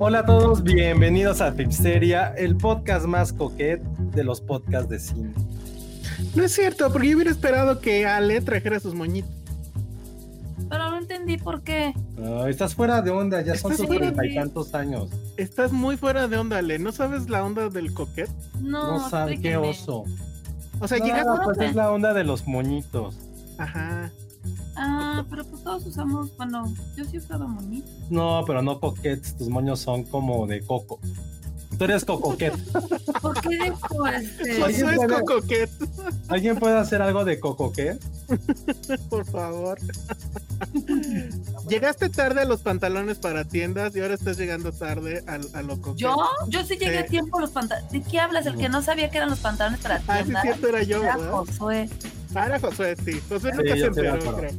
Hola a todos, bienvenidos a Filmsteria, el podcast más coquet de los podcasts de cine. No es cierto, porque yo hubiera esperado que Ale trajera sus moñitos. Pero no entendí por qué. No, estás fuera de onda, ya son sus treinta y tantos años. Estás muy fuera de onda, Ale. ¿No sabes la onda del coquet? No, No sabes qué oso. O sea, No, llegaste. pues es la onda de los moñitos. Ajá. Ah, pero pues todos usamos, bueno, yo sí he usado monito. No, pero no coquets, tus moños son como de coco. Tú eres cocoquet. ¿Por qué este? Oye, Eso es puede- coquet, ¿Alguien puede hacer algo de cocoquet? por favor. Llegaste tarde a los pantalones para tiendas y ahora estás llegando tarde al, a lo coquet. ¿Yo? Yo sí llegué Sí. a tiempo a los pantalones. ¿De qué hablas? El que no sabía que eran los pantalones para Ah, sí, cierto, era yo, Era ¿verdad? Josué. Ah, era Josué, sí. Josué Sí, nunca se estoy de enteró, creo.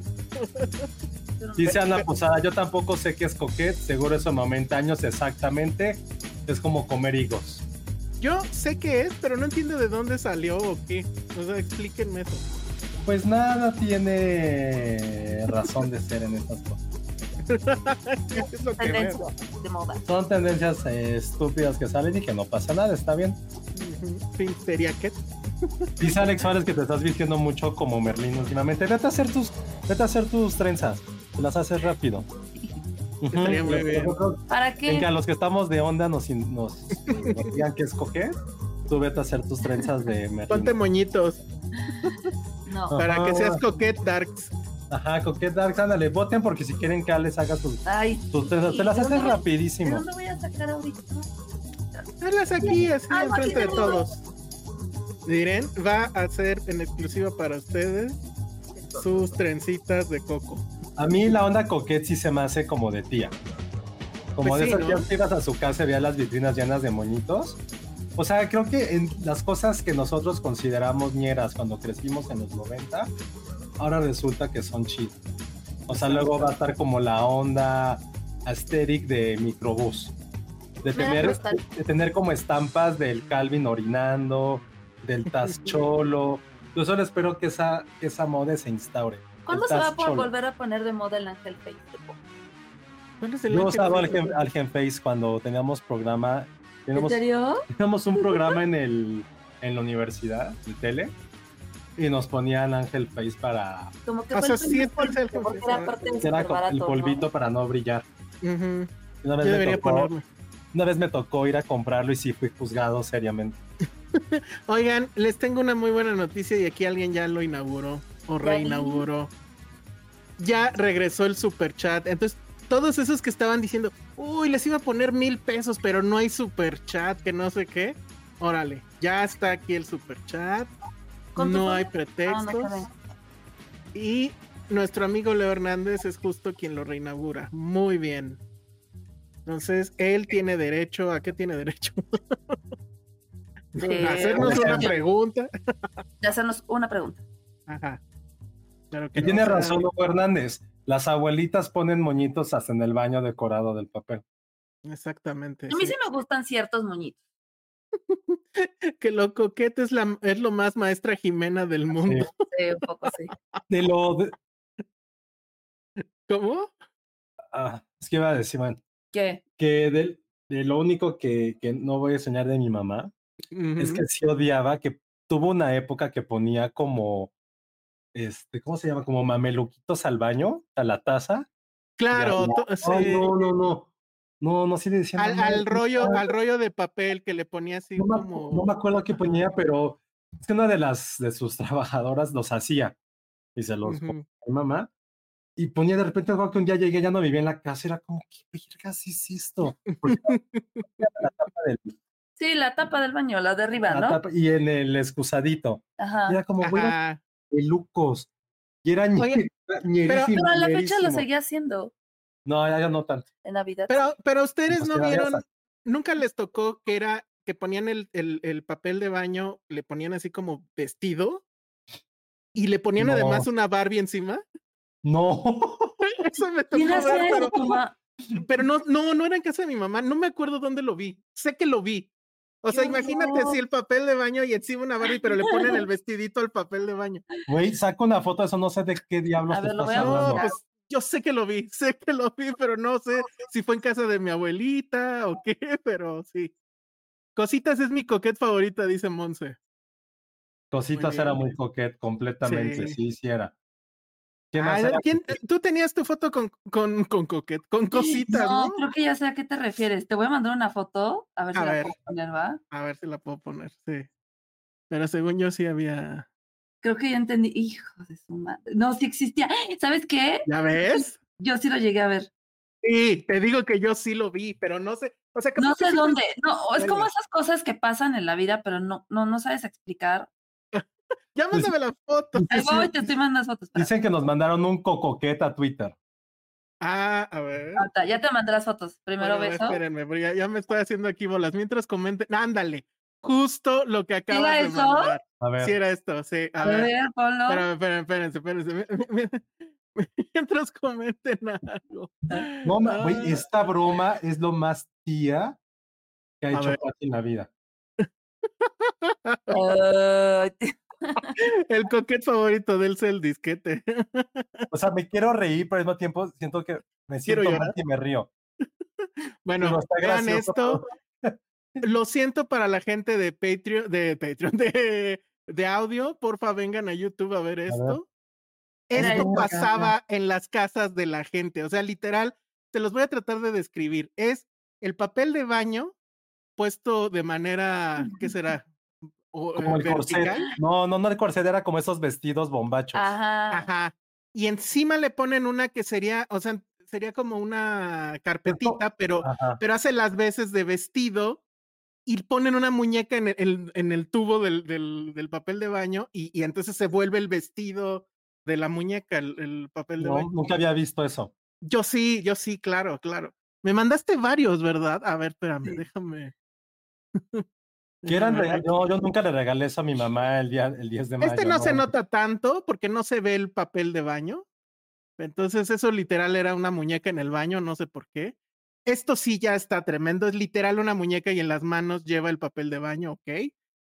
Dice Ana Posada, yo tampoco sé qué es coquet, seguro eso momento años exactamente. Es como comer higos. Yo sé qué es, pero no entiendo de dónde salió o qué. O sea, explíquenme eso. Pues nada tiene razón de ser en estas cosas. ¿Qué es lo que veo? Tendencia de moda. Son tendencias eh, estúpidas que salen y que no pasa nada, está bien. ¿qué? Dice Alex Suárez que te estás vistiendo mucho como Merlín últimamente. Vete a hacer tus, vete a hacer tus trenzas. Te las haces rápido. Estaría muy que bien. ¿Para en que a qué? los que estamos de onda nos, nos, nos digan qué escoger, tú vete a hacer tus trenzas de Merlín. Ponte moñitos No. para que seas coquet darks. Ajá, Coquet Darks, ándale, voten porque si quieren que Alex haga sus, Ay. sus trenzas, te las ¿de haces dónde- ¿De rapidísimo. dónde voy a sacar ahorita? Hazlas aquí, así, Ah, enfrente de todos. Miren, va a ser en exclusiva para ustedes sus trencitas de coco. A mí la onda coquet sí se me hace como de tía. Como Pues de sí, esas que ibas a su casa y veías las vitrinas llenas de moñitos. O sea, creo que en las cosas que nosotros consideramos ñeras cuando crecimos en los 90, ahora resulta que son chidas. O sea, luego va a estar como la onda aesthetic de microbús. De da tener, de tener como estampas del Calvin orinando, del Taz Cholo. Yo solo espero que esa, que esa moda se instaure. ¿Cuándo se va a volver a poner de moda el Ángel Face? ¿Cuál es el Yo ángel usaba Algen Face cuando teníamos programa. ¿En Teníamos, serio? teníamos un programa en, el, en la universidad, de tele, y nos ponían Ángel Face para. Como que O sea, el sí porque era parte de era barato, el ¿no? polvito para no brillar. Una vez, Yo me debería tocó, ponerme. una vez me tocó ir a comprarlo y sí fui juzgado seriamente. Oigan, les tengo una muy buena noticia y aquí alguien ya lo inauguró o reinauguró. Ya regresó el super chat. Entonces, todos esos que estaban diciendo, uy, les iba a poner mil pesos, pero no hay super chat, que no sé qué. Órale, ya está aquí el super chat. ¿Cuánto No hay Ah, no, pretextos. Y nuestro amigo Leo Hernández es justo quien lo reinaugura. Muy bien. Entonces, él tiene derecho. ¿A qué tiene derecho? De- hacernos una pregunta. de hacernos una pregunta. Ajá. Claro Y no, tiene o sea, razón Hugo Hernández. Las abuelitas ponen moñitos hasta en el baño decorado del papel. Exactamente. A mí sí. sí me gustan ciertos moñitos. Que lo coquete es, la, es lo más maestra Jimena del mundo. Sí, un poco sí. De lo. de- ¿Cómo? ah, es que iba a decir, man, ¿Qué? que de, de lo único que, que no voy a enseñar de mi mamá es que sí odiaba que tuvo una época que ponía como, este, ¿cómo se llama? Como mameluquitos al baño, a la taza. Claro, Ay, sí. no, no, no. No, no, sí le decían. al, "Mamá, al ¿qué rollo, pasa?". al rollo de papel que le ponía así no, me, como. no me acuerdo qué ponía, pero es que una de las de sus trabajadoras los hacía y se los ponía Ujú. a mi mamá. Y ponía de repente algo que un día llegué, ya no vivía en la casa, era como, ¿qué vergas es esto? La tapa del- Sí, la tapa del baño, la de arriba, la ¿no? tapa- y en el excusadito. Ajá. Era como, güey, pelucos. Y era Oye, ñerísimo, Pero a la fecha lo seguía haciendo No, ya, no tanto. en Navidad. Pero, pero ustedes no vieron, nunca les tocó que era que ponían el, el, el papel de baño, le ponían así como vestido y le ponían además No. una Barbie encima. No. Eso me tocó ¿Quién ver, hacía eso, pero, tu ma- pero no, no, no era en casa de mi mamá. No me acuerdo dónde lo vi. Sé que lo vi. O sea, ¡Qué imagínate si el papel de baño y encima una Barbie, pero le ponen el vestidito al papel de baño. Güey, saca una foto de eso, no sé de qué diablos A te ver, lo voy a hablando. No, pues yo sé que lo vi, sé que lo vi, pero no sé si fue en casa de mi abuelita o qué, pero sí. Cositas es mi coquet favorita, dice Monse. Cositas Muy era muy coquet, completamente, Sí. sí, sí era. ¿Qué más Ay, era? ¿quién- tú tenías tu foto con, con, con coquet, con cositas, No, ¿no? creo que ya sé a qué te refieres. Te voy a mandar una foto, a ver A si la puedo poner, ¿va? A ver si la puedo poner, sí. Pero según yo sí había. Creo que ya entendí. Hijo de su madre. No, sí existía. ¿Sabes qué? ¿Ya ves? Yo sí lo llegué a ver. Sí, te digo que yo sí lo vi, pero no sé. O sea, No sé dónde. No, es como esas cosas que pasan en la vida, pero no, no, no sabes explicar. Ya mándame la foto. Ahí Sí, voy, sí. te estoy mandando fotos. espera. Dicen que nos mandaron un cocoquet a Twitter. Ah, a ver. Ya te mandé las fotos. Primero Bueno, beso. Espérenme, porque ya, ya me estoy haciendo aquí bolas. Mientras comenten, ándale, justo lo que acabas era de eso? mandar. A ver. Sí era esto, sí. A, A ver, ver, ponlo. espérame, espérense, espérense. Mi- Mientras comenten algo. No, güey, Ah, esta broma es lo más tía que ha A hecho. Pati en la vida. Ay, El coquet favorito de él es el disquete. O sea, me quiero reír, pero al mismo tiempo siento que me siento llorar. mal y me río. Bueno, vean esto. Lo siento para la gente de Patreon, de Patreon, de, de audio. Porfa, vengan a YouTube a ver esto. Esto esto. pasaba en las casas de la gente. O sea, literal, te los voy a tratar de describir. Es el papel de baño puesto de manera, ¿qué será? O, Como eh, el corset. No, no, no el corset, era como esos vestidos bombachos. Ajá. Ajá. Y encima le ponen una que sería, o sea, sería como una carpetita, pero, Ajá. pero hace las veces de vestido y ponen una muñeca en el, en- en el tubo del, del- del papel de baño y, y entonces se vuelve el vestido de la muñeca, el, el papel de No, baño. nunca había visto eso. Yo sí, yo sí, claro, claro. Me mandaste varios, ¿verdad? A ver, espérame, déjame. Que eran déjame ver. no, yo nunca le regalé eso a mi mamá el día el 10 de mayo. Este no se nota tanto porque no se ve el papel de baño. Entonces, eso literal era una muñeca en el baño, no sé por qué. Esto sí ya está tremendo. Es literal una muñeca y en las manos lleva el papel de baño, ok.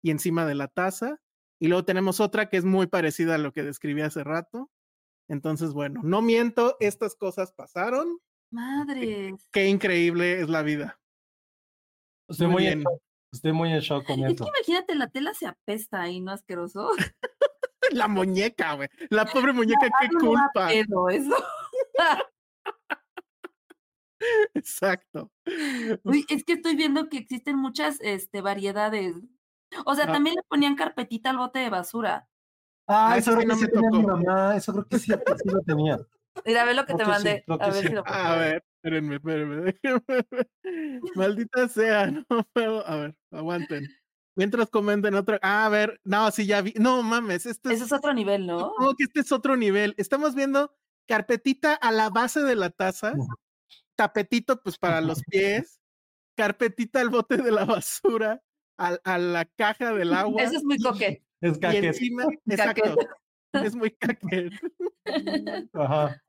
Y encima de la taza. Y luego tenemos otra que es muy parecida a lo que describí hace rato. Entonces, bueno, no miento, estas cosas pasaron. Madres. Qué increíble es la vida. Estoy Muy muy, en bien. shock, estoy muy en shock con Es que imagínate, la tela se apesta ahí, ¿no asqueroso? La muñeca, güey. La pobre muñeca, qué No culpa. pedo eso. Exacto. Uy, es que estoy viendo que existen muchas este, variedades. O sea, Ah. también le ponían carpetita al bote de basura. Ah, eso creo que no sí me tenía mi mamá. Eso creo que sí, sí lo tenía. Mira, ve lo que Creo te sí, mandé. a ver sí. si lo puedo A ver. espérenme, espérenme, déjenme ver. Maldita sea, no puedo. A ver, aguanten. Mientras comenten otra. Ah, a ver, no, sí, ya vi. No mames, esto Ese es. es otro nivel, ¿no? Supongo que este es otro nivel. Estamos viendo carpetita a la base de la taza. Tapetito, pues para los pies, carpetita al bote de la basura, al- a, la caja del agua. Ese es muy coquete. Es y encima, exacto, es muy caquete. Ajá.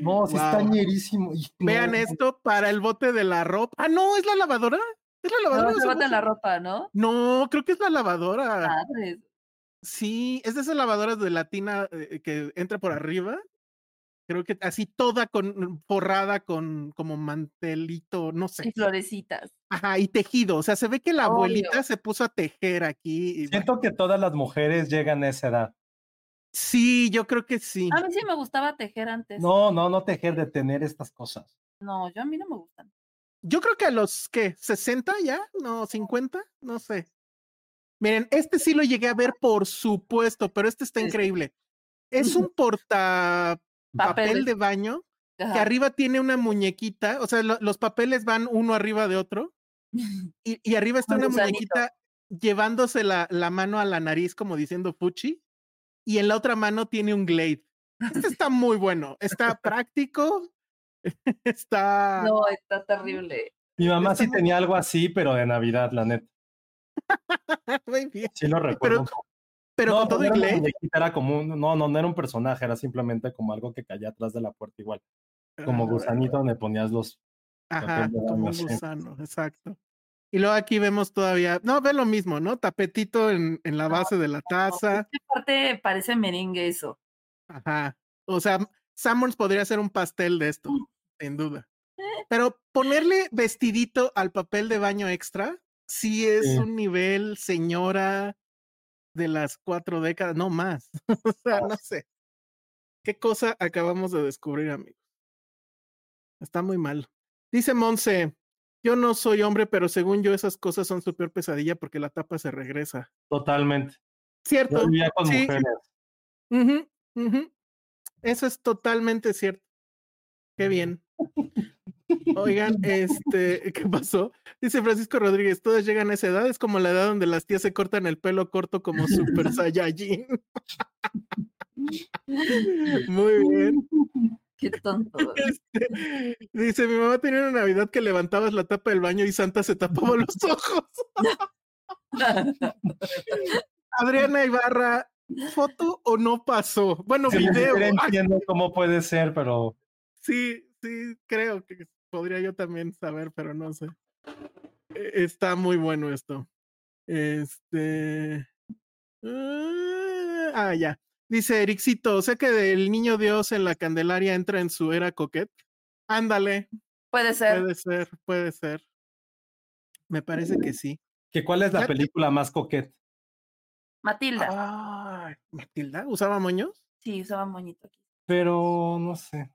No, sí está ñerísimo. Vean esto para el bote de la ropa. Ah, no, es la lavadora. Es la lavadora. No, se bota la ropa, ¿no? No, creo que es la lavadora. Sí, es de esas lavadoras de latina eh, que entra por arriba. Creo que así toda con forrada con como mantelito, no Y sé. florecitas. Ajá, y tejido. O sea, se ve que la Obvio. abuelita se puso a tejer aquí. y bueno, Siento que todas las mujeres llegan a esa edad. sí, yo creo que sí. A mí sí me gustaba tejer antes. No, no, no tejer de tener estas cosas. No, yo a mí no me gustan. Yo creo que a los que 60 ya, no, 50, no sé. Miren, este sí lo llegué a ver, por supuesto, pero este está sí. increíble. Es un porta papel de baño que arriba tiene una muñequita, o sea, lo- los papeles van uno arriba de otro y, y arriba está Un una muñequita llevándose la, la mano a la nariz como diciendo fuchi y en la otra mano tiene un glade. Este está muy bueno, está práctico, está... No, está terrible. Mi mamá Está sí muy- tenía algo así, pero de Navidad, la neta. Muy bien. Sí lo recuerdo. Pero. Pero no, con todo era una inglés. muñequita, era como un- no, no, no era un personaje, era simplemente como algo que caía atrás de la puerta igual. Como Ah, gusanito donde ponías los. Ajá, como un gusano, exacto. Y luego aquí vemos todavía, no, ve lo mismo, ¿no? Tapetito en, en la base de la taza. Esta parte parece merengue eso. Ajá. O sea, Samuels podría ser un pastel de esto, sin duda. Pero ponerle vestidito al papel de baño extra, sí es Sí. un nivel señora de las cuatro décadas, no más. o sea, no sé. ¿Qué cosa acabamos de descubrir, amigos? Está muy mal. Dice Monse, yo no soy hombre, pero según yo esas cosas son su peor pesadilla porque la tapa se regresa. Totalmente. ¿Cierto? Yo vivía con sí. mujeres. Ujú, ujú. Eso es totalmente cierto. Qué bien. Oigan, este, ¿qué pasó? Dice Francisco Rodríguez, todas llegan a esa edad, es como la edad donde las tías se cortan el pelo corto como Super Saiyajin. Muy bien. Qué tonto. Este, dice, mi mamá tenía una Navidad que levantabas la tapa del baño y Santa se tapaba los ojos. Adriana Ibarra, ¿foto o no pasó? Bueno, Sí, video. Ay, entiendo cómo puede ser, pero Sí, sí, creo que podría yo también saber, pero no sé. E- Está muy bueno esto. Este. Ah, ah, ya. Dice Ericito, sea que del niño Dios en la Candelaria entra en su era coquet. Ándale, Puede ser. puede ser, puede ser. Me parece que sí. ¿que ¿cuál es la película más coqueta? Matilda. Matilda, ¿usaba moños? Sí, usaba moñito aquí. Pero no sé.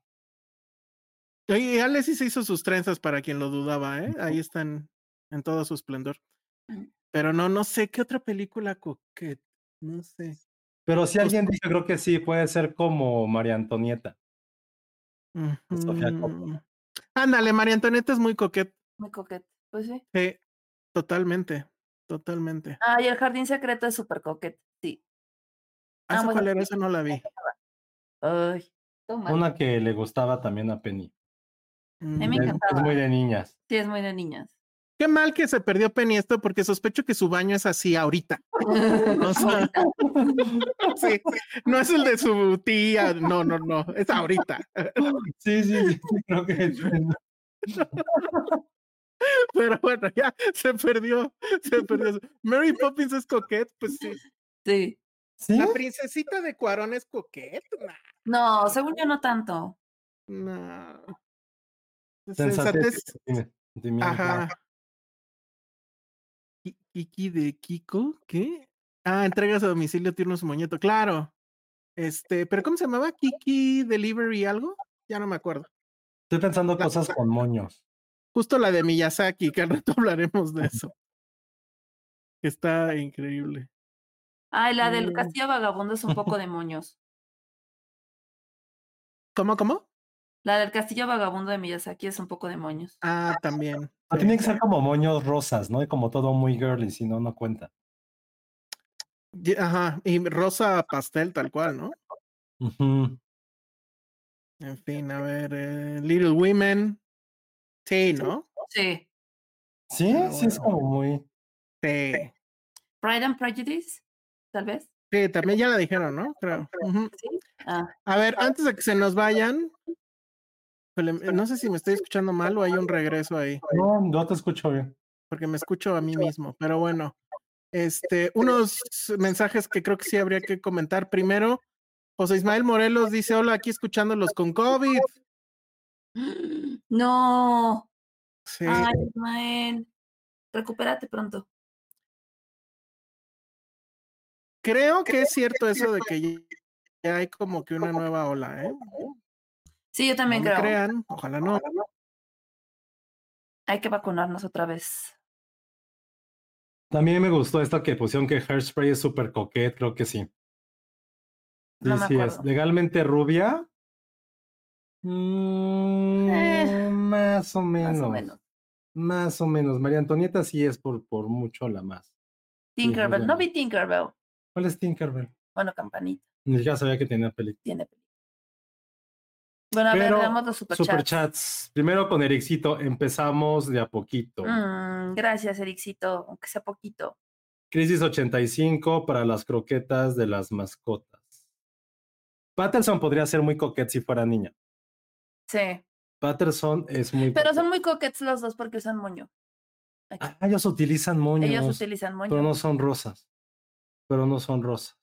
Oye, Ale sí se hizo sus trenzas para quien lo dudaba, ¿eh? Ahí están en todo su esplendor. Mm. Pero no, no sé qué otra película coquet. No sé. Pero si Pues- alguien dice, creo que sí, puede ser como María Antonieta. Sofía Coppola. Ujú. Ándale, María Antonieta es muy coquet. Muy coquete. Pues sí. Sí, totalmente, totalmente. Ah, y el jardín secreto es súper coquete. Sí. Ah, ¿Esa bueno, cuál era? Esa no la vi. Ay. Toma. Una que le gustaba también a Penny. Mm. A mí me Es, es muy de niñas. Sí, es muy de niñas. Qué mal que se perdió Penny esto porque sospecho que su baño es así ahorita. O sea, sí, no es el de su tía, no, no, no, es ahorita. Sí, sí, sí, creo que Pero bueno, ya se perdió, se perdió. Mary Poppins es coquet, pues sí. Sí. ¿Sí? La princesita de Cuarón es coquet, No, según yo no tanto. no. Sensatez. Ajá. Ki- Kiki de Kiko, ¿qué? Ah, entregas a domicilio tiernos moñeto, claro. Este, pero ¿cómo se llamaba? Kiki Delivery algo? Ya no me acuerdo. Estoy pensando La- cosas con moños. Justo la de Miyazaki, que al rato hablaremos de eso. Está increíble. Ay, la del Mm. castillo vagabundo es un poco de moños. ¿Cómo, cómo? La del castillo vagabundo de Miyazaki es un poco de moños. Ah, también. Ah, sí. Tiene que ser como moños rosas, ¿no? Y como todo muy girly, si no, no cuenta. Ajá, y rosa pastel tal cual, ¿no? Ujú. En fin, a ver, eh, Little Women. Sí, ¿no? Sí. Sí, Ah, sí es como muy. Sí. Pride and Prejudice, tal vez. Sí, también ya la dijeron, ¿no? Creo. Sí. Ah, A ver, antes de que se nos vayan, no sé si me estoy escuchando mal o hay un regreso ahí, No, no te escucho bien. porque me escucho a mí mismo, pero bueno. Este, unos mensajes que creo que sí habría que comentar. Primero, José Ismael Morelos dice: Hola, aquí escuchándolos con COVID. No. Sí. Ay, Ismael. Recupérate pronto. Creo que es cierto eso de que ya hay como que una nueva ola, ¿eh? Sí, yo también no creo. crean, ojalá no. Hay que vacunarnos otra vez. También me gustó esto que pusieron que Hairspray es súper coquet, creo que sí. Sí, No sí es. Legalmente rubia. Mm, Eh, más o menos. Más o menos. Más o menos. María Antonieta sí es por, por mucho la más. Tinkerbell. No vi Tinkerbell. ¿Cuál es Tinkerbell? Bueno, campanita. Ni siquiera sabía que tenía película. Tiene película. Bueno, a ver, Pero, veamos los superchats. Superchats. Primero con Ericito, empezamos de a poquito. Mm, gracias, Ericito, aunque sea poquito. Crisis 85 para las croquetas de las mascotas. Patterson podría ser muy coquet si fuera niña. Sí. Patterson es muy. Pero coquet. son muy coquets los dos porque usan moño. Aquí. Ah, ellos utilizan moños. Ellos utilizan moño. Pero no son rosas. Pero no son rosas.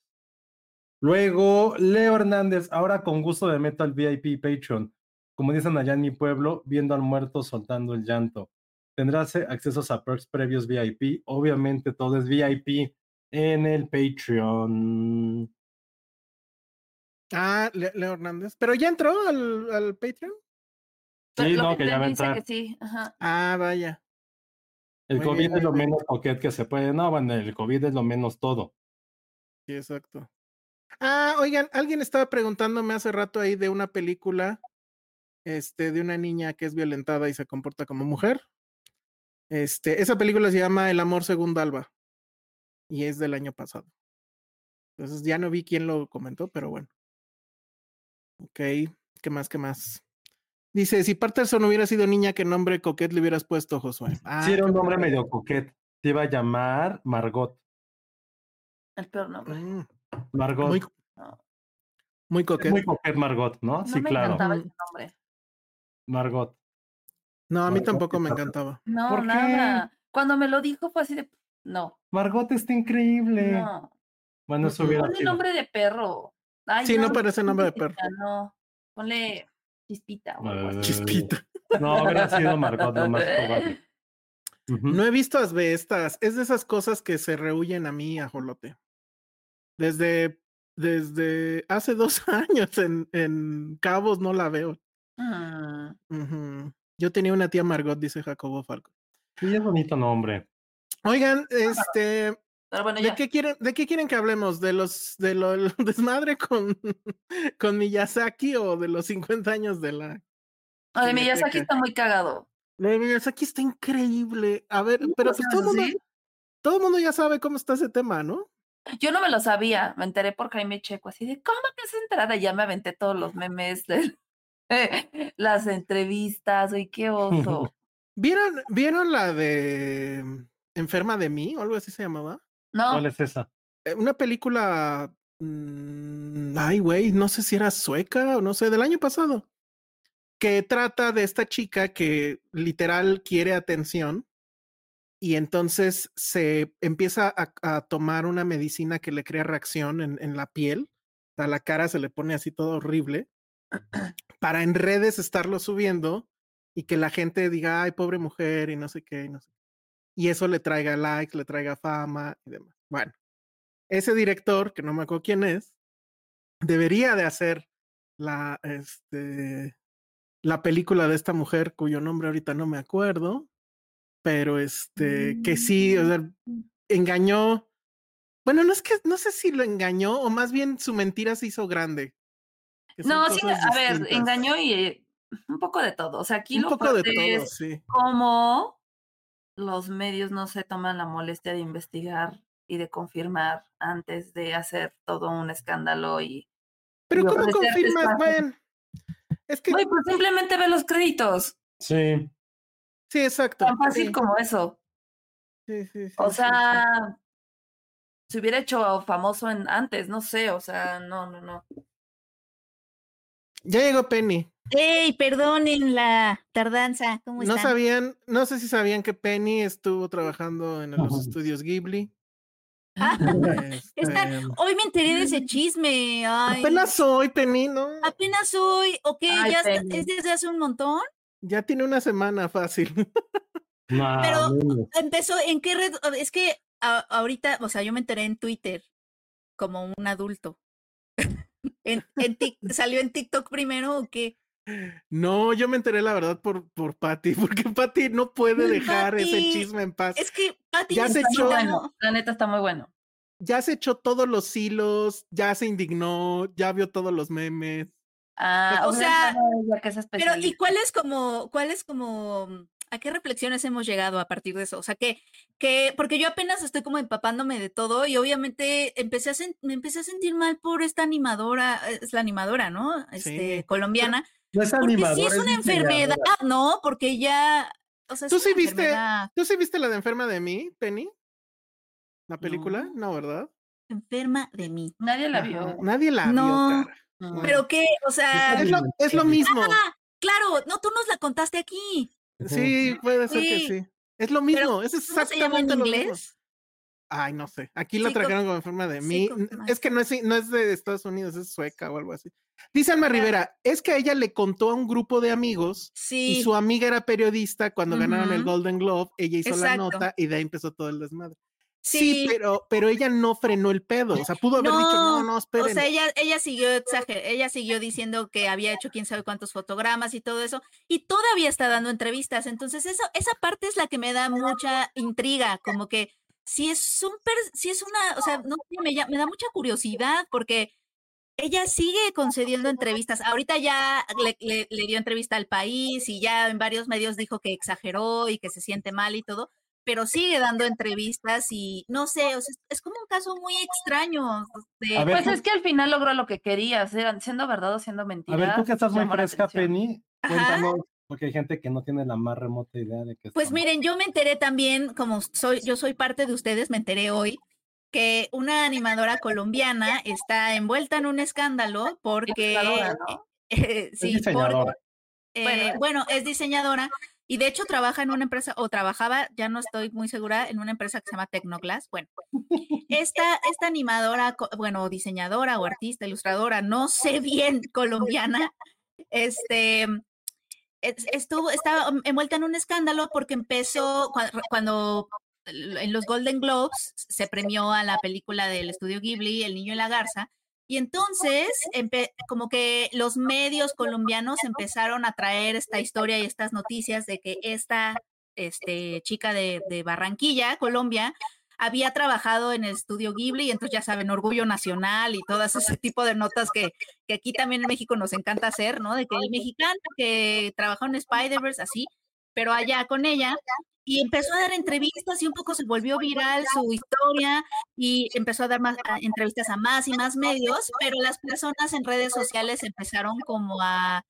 Luego, Leo Hernández, ahora con gusto me meto al VIP Patreon. Como dicen allá en mi pueblo, viendo al muerto soltando el llanto. Tendrás accesos a perks previos VIP. Obviamente todo es VIP en el Patreon. Ah, Le- Leo Hernández. Pero ya entró al, al Patreon. Sí, lo no, que ya va a entrar. que sí. Ajá. Ah, vaya. El Muy COVID bien, es lo bien. menos coquet que se puede. No, bueno, el COVID es lo menos todo. Sí, exacto. Ah, oigan, alguien estaba preguntándome hace rato ahí de una película, este, de una niña que es violentada y se comporta como mujer. Este, esa película se llama El amor según Alba y es del año pasado. Entonces ya no vi quién lo comentó, pero bueno. Ok, ¿qué más? ¿Qué más? Dice, si Patterson hubiera sido niña, ¿qué nombre coquet le hubieras puesto, Josué? Ah, sí, era un nombre medio coquet. Te iba a llamar Margot. El peor nombre. Mm, Margot. muy, No, muy coquet. muy coquet Margot, ¿no? no sí, me claro. encantaba ese nombre. Margot. No, a mí Margot tampoco me encantaba. No, ¿Por qué? nada. Cuando me lo dijo fue así de. No, Margot está increíble. no. Bueno, eso hubiera Ponle sido. nombre de perro. Ay, Sí, no parece nombre de perro. No. Ponle chispita. o algo así. Eh, Chispita. No, habrá sido Margot lo más probable. No he visto asbestas. Es de esas cosas que se rehuyen a mí, ajolote. Desde, desde hace dos años en, en Cabos no la veo. Ujú. Yo tenía una tía Margot, dice Jacobo Falco. Sí, es bonito nombre. Oigan, este, bueno, ¿de qué quieren, de qué quieren que hablemos? ¿De los de lo el desmadre con, con Miyazaki o de los 50 años de la de Miyazaki está muy cagado. De Miyazaki está increíble. A ver, pero pues ¿Cosas todo el mundo, todo el mundo ya sabe cómo está ese tema, ¿no? Yo no me lo sabía, me enteré por Jaime Checo, así de, ¿cómo que se enterada? Ya me aventé todos los memes, de- las entrevistas, uy, qué oso. ¿Vieron, ¿Vieron la de mm, Enferma de mí o algo así se llamaba? No, ¿Cuál es esa? Eh, Una película, mm, ay, güey, no sé si era sueca o no sé, del año pasado, que trata de esta chica que literal quiere atención y entonces se empieza a, tomar una medicina que le crea reacción en, en la piel, a la cara se le pone así todo horrible, para en redes estarlo subiendo y que la gente diga, ay, pobre mujer y no sé qué, y no sé qué. Y eso le traiga likes, le traiga fama y demás. Bueno, ese director, que no me acuerdo quién es, debería de hacer la, este, la película de esta mujer cuyo nombre ahorita no me acuerdo, pero este, que sí, o sea, engañó. Bueno, no es que, no sé si lo engañó o más bien su mentira se hizo grande. no, sí, a ver, engañó y eh, un poco de todo. O sea, aquí Un lo poco de todo, es sí. cómo los medios no se toman la molestia de investigar y de confirmar antes de hacer todo un escándalo y... Pero y ¿cómo confirmas? Bueno, es que Güey, pues simplemente ve los créditos. Sí. Sí, exacto. Tan fácil sí, como eso. sí, sí, sí, O sí, sea, se hubiera hecho famoso en antes, no sé, o sea, no, no, no. sí. Ya llegó Penny. ¡Ey, perdonen la tardanza! ¿Cómo No están? sabían, no sé si sabían que Penny estuvo trabajando en los estudios Ghibli. Ah, está- Este, hoy me enteré de ese chisme. Ay, apenas hoy, Penny, ¿no? apenas hoy. Ok, Ay, ya Penny. es desde hace un montón. Ya tiene una semana fácil. No, Pero- no, Empezó, ¿en qué red? Es que a- ahorita, o sea, yo me enteré en Twitter como un adulto. en, en Tik- ¿Salió en TikTok primero o qué? No, yo me enteré la verdad por, por Patty, porque Patty no puede dejar ese Patty, chisme en paz. Es que Pati Ya se Está muy echó- bueno. La neta está muy bueno. Ya se echó todos los hilos, ya se indignó, ya vio todos los memes. Ah, O sea, ella que es Pero, ¿y cuál es como, cuál es como, mm, a qué reflexiones hemos llegado a partir de eso? O sea, que, que, porque yo apenas estoy como empapándome de todo y obviamente empecé a me empecé a sentir mal por esta animadora, eh, es la animadora, ¿no? Este, Sí. colombiana. no es Porque animador. sí es una enfermedad, ¿no? Porque ya, o sea, ¿Tú sí viste? enfermedad. ¿Tú sí viste la de Enferma de mí, Penny? ¿La película? No, ¿verdad? enferma de mí. Nadie la Ajá, vio. Nadie la No. vio, cara. Pero qué, o sea, Es lo, es lo mismo. ah, claro, no, tú nos la contaste aquí. Sí, puede ser que Sí. Es lo Pero, mismo, es ¿Cómo se llama en exactamente lo mismo. inglés? Ay, no sé. Aquí la Sí, trajeron como enferma de sí, mí. Es que no es, no es de Estados Unidos, es sueca o algo así. Dice Alma Rivera, es que a ella le contó a un grupo de amigos Sí. y su amiga era periodista cuando ganaron el. Golden Globe, ella hizo la nota y de ahí empezó todo el desmadre. Sí, Sí. pero, pero ella no frenó el pedo. O sea, pudo haber dicho, no, no, esperen. O sea, ella, ella siguió ella siguió diciendo que había hecho quién sabe cuántos fotogramas y todo eso, y todavía está dando entrevistas. Entonces, eso, esa parte es la que me da mucha intriga, como que si es un per- si es una, o sea, no me, me da mucha curiosidad porque ella sigue concediendo entrevistas. Ahorita ya le, le- le dio entrevista al país y ya en varios medios dijo que exageró y que se siente mal y todo, pero sigue dando entrevistas y no sé, o sea, es, es como un caso muy extraño. de- A ver, Pues tú- es que al final logró lo que quería, siendo verdad o siendo mentira. A ver, tú que estás muy fresca. Penny, cuéntanos, porque hay gente que no tiene la más remota idea de que Pues miren, yo me enteré también, como soy, yo soy parte de ustedes, me enteré hoy que una animadora colombiana está envuelta en un escándalo porque ¿no? eh, es sí, por- diseñadora. eh, Bueno, bueno, es diseñadora y de hecho trabaja en una empresa, o trabajaba, ya no estoy muy segura, en una empresa que se llama Tecnoglass. Bueno, esta, esta animadora, bueno, diseñadora o artista, ilustradora, no sé bien, colombiana, este, es- estuvo, estaba envuelta en un escándalo porque empezó cua- cuando l- en los Golden Globes se premió a la película del estudio Ghibli, El Niño y la Garza, y entonces como que los medios colombianos empezaron a traer esta historia y estas noticias de que esta este, chica de, de Barranquilla, Colombia, había trabajado en el estudio Ghibli, y entonces ya saben, orgullo nacional y todas ese tipo de notas que, que aquí también en México nos encanta hacer, ¿no? De que el mexicano que trabajó en Spider-Verse, así, pero allá con ella, y empezó a dar entrevistas y un poco se volvió viral su historia y empezó a dar más entrevistas a más y más medios, pero las personas en redes sociales empezaron como a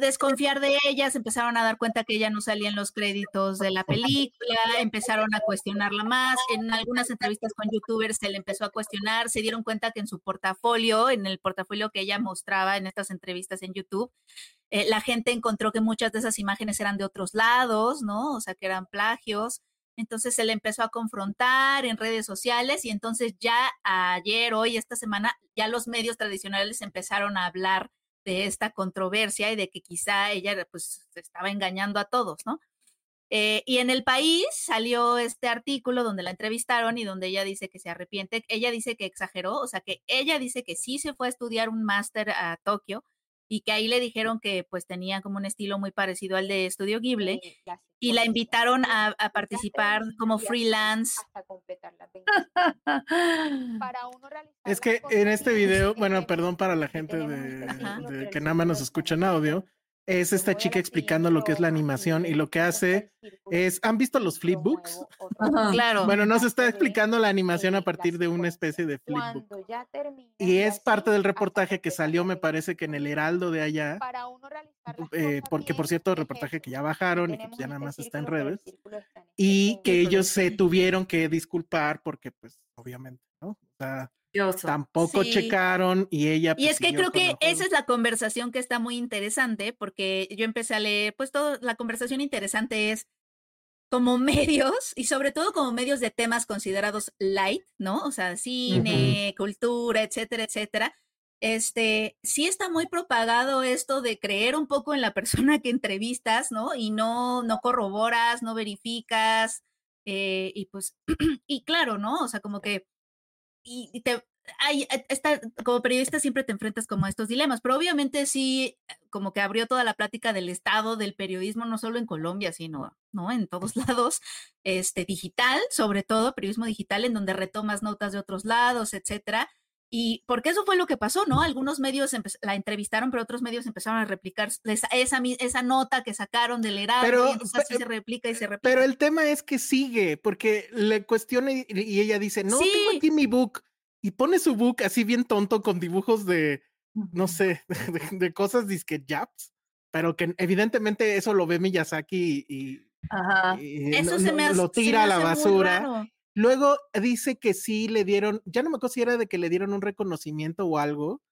desconfiar de ella, se empezaron a dar cuenta que ella no salía en los créditos de la película, empezaron a cuestionarla más, en algunas entrevistas con youtubers se le empezó a cuestionar, se dieron cuenta que en su portafolio, en el portafolio que ella mostraba en estas entrevistas en YouTube, eh, la gente encontró que muchas de esas imágenes eran de otros lados, ¿no? O sea, que eran plagios. Entonces se le empezó a confrontar en redes sociales y entonces ya ayer, hoy, esta semana, ya los medios tradicionales empezaron a hablar de esta controversia y de que quizá ella pues estaba engañando a todos, ¿no? Eh, y en el país salió este artículo donde la entrevistaron y donde ella dice que se arrepiente. Ella dice que exageró, o sea que ella dice que sí se fue a estudiar un máster a Tokio y que ahí le dijeron que pues tenía como un estilo muy parecido al de Estudio Ghibli y la invitaron a, a participar como freelance. Es que en este video, bueno, perdón para la gente de que nada más nos escucha en audio, es esta chica explicando lo que es la animación y lo que hace es, ¿han visto los flipbooks? Claro. Bueno, nos está explicando la animación a partir de una especie de flipbook. Y es parte del reportaje que salió, me parece que en el Heraldo de allá, eh, porque por cierto, reportaje que ya bajaron y que ya nada más está en redes, y que ellos se tuvieron que disculpar porque pues obviamente, ¿no? O sea. Tampoco Sí. checaron y ella... Y es que creo que esa es la conversación que está muy interesante, porque yo empecé a leer, pues todo, la conversación interesante es, como medios y sobre todo como medios de temas considerados light, ¿no? O sea, cine, cultura, etcétera, etcétera. Este, sí está muy propagado esto de creer un poco en la persona que entrevistas, ¿no? Y no, no corroboras, no verificas, eh, y pues, y claro, ¿no? O sea, como que, y, te, hay, e, esta, como periodista siempre te enfrentas como a estos dilemas, pero obviamente sí, como que abrió toda la plática del estado del periodismo, no solo en Colombia, sino, ¿no? En todos lados, este, digital, sobre todo, periodismo digital, en donde retomas notas de otros lados, etcétera. Y porque eso fue lo que pasó, ¿no? Algunos medios la entrevistaron, pero otros medios empezaron a replicar esa, esa, nota que sacaron del Heraldo, pero, y entonces así se replica y se replica. Pero el tema es que sigue, porque le cuestiona y, ella dice, no, tengo aquí mi book, y pone su book así bien tonto con dibujos de, no sé, de, cosas disque japs, pero que evidentemente eso lo ve Miyazaki y, Ajá. eso se me lo tira a la basura. Luego dice que sí le dieron, ya no me acuerdo si era de que le dieron un reconocimiento o algo,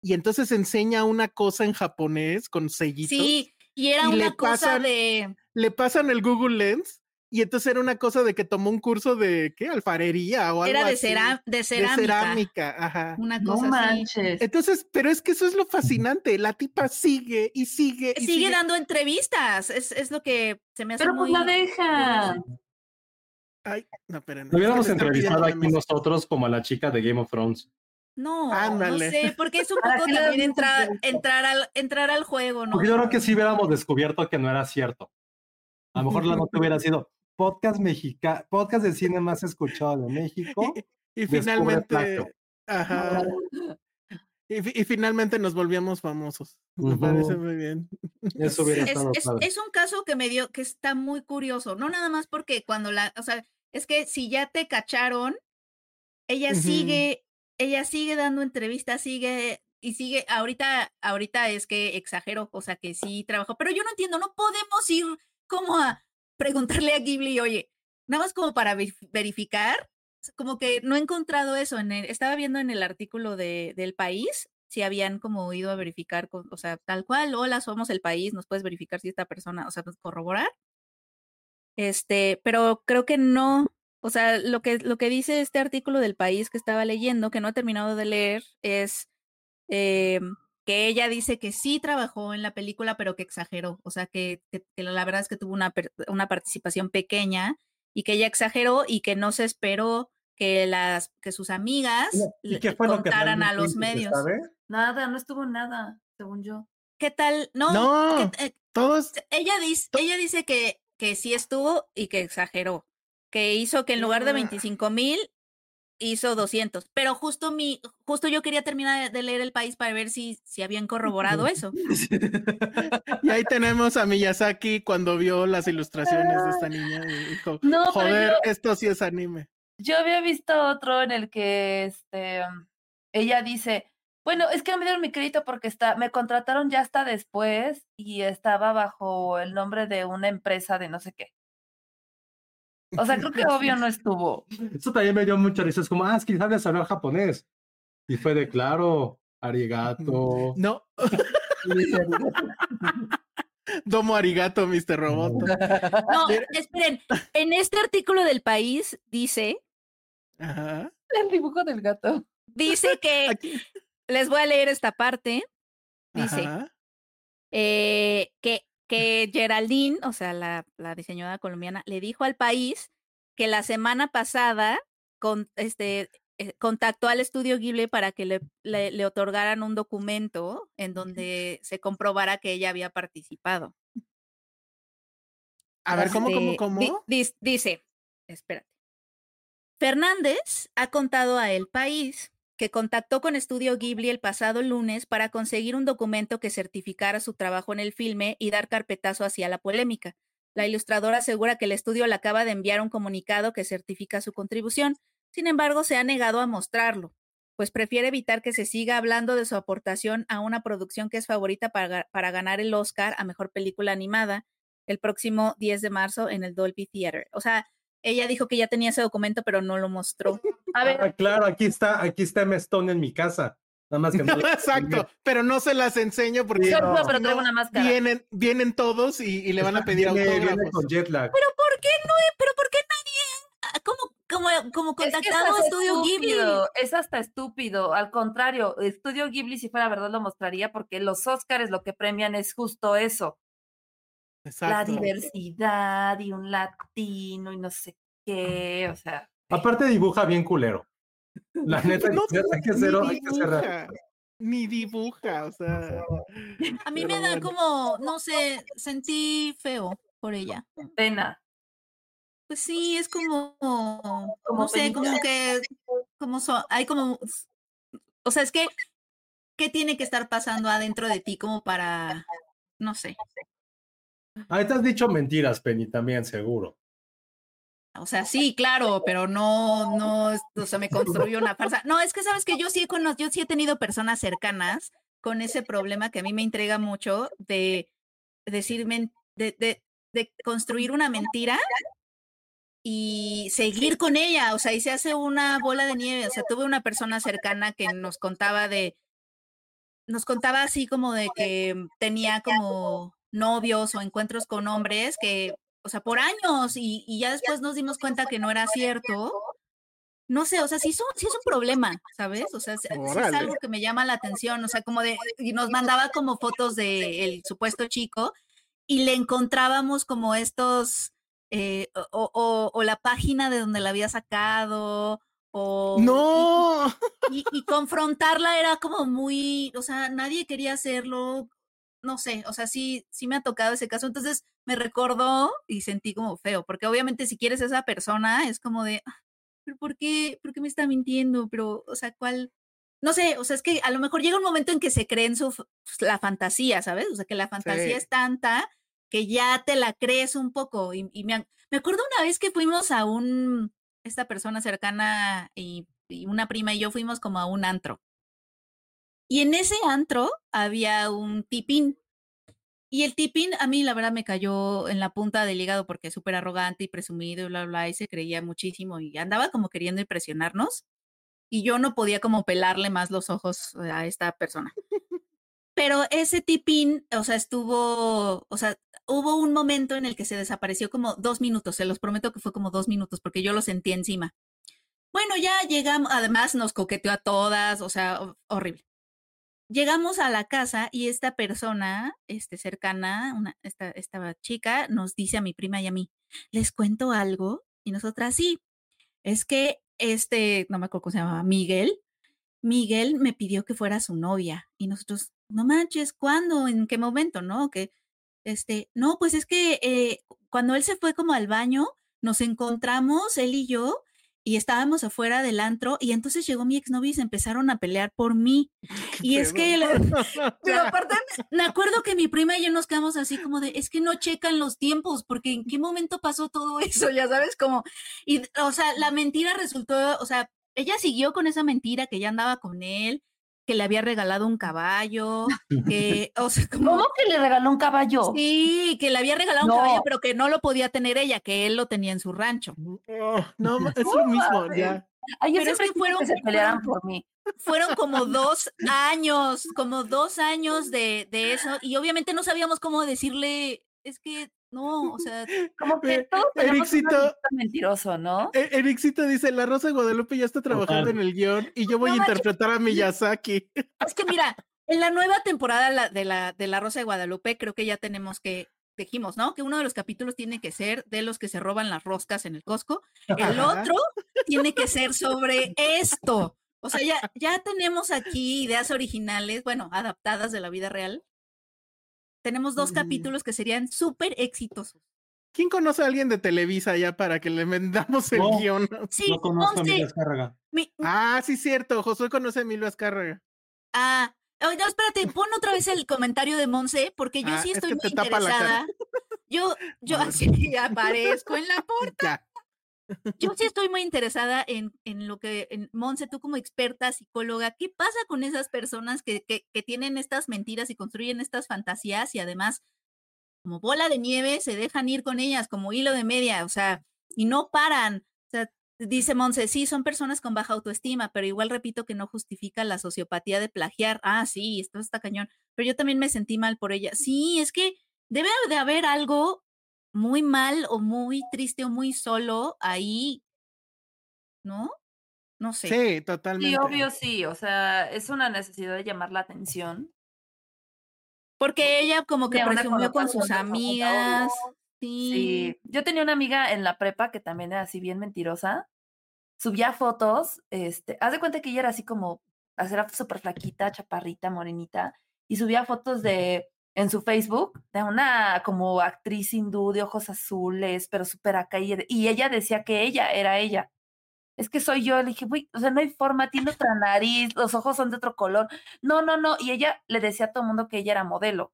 y entonces enseña una cosa en japonés con sellitos. Sí, y era una cosa de... Le pasan el Google Lens y entonces era una cosa de que tomó un curso de, ¿qué? Alfarería o algo Era de, así. de cerámica. De cerámica, ajá. Una cosa no así. Entonces, pero es que eso es lo fascinante. La tipa sigue y sigue. Y sigue, dando entrevistas. Es, es, lo que se me hace Pero pues la deja. Ay, no, pero no. Lo hubiéramos entrevistado aquí nosotros como a la chica de Game of Thrones. No, no sé, porque es un poco también entrar, entrar, al, entrar al juego, ¿no? Porque yo creo que sí hubiéramos descubierto que no era cierto. A lo mejor la nota hubiera sido podcast mexicano, podcast de cine más escuchado de México. y, finalmente, ajá. Y, y, finalmente nos volvíamos famosos. Me parece muy bien. Eso hubiera es, estado es, es, un caso que me dio, que está muy curioso. No nada más porque cuando la, o sea, es que si ya te cacharon, ella sigue, ella sigue dando entrevistas, sigue y sigue, ahorita, ahorita es que exagero, o sea que sí trabajó, pero yo no entiendo, no podemos ir como a preguntarle a Ghibli, oye, nada más como para verificar, como que no he encontrado eso, en el, estaba viendo en el artículo de, del país si habían como ido a verificar, o sea, tal cual, hola, somos el país, nos puedes verificar si esta persona, o sea, corroborar. Este, pero creo que no. O sea, lo que, lo que dice este artículo del país que estaba leyendo, que no he terminado de leer, es eh, que ella dice que sí trabajó en la película, pero que exageró. O sea, que, la verdad es que tuvo una, una participación pequeña y que ella exageró y que no se esperó que las que sus amigas ¿Y qué fue contaran a los medios. Nada, no estuvo nada, según yo. ¿Qué tal? No, no eh, todos. Ella dice, ella dice que que sí estuvo y que exageró, que hizo que en lugar de 25 mil hizo 200, pero justo mi, justo yo quería terminar de leer el país para ver si, si habían corroborado eso. y ahí tenemos a Miyazaki cuando vio las ilustraciones de esta niña y dijo, no, joder, esto sí es anime. Yo había visto otro en el que este, ella dice, bueno, es que no me dieron mi crédito porque está, me contrataron ya hasta después y estaba bajo el nombre de una empresa de no sé qué. O sea, creo que obvio no estuvo. Eso también me dio mucha risa. Es como, ah, es que sabes hablar japonés. Y fue de claro, arigato. No. Domo arigato, Mr. Robot. No, esperen. En este artículo del país dice. Ajá. El dibujo del gato. Dice que les voy a leer esta parte. Dice eh, que, que Geraldine, o sea, la, la, diseñadora colombiana, le dijo al país que la semana pasada con, este, eh, contactó al estudio Ghibli para que le, le, otorgaran un documento en donde se comprobara que ella había participado. A ver, ¿cómo, cómo, este, cómo? dice, espérate. Fernández ha contado a El País que contactó con Estudio Ghibli el pasado lunes para conseguir un documento que certificara su trabajo en el filme y dar carpetazo hacia la polémica. La ilustradora asegura que el estudio le acaba de enviar un comunicado que certifica su contribución, sin embargo se ha negado a mostrarlo, pues prefiere evitar que se siga hablando de su aportación a una producción que es favorita para, para ganar el Oscar a Mejor Película Animada el próximo 10 de marzo en el Dolby Theater. O sea, ella dijo que ya tenía ese documento, pero no lo mostró. A ver. Ah, claro, aquí está, aquí está M. Stone en mi casa. Nada más que no Exacto, pero no se las enseño porque no, pero una máscara. Vienen, vienen todos y, le van a pedir viene con jet lag. Pero ¿por qué no? ¿Pero por qué nadie? ah, ¿Cómo, como, como Es que es contactado hasta Estudio Ghibli? Es hasta estúpido. Al contrario, Estudio Ghibli, si fuera verdad, lo mostraría porque los Oscars lo que premian es justo eso. La diversidad y un latino y no sé qué. O sea, Aparte dibuja bien culero. La neta, No, hay que ser, ni hay que ser real. dibuja, ni dibuja, o sea. A mí me da bueno. como, no sé, sentí feo por ella. pena. Pues sí, es como, Como no sé, como que, como so- hay como, o sea, es que, ¿qué tiene que estar pasando adentro de ti como para, no sé, Ahí te has dicho mentiras, Penny, también, seguro. o sea, sí, claro, pero no, no, o sea, me construyó una farsa. No, es que sabes que yo sí he cono- yo sí he tenido personas cercanas con ese problema que a mí me intriga mucho de decir, men- de, de, de construir una mentira y seguir con ella, o sea, y se hace una bola de nieve. O sea, tuve una persona cercana que nos contaba de, nos contaba así como de que tenía como novios o encuentros con hombres que, o sea, por años y, y ya después nos dimos cuenta que no era cierto. No sé, o sea, sí, son, sí es un problema, ¿sabes? O sea, sí es algo que me llama la atención, o sea, como de, y nos mandaba como fotos del supuesto chico y le encontrábamos como estos, eh, o, o- la página de donde la había sacado, o... ¡No! y, y confrontarla era como muy, o sea, nadie quería hacerlo, no sé, o sea, sí, sí me ha tocado ese caso, entonces me recordó y sentí como feo, porque obviamente si quieres a esa persona es como de, "Ah, pero ¿por qué, por qué me está mintiendo? Pero, o sea, ¿cuál? No sé, o sea, es que a lo mejor llega un momento en que se cree en su, pues, la fantasía, ¿sabes? O sea, que la fantasía Sí. es tanta que ya te la crees un poco. Y, y me, me acuerdo una vez que fuimos a un, esta persona cercana y, y una prima y yo fuimos como a un antro. Y en ese antro había un tipín. Y el tipín a mí la verdad me cayó en la punta del hígado porque es súper arrogante y presumido y bla, bla, y se creía muchísimo y andaba como queriendo impresionarnos. Y yo no podía como pelarle más los ojos a esta persona. Pero ese tipín, o sea, estuvo, o sea, hubo un momento en el que se desapareció como dos minutos, se los prometo que fue como dos minutos porque yo lo sentí encima. Bueno, ya llegamos, además nos coqueteó a todas, o sea, ho- horrible. Llegamos a la casa y esta persona, este, cercana, esta chica, nos dice a mi prima y a mí, les cuento algo, y nosotras sí, es que este, no me acuerdo cómo se llamaba, Miguel, Miguel me pidió que fuera su novia, y nosotros, no manches, ¿cuándo? ¿En qué momento? ¿No? Que, este, no, pues es que eh, cuando él se fue como al baño, nos encontramos, él y yo, y estábamos afuera del antro, y entonces llegó mi exnovio y se empezaron a pelear por mí. Y es que, el- pero aparte, me me acuerdo que mi prima y yo nos quedamos así como de, es que no checan los tiempos, porque en qué momento pasó todo eso, ya sabes, como, y, o sea, la mentira resultó, o sea, ella siguió con esa mentira que ya andaba con él, que le había regalado un caballo, que, o sea, como... ¿Cómo que le regaló un caballo? Sí, que le había regalado No. un caballo, pero que no lo podía tener ella, que él lo tenía en su rancho. Oh, no, es lo mismo, ya. Ay, yo Pero es que fueron- que se pelearan fueron- por mí. Fueron como dos años, como dos años de, de eso, y obviamente no sabíamos cómo decirle, es que no, o sea, Como que Eh, todos tenemos Ericito. mentiroso, ¿no? Ericito dice, la Rosa de Guadalupe ya está trabajando Total. en el guion y yo voy No a interpretar a Miyazaki. es que mira, en la nueva temporada de la, de la Rosa de Guadalupe, creo que ya tenemos que, dijimos, ¿no? Que uno de los capítulos tiene que ser de los que se roban las roscas en el Costco. El Ajá. otro tiene que ser sobre esto. O sea, ya, ya tenemos aquí ideas originales, bueno, adaptadas de la vida real. Tenemos dos Mm. capítulos que serían súper exitosos. ¿Quién conoce a alguien de Televisa ya para que le vendamos el No. guion? Sí, no conozco a mi Monse, mi- Ah, sí, cierto. Josué conoce a Emilio Azcárraga. ah, ay, no, espérate, pon otra vez el comentario de Monse, porque yo Ah, sí es estoy que muy interesada. Yo, yo así aparezco en la Ya. Yo sí estoy muy interesada en, en lo que, en Monse, tú como experta psicóloga, ¿qué pasa con esas personas que, que, tienen estas mentiras y construyen estas fantasías y además, como bola de nieve, se dejan ir con ellas como hilo de media, o sea, y no paran? Dice Monse, sí, son personas con baja autoestima, pero igual repito que no justifica la sociopatía de plagiar. Ah, sí, esto está cañón, pero yo también me sentí mal por ella. Sí, es que debe de haber algo muy mal o muy triste o muy solo ahí, ¿no? No sé. Sí, Sí, totalmente. obvio sí, o sea, es una necesidad de llamar la atención. Porque ella como que presumió con sus amigas. Sí. Sí, yo tenía una amiga en la prepa que también era así bien mentirosa. Subía fotos, este, haz de cuenta que ella era así como, era súper flaquita, chaparrita, morenita, y subía fotos de, en su Facebook, de una como actriz hindú de ojos azules, pero súper acá, y, y ella decía que ella era ella. Es que soy yo, le dije, güey, o sea, no hay forma, tiene otra nariz, los ojos son de otro color. No, no, no, y ella le decía a todo el mundo que ella era modelo.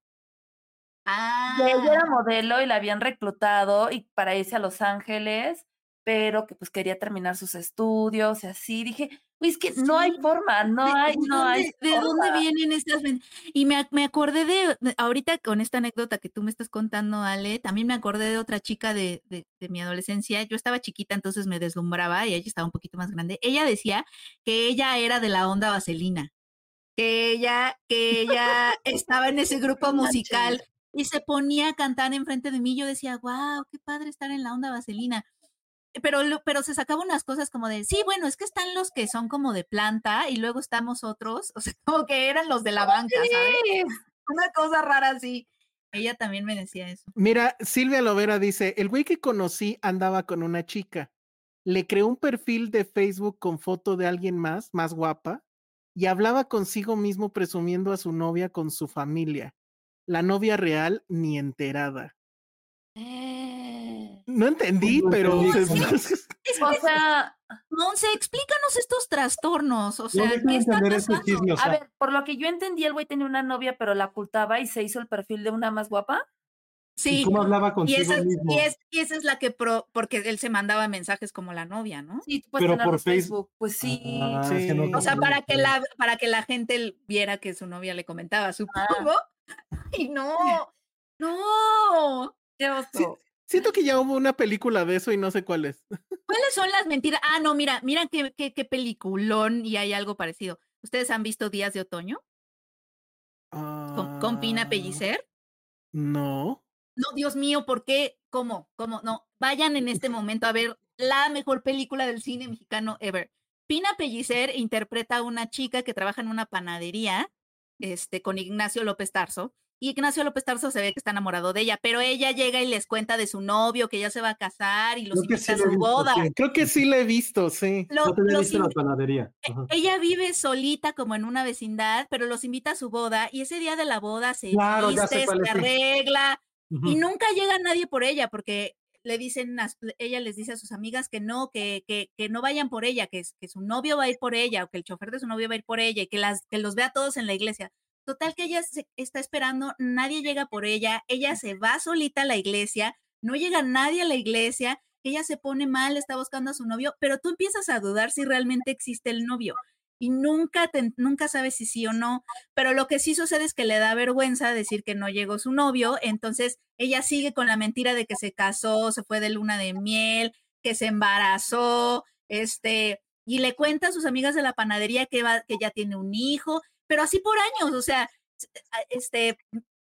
Ah. Que ella era modelo y la habían reclutado y para irse a Los Ángeles, pero que pues quería terminar sus estudios y así. Dije, es que no hay forma, no ¿De- hay, de no hay. dónde- ¿De dónde vienen estas? men- Y me, me acordé de, de- ahorita con esta anécdota que tú me estás contando, Ale, también me acordé de otra chica de, de, de mi adolescencia. Yo estaba chiquita, entonces me deslumbraba y ella estaba un poquito más grande. Ella decía que ella era de la onda vaselina, que ella, que ella estaba en ese grupo musical y se ponía a cantar enfrente de mí. Yo decía, wow, qué padre estar en la onda vaselina pero, lo- pero se sacaba unas cosas como de, sí, bueno, es que están los que son como de planta y luego estamos otros, o sea, como que eran los de la banca, ¿sabes? Una cosa rara así. Ella también me decía eso. Mira, Silvia Lovera dice, el güey que conocí andaba con una chica. Le creó un perfil de Facebook con foto de alguien más, más guapa, y hablaba consigo mismo presumiendo a su novia con su familia. La novia real ni enterada. Eh, No entendí, No pero... O sea, Monse, explícanos estos trastornos, o sea, no ¿qué está pasando? chisme, o a ver, por lo que yo entendí, el güey tenía una novia, pero la ocultaba y se hizo el perfil de una más guapa. ¿y Sí, cómo hablaba y consigo esa, es- mismo? y, es- y esa es la que, pro, porque él se mandaba mensajes como la novia, ¿no? Sí, tú puedes Pero por Facebook. Pues sí. Ah, Sí. es que no O sea, no para que la, para que la gente viera que su novia le comentaba, supongo. Y no, no. Qué oso. Siento que ya hubo una película de eso y no sé cuál es. ¿Cuáles son las mentiras? Ah, no, mira, mira qué, qué, qué peliculón y hay algo parecido. ¿Ustedes han visto Días de Otoño con, con Pina Ah, Pellicer? No. No, Dios mío, ¿por qué? ¿Cómo? ¿Cómo? No, vayan en este momento a ver la mejor película del cine mexicano ever. Pina Pellicer interpreta a una chica que trabaja en una panadería este, con Ignacio López Tarso. Y Ignacio López Tarso se ve que está enamorado de ella, pero ella llega y les cuenta de su novio que ya se va a casar y los Creo invita sí a su visto, boda. sí. Creo que sí la he visto, sí. Lo- No te los visto en la panadería. e- Ajá. ella vive solita como en una vecindad, pero los invita a su boda y ese día de la boda se Claro, viste, se arregla y nunca llega nadie por ella porque le dicen, a- ella les dice a sus amigas que no, que, que, que no vayan por ella, que, que su novio va a ir por ella o que el chofer de su novio va a ir por ella y que, las, que los vea todos en la iglesia. Total que ella se está esperando, nadie llega por ella, ella se va solita a la iglesia, no llega nadie a la iglesia, ella se pone mal, está buscando a su novio, pero tú empiezas a dudar si realmente existe el novio y nunca, te- nunca sabes si sí o no, pero lo que sí sucede es que le da vergüenza decir que no llegó su novio, entonces ella sigue con la mentira de que se casó, se fue de luna de miel, que se embarazó, este, y le cuenta a sus amigas de la panadería que, va, que ya tiene un hijo, pero así por años, o sea, este,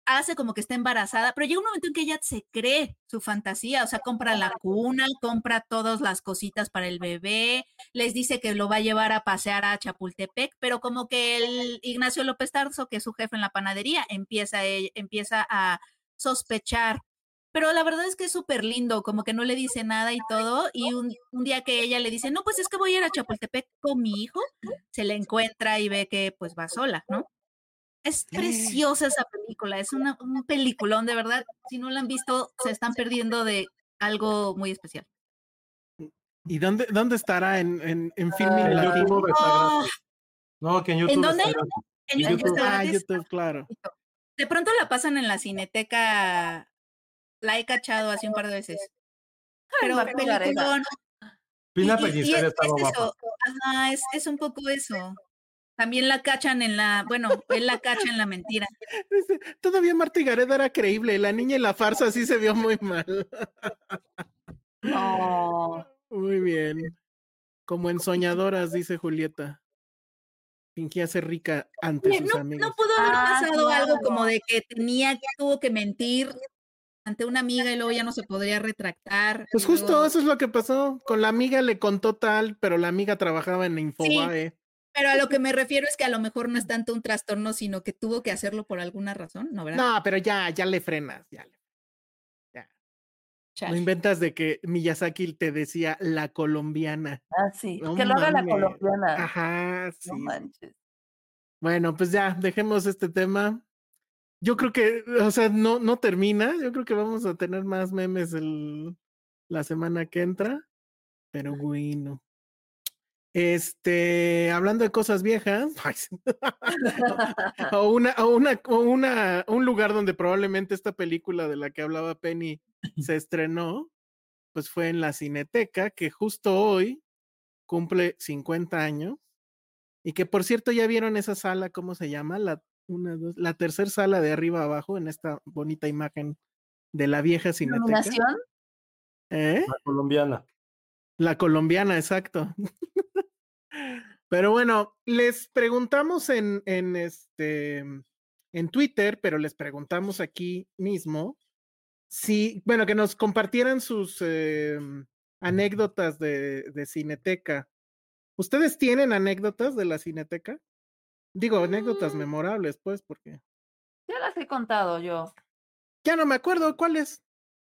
hace como que está embarazada, pero llega un momento en que ella se cree su fantasía, o sea, compra la cuna, compra todas las cositas para el bebé, les dice que lo va a llevar a pasear a Chapultepec, pero como que el Ignacio López Tarso, que es su jefe en la panadería, empieza, e- empieza a sospechar. Pero la verdad es que es súper lindo, como que no le dice nada y todo. Y un, un día que ella le dice, no, pues es que voy a ir a Chapultepec con mi hijo, se le encuentra y ve que pues va sola, ¿no? Es preciosa esa película, es una, un peliculón, de verdad. Si no la han visto, se están perdiendo de algo muy especial. ¿Y dónde, dónde estará? ¿En, en, en Filmin En Latino? YouTube está Oh, gratis. No, que en YouTube dónde? está gratis. en En YouTube Ah. YouTube, claro. De pronto la pasan en la cineteca, la he cachado así un par de veces. Pero. Pina Y- y- es, estaba es guapa. ajá, es, es un poco eso. También la cachan en la, bueno, él la cacha en la mentira. Todavía Marta y Gareda era creíble. La niña en la farsa sí se vio muy mal. No. Muy bien. Como en Soñadoras, dice Julieta. Fingía ser rica ante Oye, sus No, amigos. no pudo haber Ah, pasado algo como de que tenía, que tuvo que mentir ante una amiga y luego ya no se podría retractar. Pues justo luego- eso es lo que pasó. Con la amiga le contó tal, pero la amiga trabajaba en Infobae. Pero a lo que me refiero es que a lo mejor no es tanto un trastorno, sino que tuvo que hacerlo por alguna razón, ¿no? ¿Verdad? No, pero ya, ya le frenas, ya. le- No Chale. inventas de que Miyazaki te decía la colombiana. Ah, sí. No que lo haga la colombiana. Ajá, sí. No manches. Bueno, pues ya, dejemos este tema. Yo creo que, o sea, no, no termina. Yo creo que vamos a tener más memes el, la semana que entra. Pero bueno. Este, hablando de cosas viejas, o una, o una, o una, un lugar donde probablemente esta película de la que hablaba Penny se estrenó, pues fue en la Cineteca, que justo hoy cumple 50 años. Y que por cierto, ya vieron esa sala, ¿cómo se llama? La, una, dos, la tercera sala de arriba abajo en esta bonita imagen de la vieja Cineteca. ¿Eh? La colombiana. La colombiana, exacto. pero bueno, les preguntamos en, en este en Twitter, pero les preguntamos aquí mismo si, bueno, que nos compartieran sus eh, anécdotas de, de Cineteca. ¿Ustedes tienen anécdotas de la Cineteca? Digo, anécdotas Mm. memorables, pues, porque Ya las he contado yo. ya no me acuerdo cuáles.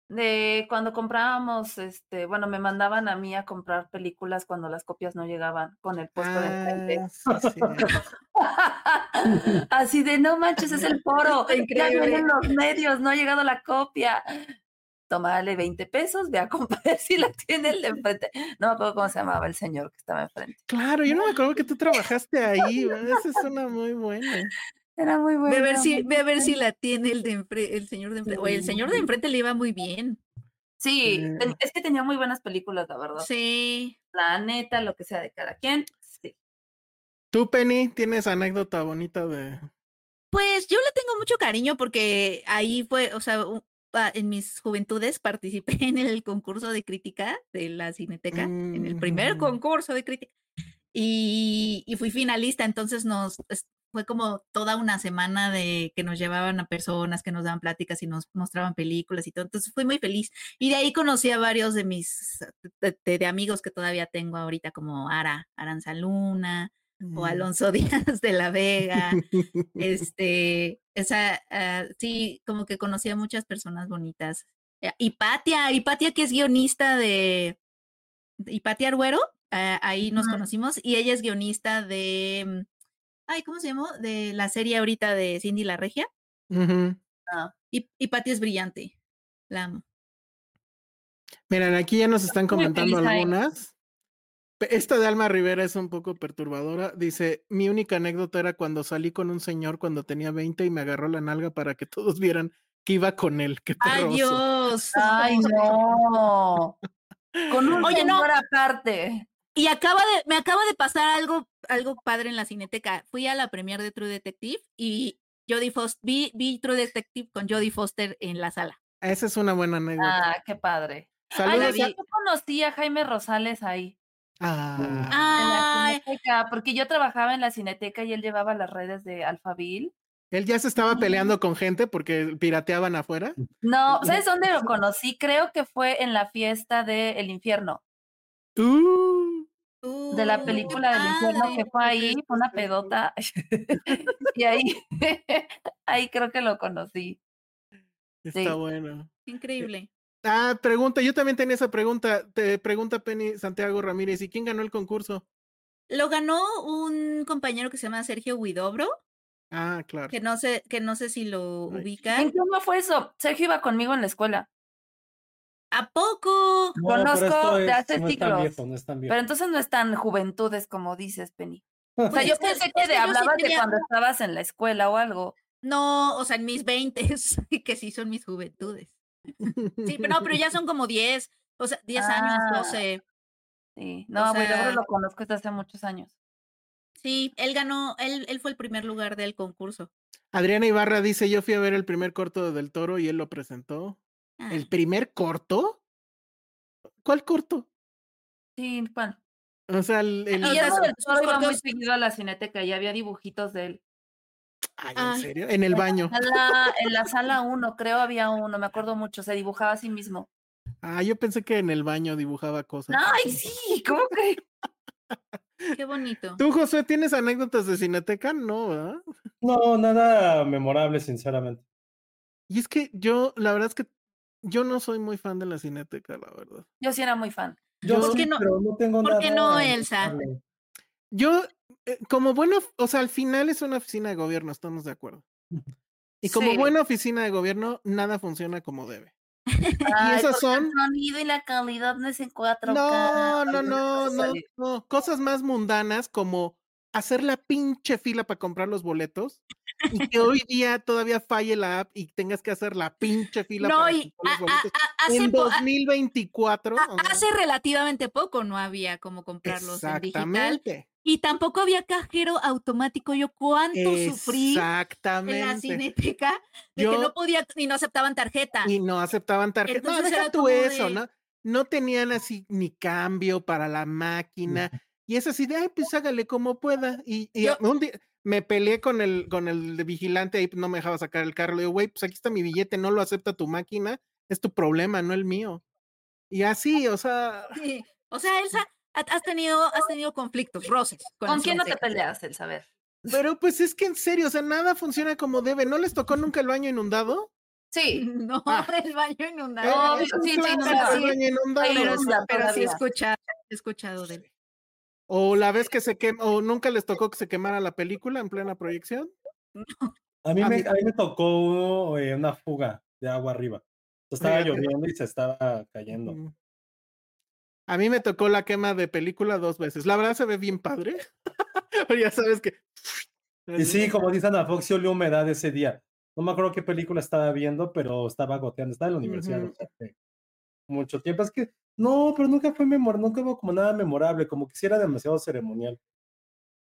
De cuando comprábamos, este, bueno, me mandaban a mí a comprar películas cuando las copias no llegaban con el puesto de enfrente. Ah, sí, sí. Así de no manches, es el foro. Ya vienen los medios, no ha llegado la copia. Tómale 20 pesos, ve a comprar si la tiene el de enfrente. No me acuerdo cómo se llamaba el señor que estaba enfrente. Claro, yo no me acuerdo que tú trabajaste ahí. Esa es una muy buena. Era muy bueno. Ve a ver si, ve a ver si la tiene el de enfre- el señor de enfrente. Oye, el señor de enfrente le iba muy bien. Sí, ten- es que tenía muy buenas películas, la verdad. Sí. La neta, lo que sea de cada quien. Sí. Tú, Penny, tienes anécdota bonita de. Pues yo le tengo mucho cariño porque ahí fue, o sea, en mis juventudes participé en el concurso de crítica de la Cineteca, en el primer Mm. concurso de crítica. Y, y fui finalista, entonces nos fue como toda una semana de que nos llevaban a personas, que nos daban pláticas y nos mostraban películas y todo. Entonces fui muy feliz. Y de ahí conocí a varios de mis de, de- de amigos que todavía tengo ahorita, como Ara, Aranza Luna, o Alonso Díaz de la Vega. este, esa, ah, sí, como que conocí a muchas personas bonitas. Eh, Hipatia, Hipatia que es guionista de Hipatia Arguero, ah, ahí nos conocimos, y ella es guionista de, mm, ay, ¿cómo se llamó? De la serie ahorita de Cindy la Regia. Ujú. Y Hipatia es brillante, la amo. Miren, aquí ya nos están comentando algunas. Esta de Alma Rivera es un poco perturbadora. Dice, mi única anécdota era cuando salí con un señor cuando tenía 20 y me agarró la nalga para que todos vieran que iba con él. Qué ¡Ay. Dios! Ay, no. Con un Oye, no. señor aparte. Y acaba de, me acaba de pasar algo, algo padre en la cineteca. Fui a la premier de True Detective y Jodie Foster, vi, vi True Detective con Jodie Foster en la sala. Esa es una buena anécdota. Ah, qué padre. Ay, Saludos. yo conocí a Jaime Rosales ahí. Ah, En la Ay, cineteca, porque yo trabajaba en la cineteca y él llevaba las redes de Alphaville. él ya se estaba peleando con gente porque pirateaban afuera. No, ¿sabes dónde lo conocí? Creo que fue en la fiesta de El Infierno, Uh, de la uh, película del Infierno, que fue ahí, fue una pedota. y ahí, ahí creo que lo conocí. está Sí. bueno. Increíble. Ah, pregunta, yo también tenía esa pregunta. Te pregunta Penny Santiago Ramírez, ¿y quién ganó el concurso? Lo ganó un compañero que se llama Sergio Huidobro, Ah, claro. que no sé, que no sé si lo Ay. ubican. ¿En qué año fue eso? Sergio iba conmigo en la escuela, ¿A poco? No, Conozco esto de es- hace no es siglos. viejo, es pero entonces no es tan juventudes como dices, Penny. O sea, Pues yo es que- pensé es que sí hablabas de cuando estabas en la escuela o algo. No, o sea, en mis veintes, que sí son mis juventudes. Sí, pero no, pero ya son como 10, o sea, 10 años, Ah. 12. Sí, no, sea- Huidobro lo conozco desde hace muchos años. Sí, él ganó, él, él fue el primer lugar del concurso. Adriana Ibarra dice, yo fui a ver el primer corto de Del Toro y él lo presentó. Ah, ¿El primer corto? ¿Cuál corto? Sí, bueno. O sea, el, el- sea, del Toro iba muy seguido a la cineteca y había dibujitos de él. Ay, ¿en Ay. serio? En el baño. Sala- en la sala 1, creo había uno, me acuerdo mucho, se dibujaba a sí mismo. Ah, yo pensé que en el baño dibujaba cosas. Ay, sí, ¿cómo que? Qué bonito. ¿Tú, Josué, tienes anécdotas de Cineteca? No, ¿verdad? No, nada memorable, sinceramente. Y es que yo, la verdad es que yo no soy muy fan de la Cineteca, la verdad. Yo sí era muy fan. Yo ¿Por sí, qué no? pero no tengo ¿Por nada. qué no, Elsa? Yo, eh, como bueno, o sea, al final es una oficina de gobierno, estamos de acuerdo. Y como Sí. buena oficina de gobierno, nada funciona como debe. Ay, esas son- El sonido y la calidad no es en 4K. No, no, no, no, no. Cosas más mundanas como hacer la pinche fila para comprar los boletos y que hoy día todavía falle la app y tengas que hacer la pinche fila No, para y comprar los a- a- boletos. a- hace, en po- a- 2024. a- o sea, hace relativamente poco no había como comprarlos en digital. Exactamente. Y tampoco había cajero automático. Yo cuánto sufrí en la cineteca de que no podía y no aceptaban tarjeta. Y no aceptaban tarjeta. No, Entonces deja era tú eso, de- ¿no? No tenían así ni cambio para la máquina. Y es así de, ay, pues hágale como pueda. Y, y Yo- un día me peleé con el, con el de vigilante ahí, no me dejaba sacar el carro. Le digo, güey, pues aquí está mi billete, no lo acepta tu máquina. Es tu problema, no el mío. Y así, o sea, Sí. O sea, Elsa, has tenido, has tenido conflictos, roces. Con, ¿Con la quién no te peleas, el saber? pero pues es que en serio, o sea, nada funciona como debe. ¿No les tocó nunca el baño inundado? Sí. No, Ah. el baño Eh, inundado. es un sí, sí, inundado. el baño inundado. Pero pero, sí, sí- pero sí he escuchado, he escuchado de él. O la vez que se quema, o nunca les tocó que se quemara la película en plena proyección. A mí, A me, mí- a mí me tocó eh, una fuga de agua arriba. Estaba Fíjate. lloviendo y se estaba cayendo. A mí me tocó la quema de película dos veces. La verdad se ve bien padre. Pero ya sabes que. Y sí, como dicen a Fox, sí olió humedad ese día. No me acuerdo qué película estaba viendo, pero estaba goteando. Estaba en la universidad hace mucho tiempo. Es que no, pero nunca fue memorable, nunca hubo como nada memorable, como que sí era demasiado ceremonial.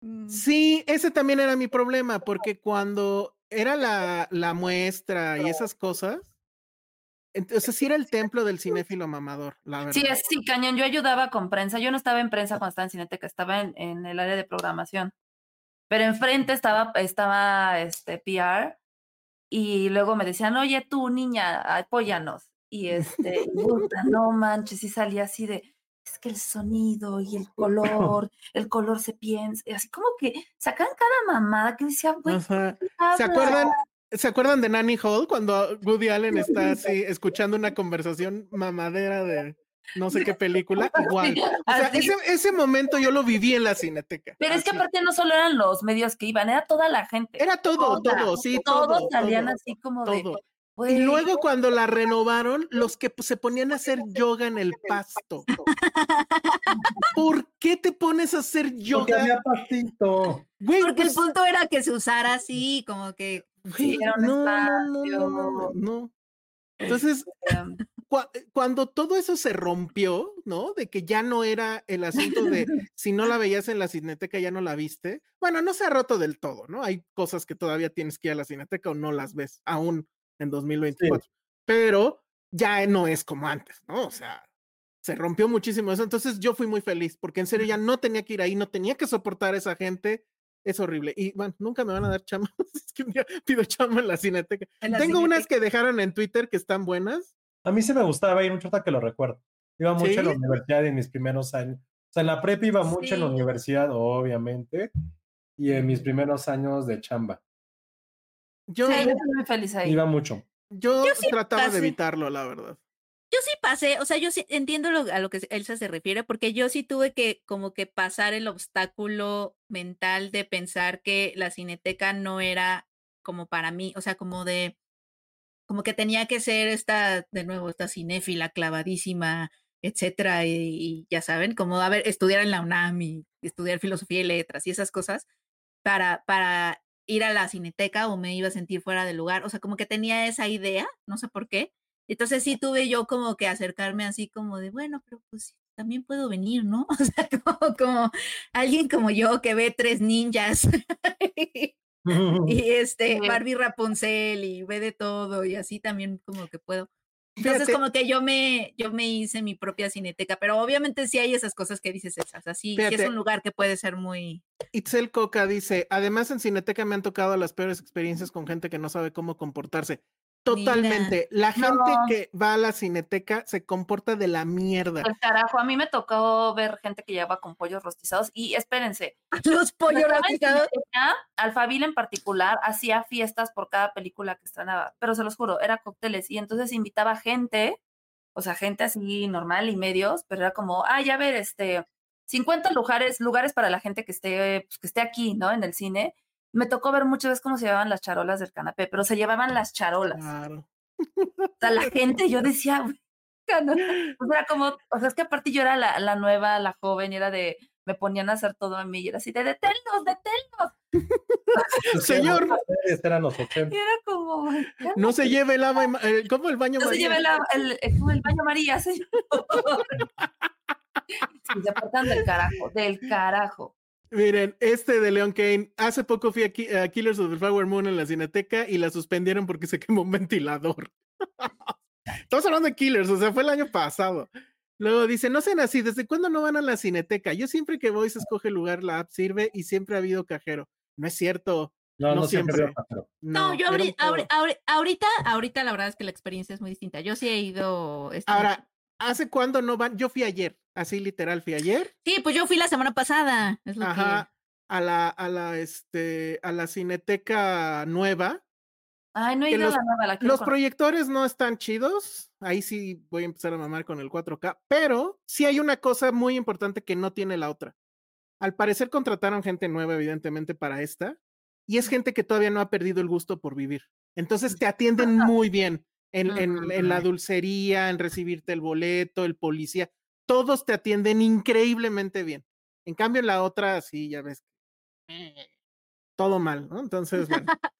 Mm. Sí, ese también era mi problema, porque cuando era la, la muestra y esas cosas, entonces sí era el templo del cinéfilo mamador, la verdad. Sí, sí, cañón. Yo ayudaba con prensa. Yo no estaba en prensa cuando estaba en Cineteca, estaba en, en el área de programación. Pero enfrente estaba, estaba este PR y luego me decían, oye, tú, niña, apóyanos. Y este, puta, no manches, y salía así de, es que el sonido y el color, el color se piensa, y así como que sacan cada mamada que decía, güey, Ajá. ¿qué ¿Se hablas?". acuerdan? ¿Se acuerdan de Nanny Hall cuando Woody Allen está así escuchando una conversación mamadera de no sé qué película? Igual. O sea, ese, ese momento yo lo viví en la cineteca. Pero es que aparte no solo eran los medios que iban, era toda la gente. Era todo, Toda, todo, sí, todos todo. salían todo, así como de. Y "Güey, luego cuando la renovaron, los que pues, se ponían a hacer yoga en el pasto. ¿Por qué te pones a hacer Porque yoga? había pastito. Güey, Porque el pues, punto era que se usara así, como que era un no, no, no, no, no, no. Entonces, em, cua- cuando todo eso se rompió, ¿no? De que ya no era el asunto de si no la veías en la cineteca ya no la viste. Bueno, no se ha roto del todo, ¿no? Hay cosas que todavía tienes que ir a la cineteca o no las ves aún en 2024. Pero ya no es como antes, ¿no? O sea, se rompió muchísimo eso. Entonces yo fui muy feliz porque en serio ya no tenía que ir ahí, no tenía que soportar a esa gente. Es horrible. Y bueno, nunca me van a dar chamba. es que un día pido chamba en la cineteca. en la Tengo unas que dejaron en Twitter que están buenas. A mí sí me gustaba ir mucho hasta que lo recuerdo. Iba mucho a la ¿Sí? universidad en mis primeros años. O sea, en la prepa iba mucho en la Sí. universidad, obviamente, y en mis primeros años de chamba. Yo, sí, yo estoy muy feliz ahí. Iba mucho. yo, Yo sí trataba de evitarlo, la verdad. Yo sí pasé, o sea, yo sí entiendo lo- a lo que Elsa se refiere, porque yo sí tuve que como que pasar el obstáculo mental de pensar que la cineteca no era como para mí, o sea, como de, como que tenía que ser esta, de nuevo, esta cinéfila clavadísima, etcétera, y, ya saben, como, a ver, estudiar en la UNAM y estudiar filosofía y letras y esas cosas para, para ir a la cineteca o me iba a sentir fuera de lugar, o sea, como que tenía esa idea, no sé por qué, entonces sí tuve yo como que acercarme así como de, bueno, pero pues también puedo venir, ¿no? O sea, como, como alguien como yo que ve tres ninjas y este. Barbie Rapunzel y ve de todo y así también como que puedo. Entonces, Fíjate. como que yo me, yo me hice mi propia cineteca, pero obviamente sí hay esas cosas que dices esas. Así sí es un lugar que puede ser muy. Itzel Coca dice, además en Cineteca me han tocado las peores experiencias con gente que no sabe cómo comportarse. Totalmente. La gente No. que va a la Cineteca se comporta de la mierda. El carajo, a mí me tocó ver gente que llevaba con pollos rostizados y espérense. Los pollos rostizados. Alphaville en particular hacía fiestas por cada película que estrenaba, pero se los juro, era cócteles y entonces invitaba gente, o sea, gente así normal y medios, pero era como, ay, a ver, este, 50 lugares, lugares para la gente que esté, pues, que esté aquí, ¿no? En el cine. Me tocó ver muchas veces cómo se llevaban las charolas del canapé, pero se llevaban las charolas. Claro. O sea, la gente, yo decía, "Güey, no". o sea, como, o sea, es que aparte yo era la, la nueva, la joven, y era de, me ponían a hacer todo a mí, y era así de, deténlos, deténlos. Señor. Eran los 80. Y era como, "Ya No se lleve el agua, y ma- eh, ¿cómo el baño no se María? lleve la- el, el, como el baño María, señor. Sí, se portan del carajo, del carajo. Miren, este de Leon Kane, hace poco fui a, Ki- a Killers of the Flower Moon en la Cineteca y la suspendieron porque se quemó un ventilador. Estamos hablando de Killers, o sea, fue el año pasado. Luego dice, no sean así, ¿desde cuándo no van a la Cineteca? Yo siempre que voy se escoge el lugar, la app sirve y siempre ha habido cajero. No es cierto. No, No no, siempre. siempre. veo cajero. No, yo ahorita, ahorita la verdad es que la experiencia es muy distinta. Yo sí he ido. este, Ahora, ¿hace cuándo no van? Yo fui ayer, así literal fui ayer. Sí, pues yo fui la semana pasada. Es lo que- Ajá. A la, a la, este, a la Cineteca nueva. Ay, no he Que ido los- a la nueva, la Los proyectores no están chidos. Ahí sí voy a empezar a mamar con el 4K. Pero sí hay una cosa muy importante que no tiene la otra. Al parecer contrataron gente nueva, evidentemente, para esta. Y es gente que todavía no ha perdido el gusto por vivir. Entonces te atienden muy bien en, en- en la dulcería, en recibirte el boleto, el policía. Todos te atienden increíblemente bien. En cambio, en la otra, sí, ya ves. eh, Todo mal, ¿no? Entonces, bueno.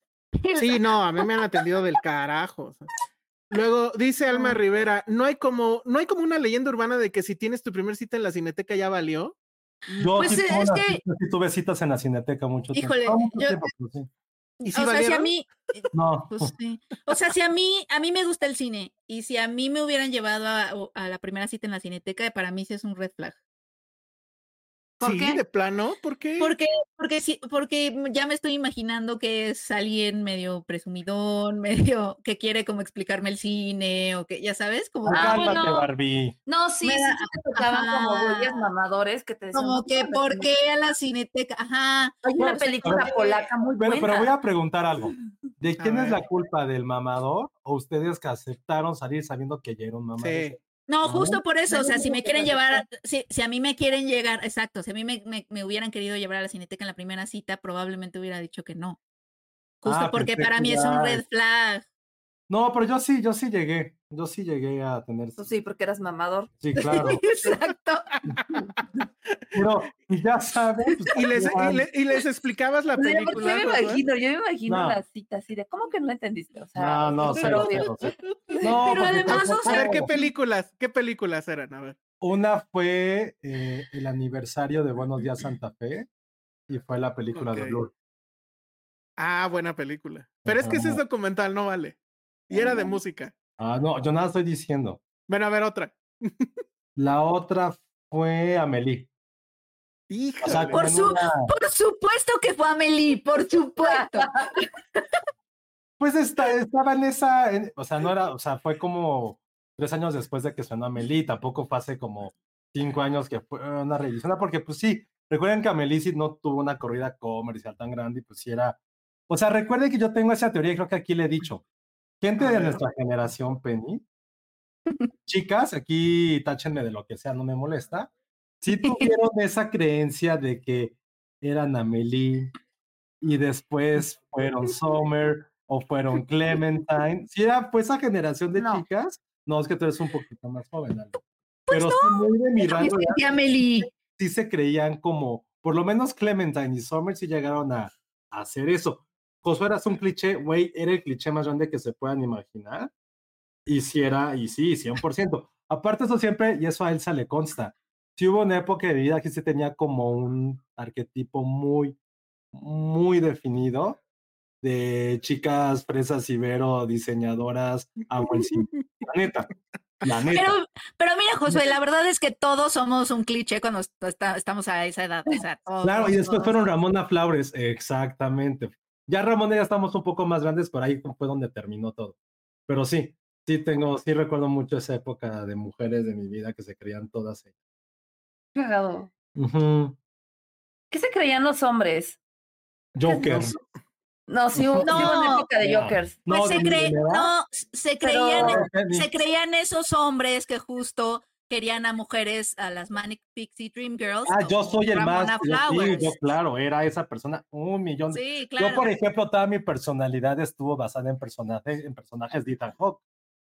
Sí, no, a mí me han atendido del carajo. o sea. Luego dice Alma Rivera, no hay como, no hay como una leyenda urbana de que si tienes tu primer cita en la cineteca ya valió. Yo Pues, sí, tuve es una que- sí tuve citas en la cineteca mucho tiempo. Híjole, yo- tiempo, pero sí. ¿Y si o sea, si a mí, No. pues, sí. o sea, si a mí, a mí me gusta el cine y si a mí me hubieran llevado a la primera cita en la cineteca, para mí sí es un red flag. ¿Por sí, qué? de plano, ¿por qué? Porque, porque sí, porque ya me estoy imaginando que es alguien medio presumidón, medio que quiere como explicarme el cine, o que, ya sabes, como, Ah, Cálmate, bueno. Barbie. No, sí, Me sí, da- sí te tocaban como güeyes ajá. mamadores que te decían. como "No, que, ¿por no". qué a la cineteca? Ajá. Hay una película polaca muy Bueno, buena. pero voy a preguntar algo. ¿De quién es la culpa? ¿Del mamador o ustedes que aceptaron salir sabiendo que ya era un mamador? Sí. No, justo por eso, o sea, si me quieren llevar, si, si a mí me quieren llegar, exacto, si a mí me, me- me hubieran querido llevar a la cineteca en la primera cita, probablemente hubiera dicho que no. Justo Ah, porque pensé para mí es un red flag. No, pero yo sí, yo sí llegué. Yo sí llegué a tener. Sí, porque eras mamador. Sí, claro. Exacto. Pero ya sabes. pues, Y les, y, igual. le- y les explicabas la Yo me película. Imagino, yo me imagino No. la cita así de, ¿cómo que no entendiste? O sea, No, no, súper cero, obvio. cero, cero. No, Pero además, o tampoco- A ver, ¿qué películas? ¿Qué películas eran? A ver. Una fue eh, el aniversario de Buenos Días Santa Fe y fue la película de. Blur. Ah, buena película. Pero es que ese es documental, no vale. Y era de música. Ah, no, yo nada estoy diciendo. Bueno, a ver otra. La otra fue Amelie. Híjole. O sea, Por como en su- una- Por supuesto que fue Amelie, por supuesto. Pues está, estaba en esa, en- o sea, no era, o sea, fue como tres años después de que sonó Amelie, tampoco fue hace como cinco años que fue una reedición, porque pues sí, recuerden que Amelie sí no tuvo una corrida comercial tan grande y pues sí era, o sea, recuerden que yo tengo esa teoría y creo que aquí le he dicho, gente de nuestra generación, Penny, chicas, aquí táchenme de lo que sea, no me molesta, sí tuvieron esa creencia de que eran Amelie y después fueron Summer o fueron Clementine. Si era pues esa generación de No. chicas, no es que tú eres un poquito más joven, Ale. pero sí muy de mi rango Sí, Amelie. sí se creían como, por lo menos Clementine y Summer sí llegaron a, a hacer eso. Josué eras un cliché, güey, era el cliché más grande que se puedan imaginar. Y si era, y sí, 100%. Aparte eso siempre, y eso a Elsa le consta, sí hubo una época de vida que sí tenía como un arquetipo muy, muy definido de chicas fresas ibero, diseñadoras, amo el cine. La neta. La neta. Pero, pero mira, Josué, la verdad es que todos somos un cliché cuando está- estamos a esa edad. o sea, Claro, y después todos. fueron Ramona Flowers, exactamente. Ya Ramona ya estamos un poco más grandes, pero ahí fue donde terminó todo. Pero sí, sí tengo, sí recuerdo mucho esa época de mujeres de mi vida que se creían todas ellas. ¿Qué se creían los hombres? Joker. No, sí sí hubo una No. época de No. Jokers. Pues No, se, cre- no, Pero- creían, se creían esos hombres que justo querían a mujeres, a las Manic Pixie Dream Girls. Ah, yo soy el más. Ramona yo sí, yo, claro, era esa persona, un millón. Sí, Yo, por claro. ejemplo, toda mi personalidad estuvo basada en personajes, en personajes de Ethan Hawke.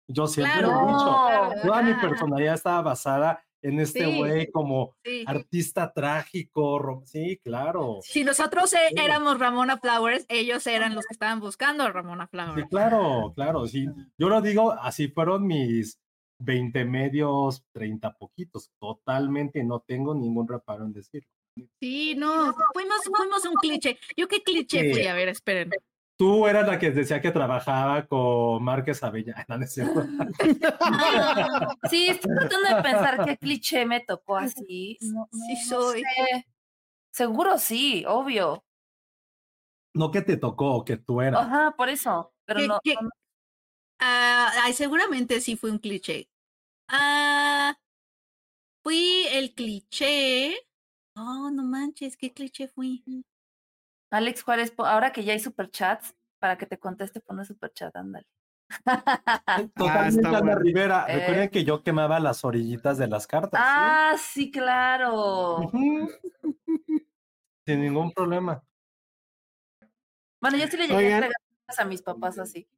Yo siempre Claro, lo he dicho. No. Toda mi personalidad estaba basada en este Sí. güey como sí. artista trágico. Sí, claro. Si nosotros Sí. éramos Ramona Flowers, ellos eran los que estaban buscando a Ramona Sí, Flowers. claro, claro. Sí. Yo lo digo, así fueron mis 20 medios, 30 poquitos. Totalmente, no tengo ningún reparo en decirlo. Sí, no, fuimos, fuimos un cliché. ¿Yo qué cliché Sí. fui? A ver, esperen. Tú eras la que decía que trabajaba con Márquez Avella. No, es cierto. Sí, estoy tratando de pensar qué cliché me tocó así. No, Sí no, soy. sé. Seguro sí, obvio. No que te tocó, que tú eras. Ajá, por eso. Pero ¿Qué- no, qué- no- ay, seguramente sí fue un cliché. Ah, fui el cliché. Oh, no manches, ¿qué cliché fui? Alex Juárez, ahora que ya hay superchats, para que te conteste, pone superchat, ándale. Totalmente está Ana bueno. Rivera. Eh. Recuerden que yo quemaba las orillitas de las cartas. ah, sí, claro. Sin ningún problema. Bueno, yo sí le llegué Oigan. a entregar a mis papás así.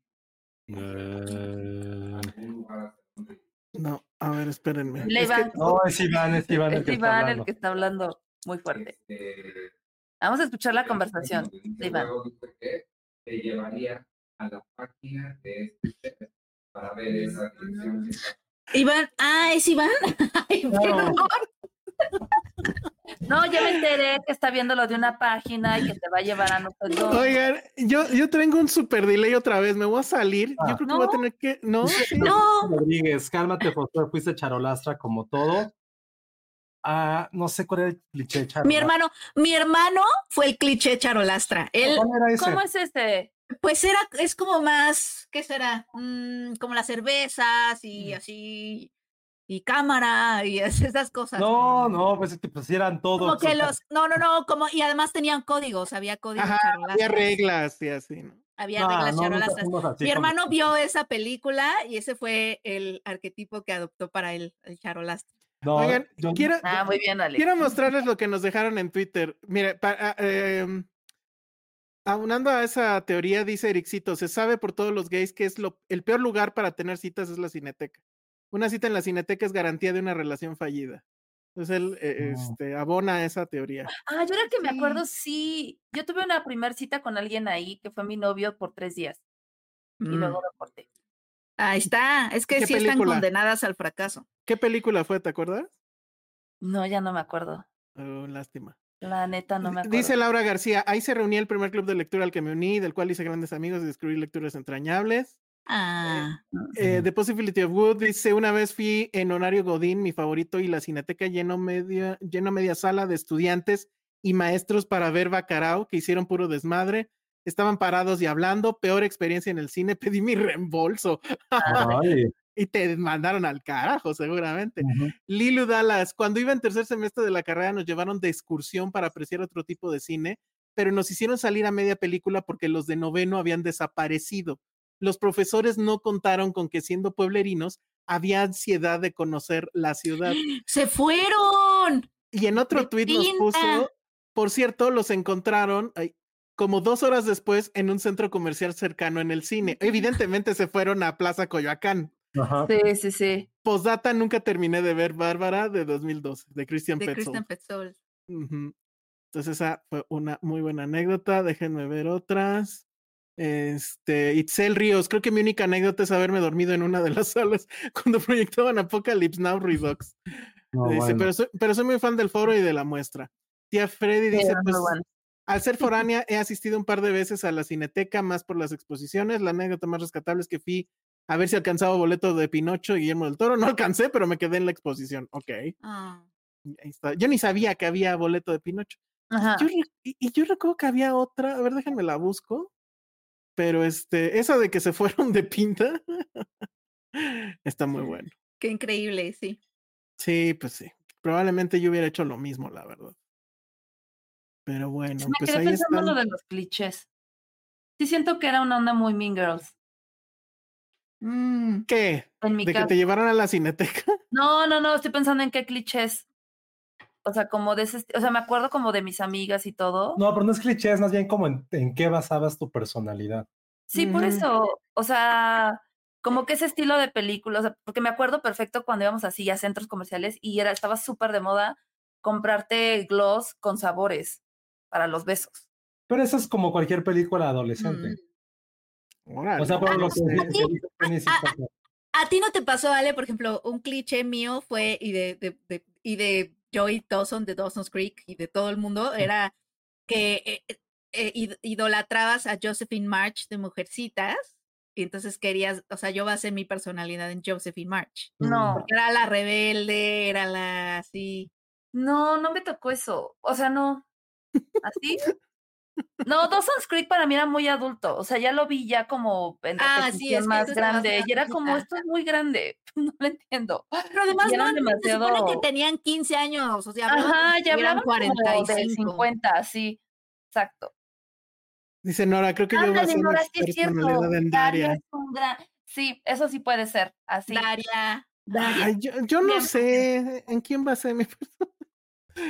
No, a ver, espérenme. Le Es que- Iván, No, es Iván, es Iván el es que está Iván el hablando. que está hablando muy fuerte. Vamos a escuchar la conversación de Iván. te llevaría a la página de este para ver esa dirección. que está Iván, ah, es Iván. Ay. No, ya me enteré que está viendo lo de una página y que te va a llevar a nosotros. Oigan, yo, yo tengo un super delay otra vez. Me voy a salir. Ah. Yo creo que voy a No. tener que. No, sí. No, Rodríguez, cálmate, Josué, fuiste charolastra como todo. Ah, no sé cuál era el cliché de charolastra. mi hermano, mi hermano fue el cliché charolastra. Él, ¿Cuál era ese? ¿Cómo es este? pues era, es como más, ¿qué será? Mm, como las cervezas y Mm. así, y cámara y es- esas cosas. No, no, pues es que pues eran todos. Como que los, no, no, no, como, y además tenían códigos, había códigos Ajá, había reglas y así, ¿no? Había no, reglas no, así Mi hermano vio esa película y ese fue el arquetipo que adoptó para él, el charolastra. No, Oigan, yo- quiero, Ah, muy bien, Alex. quiero mostrarles lo que nos dejaron en Twitter. Mire, pa- ah, em, aunando a esa teoría, dice Ericito, se sabe por todos los gays que es lo, el peor lugar para tener citas es la cineteca. Una cita en la cineteca es garantía de una relación fallida. Entonces él eh, No. este, abona esa teoría. Ah, yo ahora que me acuerdo, sí. Yo tuve una primer cita con alguien ahí que fue mi novio por tres días y Mm. luego me corté. Ahí está, es que ¿Qué sí están condenadas al fracaso. ¿Qué película fue, te acuerdas? No, ya no me acuerdo. Oh, lástima. La neta no me acuerdo. Dice Laura García, ahí se reunía el primer club de lectura al que me uní, del cual hice grandes amigos y descubrí lecturas entrañables. Ah, Eh, The Possibility of Good dice, una vez fui en Horario Godín, mi favorito, y la cineteca llenó media, media sala de estudiantes y maestros para ver Bacarao, que hicieron puro desmadre. Estaban parados y hablando, peor experiencia en el cine, pedí mi reembolso y te mandaron al carajo, seguramente. ujú. Lilu Dallas, cuando iba en tercer semestre de la carrera nos llevaron de excursión para apreciar otro tipo de cine, pero nos hicieron salir a media película porque los de noveno habían desaparecido. Los profesores no contaron con que siendo pueblerinos había ansiedad de conocer la ciudad. se fueron. Y en otro De tuit nos puso, por cierto, los encontraron ay, como dos horas después en un centro comercial cercano en el cine. Evidentemente se fueron a Plaza Coyoacán. Ajá. Sí, sí, sí. Postdata, nunca terminé de ver Bárbara de 2012, de Christian De Petzold. Kristen Petzold. Ujú. Entonces esa fue una muy buena anécdota. Déjenme ver otras. Este, Itzel Ríos, creo que mi única anécdota es haberme dormido en una de las salas cuando proyectaban Apocalypse Now Redux. No, Dice, bueno. pero, soy, pero soy muy fan del foro y de la muestra. Tía Freddy dice, pues, bueno. Al ser foránea, he asistido un par de veces a la cineteca, más por las exposiciones. La anécdota más rescatable es que fui a ver si alcanzaba boleto de Pinocho y Guillermo del Toro. No alcancé, pero me quedé en la exposición. Ok. Ah. Ahí está. Yo ni sabía que había boleto de Pinocho. Ajá. Yo y, y yo recuerdo que había otra, a ver, déjenme la busco. Pero este, esa de que se fueron de pinta está muy bueno. Qué increíble, sí. Sí, pues sí. Probablemente yo hubiera hecho lo mismo, la verdad. Pero bueno, Me pues quedé ahí pensando en lo están. de los clichés. Sí siento que era una onda muy Mean Girls. Mm, ¿Qué? En mi ¿De que te llevaran a la cineteca? No, no, no, estoy pensando en qué clichés. O sea, como de ese, o sea, me acuerdo como de mis amigas y todo. No, pero no es cliché, es más bien como en, en qué basabas tu personalidad. Sí, por eso, o sea, como que ese estilo de película, o sea, porque me acuerdo perfecto cuando íbamos así a centros comerciales y era, estaba súper de moda comprarte gloss con sabores para los besos. Pero eso es como cualquier película adolescente. mm. O sea, por lo que. ¿A ti no te pasó, Ale? Por ejemplo, un cliché mío fue, y de, de, de- y de Joey Dawson de Dawson's Creek y de todo el mundo, era que eh, eh, eh, id- idolatrabas a Josephine March de Mujercitas, y entonces querías, o sea, yo basé mi personalidad en Josephine March. No, Porque era la rebelde, era la así. no, no me tocó eso. O sea, no. ¿Así? No, Dawson's Creek para mí era muy adulto. O sea, ya lo vi ya como en Ah, sí, es que más grande. Y era como, esto es muy grande. No lo entiendo. Pero además no, no, se supone demasiado- que tenían 15 años, o sea, Ajá, ya hablaban como de 45. 50, sí. Exacto. Dice Nora, creo que yo Ándale, basé mi Nora, sí es cierto. en Daria Daria. es un gran... Sí, eso sí puede ser. Así. Daria. Ay, yo, yo no Bien. sé en quién basé mi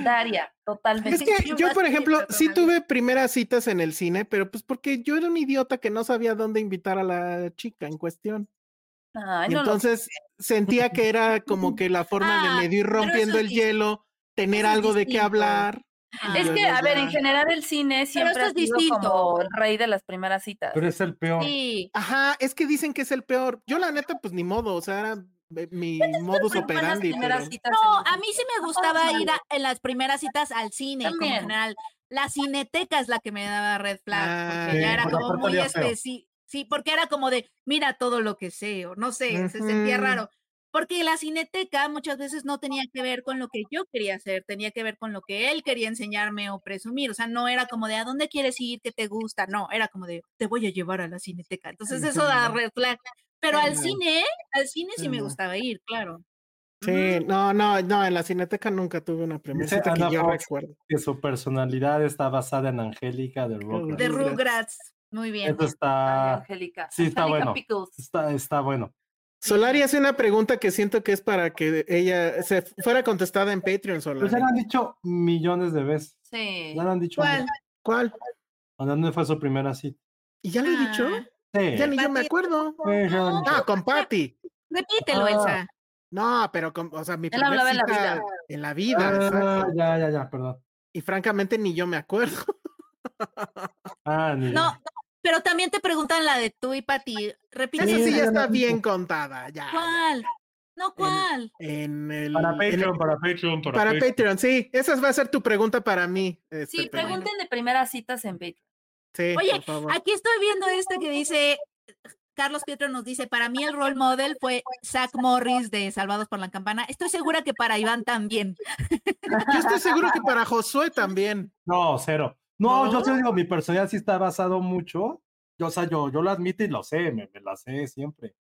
Daria, totalmente. Es que Yo por ejemplo, sí tuve primeras citas en el cine, pero pues porque yo era un idiota que no sabía dónde invitar a la chica en cuestión. Ay, y no lo entonces sentía que era como que la forma Ah, de medio ir rompiendo el hielo, tener algo de qué hablar. Ah, Es que, a ver, en general el cine siempre esto ha es sido distinto. como el rey de las primeras citas. Pero es el peor. Sí. Ajá, es que dicen que es el peor. Yo la neta, pues ni modo, o sea, era mi modus operandi. pero- citas No, a mí sí me gustaba ir a- en las primeras citas al cine, como en También. general. La cineteca es la que me daba red flag, Ah, porque ya sí, era porque como muy específico. Sí, porque era como de, mira todo lo que sé, o no sé, se sentía raro. Porque la cineteca muchas veces no tenía que ver con lo que yo quería hacer, tenía que ver con lo que él quería enseñarme o presumir. O sea, no era como de, ¿a dónde quieres ir? ¿Qué te gusta? No, era como de, te voy a llevar a la cineteca. Entonces eso da red flag. Pero al cine, al cine sí me gustaba ir, claro. Sí, no, no, no, en la cineteca nunca tuve una cita que Ana yo Fox recuerdo. que su personalidad está basada en Angélica de Rugrats. De Rugrats. Muy bien. Eso está, Angélica. sí, está bueno. Pickles. está, está bueno. Solari hace una pregunta que siento que es para que ella se fuera contestada en Patreon, Pues Solari. ya lo han dicho millones de veces. Sí. Ya lo han dicho. ¿Cuál? ¿Cuál? ¿A ¿Dónde fue su primera cita? ¿Y ya le he dicho? Ah, Sí. Ya ni yo me acuerdo. Ah, con Patty. Repítelo, Ah. Elsa. No, pero con, o sea, mi Él primera hablaba en la vida. en la vida, Ah, ya, ya, ya, perdón. Y francamente ni yo me acuerdo. Ah, ni No, pero también te preguntan la de tú y Pati. Repite. Esa sí ya está bien contada, ya. ¿Cuál? No, ¿cuál? En el, Para en el- Patreon, para Patreon, para, para Patreon. Patreon, sí. Esa va a ser tu pregunta para mí. este, Sí, pero- pregunten de primeras citas en Patreon. Sí, Oye, por favor. Aquí estoy viendo este que dice, Carlos Pietro nos dice, para mí el role model fue Zach Morris de Salvados por la Campana. Estoy segura que para Iván también. Yo estoy seguro que para Josué también. No, cero. No, yo sí digo, mi personalidad sí está basado mucho. Yo, o sea, yo, yo lo admito y lo sé, me, me la sé siempre.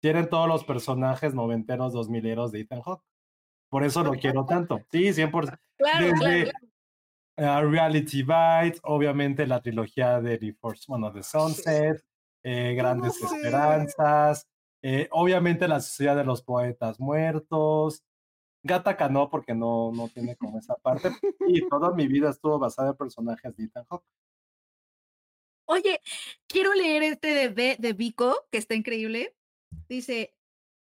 Tienen todos los personajes noventeros, dos mileros de Ethan Hawke. Por eso lo quiero tanto. Sí, 100%. Claro, Desde claro. Eh, Reality Bites, obviamente la trilogía de The Force, bueno, de Sunset, eh, Grandes No sé. Esperanzas, eh, obviamente la Sociedad de los Poetas Muertos, Gataca no, porque no, no tiene como esa parte, y toda mi vida estuvo basada en personajes de Ethan Hawke. Oye, quiero leer este de, B- de Vico, que está increíble. Dice,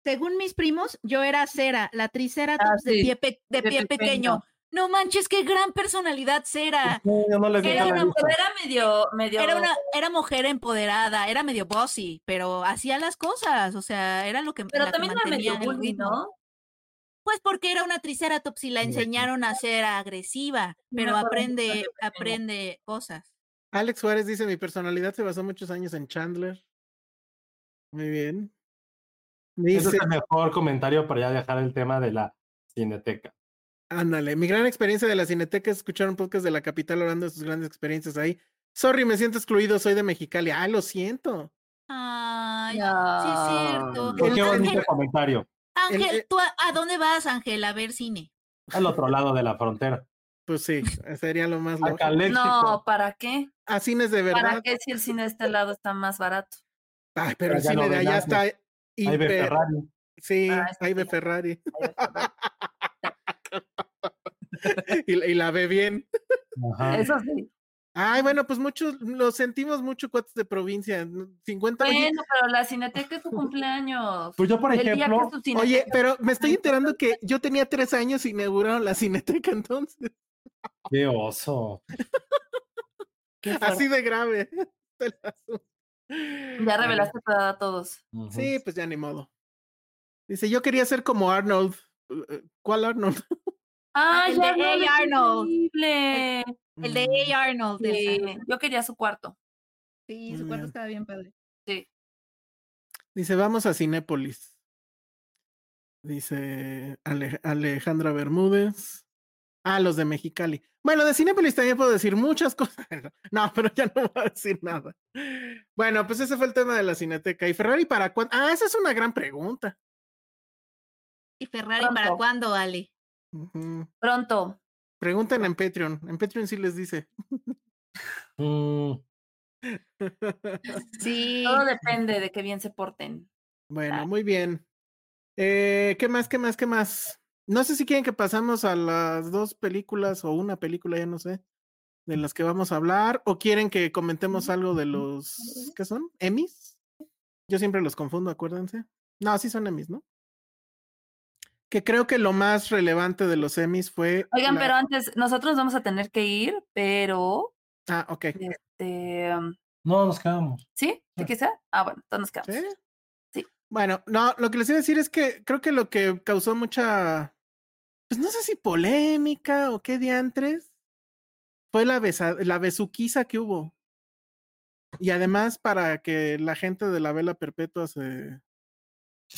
según mis primos, yo era Cera, la triceratops de sí, pie, pe- de de pie pequeño. pequeño. No manches, qué gran personalidad. No, yo no Era, una, pero era medio, medio. Era una, era mujer empoderada, era medio bossy, pero hacía las cosas, o sea, era lo que pero la que también era medio bully. ¿no? pues porque era una triceratops y la enseñaron a ser agresiva, pero aprende, aprende cosas. Alex Suárez dice, mi personalidad se basó muchos años en Chandler. Muy bien. Ese es Dice, el mejor comentario para ya dejar el tema de la cineteca. Ándale, mi gran experiencia de la Cineteca es escuchar un podcast de la capital hablando de sus grandes experiencias ahí. Sorry, me siento excluido, soy de Mexicali. Ah, lo siento. Ay, sí es cierto. Qué, qué bonito Ángel, comentario. Ángel, El- ¿tú a, a dónde vas, Ángel? A ver cine. Al otro lado de la frontera. Pues sí, sería lo más. No, ¿para qué? A cines de verdad. ¿Para qué si el cine de este lado está más barato? Ay, pero el ya cine no de allá nada. está Ahí ve hiper- Ferrari. Sí, Ah, ve sí. Ferrari. y, y la ve bien. Ajá. Eso sí. Ay, bueno, pues muchos, lo sentimos mucho, cuates de provincia. 50 oye, Bueno, pero la cineteca es su cumpleaños. Pues yo, por El ejemplo, Oye, pero me estoy enterando que yo tenía tres años y inauguraron la cineteca entonces. qué oso. qué. Así de grave. Ya revelaste tu edad a todos. Sí, pues ya ni modo. Dice, yo quería ser como Arnold. Uh, ¿Cuál Arnold? ¡Ay, el de no, es Arnold. El de A. Arnold. Sí, yo quería su cuarto. Sí, Muy su cuarto bien. estaba bien padre. Sí. Dice, vamos a Cinépolis. Dice Ale- Alejandra Bermúdez. Ah, los de Mexicali. Bueno, de Cinépolis también puedo decir muchas cosas. No, pero ya no voy a decir nada. Bueno, pues ese fue el tema de la Cineteca. ¿Y Ferrari para cuándo? Ah, esa es una gran pregunta. ¿Y Ferrari para cuándo, Ale? Pronto. Pregunten en Patreon. En Patreon sí les dice. Mm, Sí. Todo depende de que bien se porten. Bueno, muy bien. Eh, ¿Qué más? ¿Qué más? ¿Qué más? No sé si quieren que pasamos a las dos películas o una película, ya no sé, de las que vamos a hablar, o quieren que comentemos algo de los, ¿qué son? ¿Emmys? Yo siempre los confundo, acuérdense. No, sí son Emmys, ¿no? Que creo que lo más relevante de los Emmys fue. Oigan, la- pero antes, nosotros vamos a tener que ir, pero Ah, ok. este um, no, nos quedamos. ¿sí? ¿Sí que sea? Ah, bueno, entonces nos quedamos. ¿Sí? Sí. Bueno, no, lo que les iba a decir es que creo que lo que causó mucha, pues no sé si polémica o qué diantres, fue la, besa, la besuquiza que hubo. Y además para que la gente de la vela perpetua se,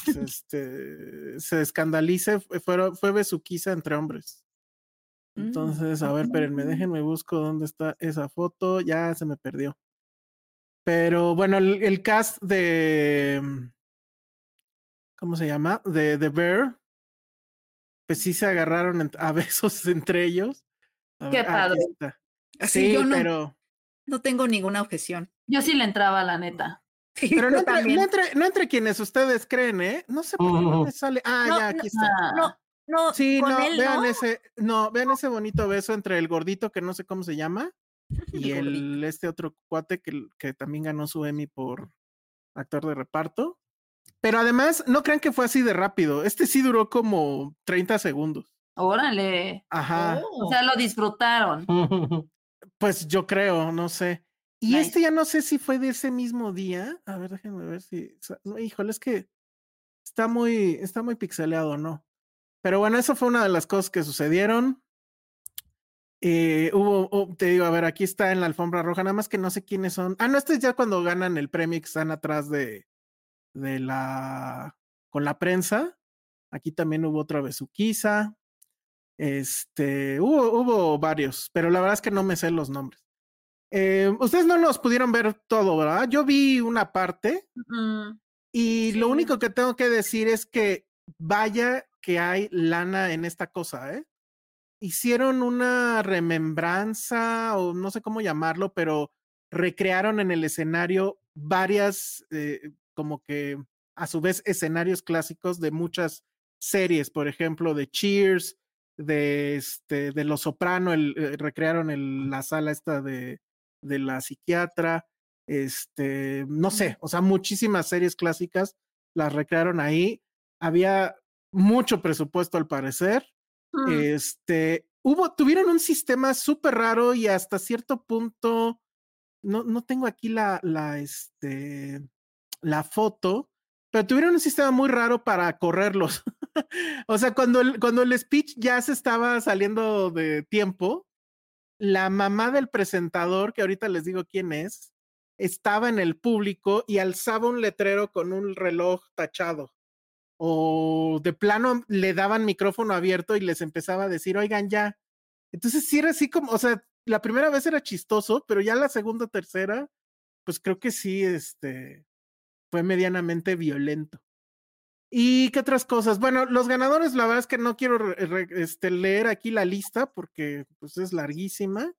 este, se escandalice, fue, fue besuquiza entre hombres. Mm. Entonces, a ver, espérenme, déjenme busco dónde está esa foto, ya se me perdió. Pero bueno, el, el cast de. mm, ¿Cómo se llama? De The Bear. Pues sí se agarraron en- a besos entre ellos. A Qué ver, aquí padre. Así Sí, yo no, pero, no tengo ninguna objeción. Yo sí le entraba, la neta. Pero no, entre, no, entre, no entre quienes ustedes creen, ¿eh? No sé por qué no me sale. Ah, No, ya, no, aquí está. No, no, Sí, con no, él vean no. ese, no, vean ese bonito beso entre el gordito que no sé cómo se llama y El el este otro cuate que, que también ganó su Emmy por actor de reparto. Pero además, no crean que fue así de rápido. Este sí duró como 30 segundos. Órale. Ajá. O sea, lo disfrutaron. Pues yo creo, no sé. Y Nice. este ya no sé si fue de ese mismo día. A ver, déjenme ver si. híjole, es que está muy, está muy pixeleado, ¿no? Pero bueno, eso fue una de las cosas que sucedieron. Eh, hubo, oh, te digo, a ver, aquí está en la alfombra roja, nada más que no sé quiénes son. Ah, no, este es ya cuando ganan el premio y que están atrás de, de la, con la prensa. Aquí también hubo otra besuquiza. Este, hubo, hubo varios, pero la verdad es que no me sé los nombres. Eh, ustedes no los pudieron ver todo, ¿verdad? Yo vi una parte Mm, y lo Sí. único que tengo que decir es que vaya que hay lana en esta cosa, ¿eh? Hicieron una remembranza o no sé cómo llamarlo, pero recrearon en el escenario varias, eh, como que a su vez escenarios clásicos de muchas series, por ejemplo, de Cheers, de este, de Los Soprano, el, eh, recrearon el- la sala esta de, de la psiquiatra, este, no sé, o sea, muchísimas series clásicas las recrearon ahí. Había mucho presupuesto al parecer. mm. Este, hubo, tuvieron un sistema súper raro y hasta cierto punto, no, no tengo aquí la, la, este, la foto, pero tuvieron un sistema muy raro para correrlos. o sea, cuando el, cuando el speech ya se estaba saliendo de tiempo, la mamá del presentador, que ahorita les digo quién es, estaba en el público y alzaba un letrero con un reloj tachado. O de plano le daban micrófono abierto y les empezaba a decir, oigan ya. Entonces sí era así como, o sea, la primera vez era chistoso, pero ya la segunda, tercera, pues creo que sí, este, fue medianamente violento. ¿Y qué otras cosas? Bueno, los ganadores, la verdad es que no quiero este, leer aquí la lista porque pues, es larguísima,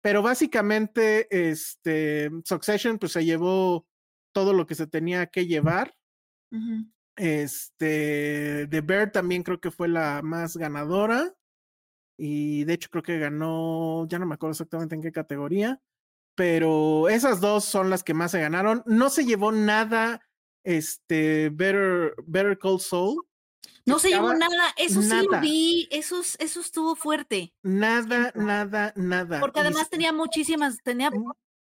pero básicamente este, Succession pues, se llevó todo lo que se tenía que llevar. Este, The Bear también creo que fue la más ganadora y de hecho creo que ganó, ya no me acuerdo exactamente en qué categoría, pero esas dos son las que más se ganaron. No se llevó nada este Better, Better Call Soul. No se llevó nada, eso sí lo vi, eso, eso estuvo fuerte. Nada, nada, nada. Porque además tenía muchísimas, tenía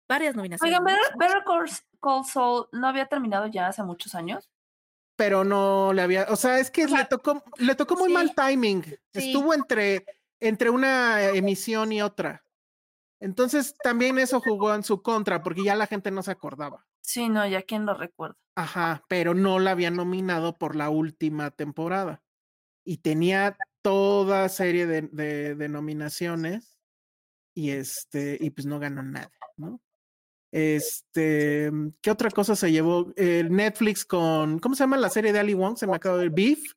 varias nominaciones. Oigan, Better, Call Soul no había terminado ya hace muchos años. Pero no le había, o sea, es que le tocó, le tocó muy mal timing. Estuvo entre, entre una emisión y otra. Entonces también eso jugó en su contra, porque ya la gente no se acordaba. Sí, no, ya quién lo recuerda. Ajá, pero no la habían nominado por la última temporada. Y tenía toda serie de, de, nominaciones. Y este, y pues no ganó nada, ¿no? Este, ¿qué otra cosa se llevó? Netflix con, ¿cómo se llama la serie de Ali Wong? Se me acaba de Beef.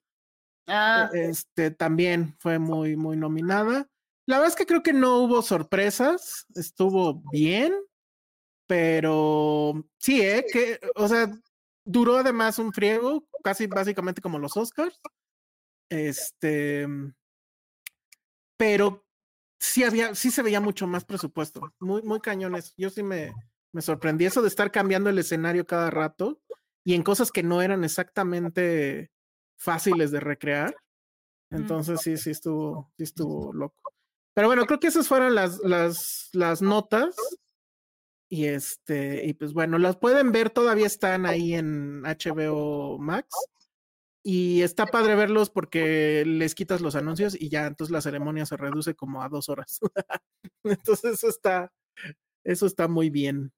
Ah. Este también fue muy, muy nominada. La verdad es que creo que no hubo sorpresas, estuvo bien, pero sí, ¿eh? Que, o sea, duró además un friego, casi básicamente como los Oscars. Este, pero sí había, sí se veía mucho más presupuesto, muy, muy cañones. Yo sí me, me sorprendí eso de estar cambiando el escenario cada rato y en cosas que no eran exactamente fáciles de recrear. Entonces sí, sí estuvo, sí estuvo loco. Pero bueno, creo que esas fueron las, las, las notas. Y este, y pues bueno, las pueden ver, todavía están ahí en HBO Max. Y está padre verlos porque les quitas los anuncios y ya entonces la ceremonia se reduce como a dos horas. entonces eso está, eso está muy bien.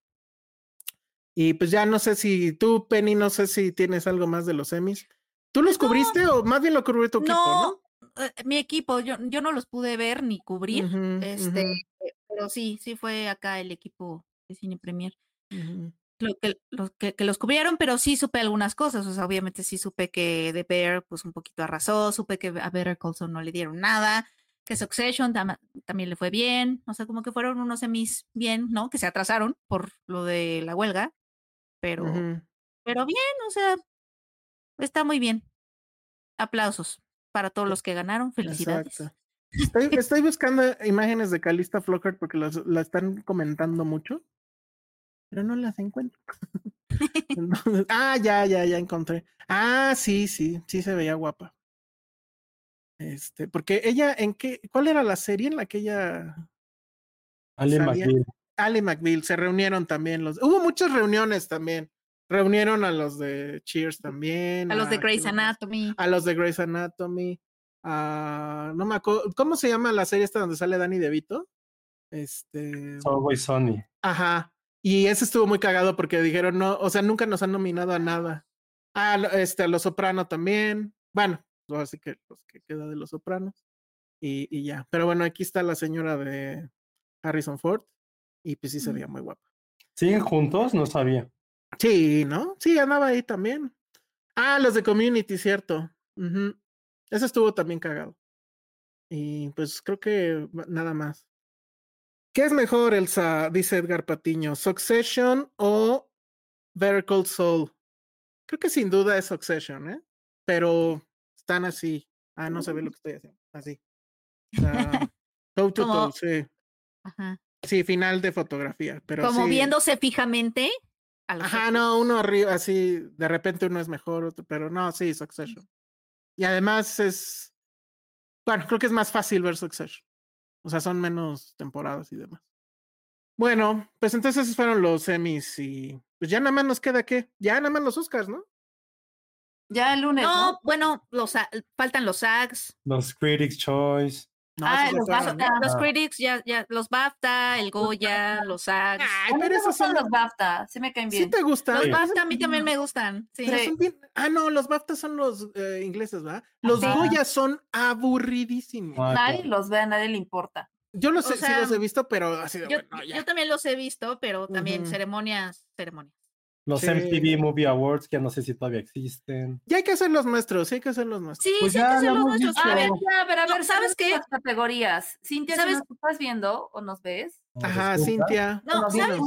Y pues ya no sé si tú, Penny, no sé si tienes algo más de los semis. ¿Tú los cubriste o más bien lo cubrió tu equipo, no? Eh, mi equipo, yo, yo no los pude ver ni cubrir, este, pero sí, sí fue acá el equipo de Cine Premier. Lo que, los que, los cubrieron, pero sí supe algunas cosas. O sea, obviamente sí supe que The Bear, pues un poquito arrasó, supe que a Better Call no le dieron nada, que Succession también le fue bien. O sea, como que fueron unos semis bien, ¿no? Que se atrasaron por lo de la huelga, pero, pero bien, o sea, está muy bien. Aplausos para todos los que ganaron. Felicidades. Estoy, buscando imágenes de Calista Flockhart porque la están comentando mucho, pero no las encuentro. ah, ya, ya, ya encontré. Ah, sí, sí, sí se veía guapa. Este, porque ella, ¿en qué? ¿Cuál era la serie en la que ella? Ali McBeal. Ali McBeal, se reunieron también los. Hubo muchas reuniones también. Reunieron a los de Cheers también. A los de Grey's Anatomy. A los de Grey's Anatomy. A, no me acuerdo. ¿Cómo se llama la serie esta donde sale Danny DeVito? Este. Always Sunny. Ajá. Y ese estuvo muy cagado porque dijeron, no, o sea, nunca nos han nominado a nada. Ah, este, a Los Soprano también. Bueno, así que los que queda de Los Sopranos. Y, y, ya. Pero bueno, aquí está la señora de Harrison Ford. Y pues sí se veía muy guapa. ¿Siguen juntos? No sabía. Sí, ¿no? Sí, andaba ahí también. Ah, los de Community, cierto. Ese estuvo también cagado. Y pues creo que nada más. ¿Qué es mejor, Elsa? Dice Edgar Patiño. ¿Succession o Better Cold Soul? Creo que sin duda es Succession, ¿eh? Pero están así. Ah, no se ve lo que estoy haciendo. Así. toe to toe, sí. Ajá. Sí, final de fotografía. Pero Como viéndose fijamente. Ajá, no, uno arriba, así, de repente uno es mejor, otro, pero no, sí, Succession. Y además es, bueno, creo que es más fácil ver Succession. O sea, son menos temporadas y demás. Bueno, pues entonces esos fueron los semis y pues ya nada más nos queda qué, ya nada más los Oscars, ¿no? Ya el lunes. No, ¿no? bueno, los, a- faltan los SAGs, Los Critics Choice. No, Ah, los BAFTA. ¿no? los Ah. critics, ya, ya, los BAFTA, el Goya, los SAGs. Ay, pero esos son los BAFTA, sí me caen ¿Sí bien. te gustan? Los Sí. BAFTA a mí también me gustan. Sí. Pero Sí. son bien- Ah, no, los BAFTA son los eh, ingleses, ¿verdad? Los Ajá. Goya son aburridísimos. Ah, Nadie claro. los ve, a nadie le importa. Yo los O he- sí sea, los he visto, pero así de Yo, bueno, ya. yo también los he visto, pero también ceremonias, ceremonias. Los Sí. MTV Movie Awards, que no sé si todavía existen. Ya hay que hacer los nuestros, sí hay que hacer los nuestros. Sí, Pues sí, hay ya que hacer lo los nuestros. A ver, ya, a ver, a ver, ¿sabes qué? Las categorías. Cintia, ¿Sabes? nos estás viendo o nos ves. ¿Nos Ajá? Cintia. No, ¿Nos ¿sabes?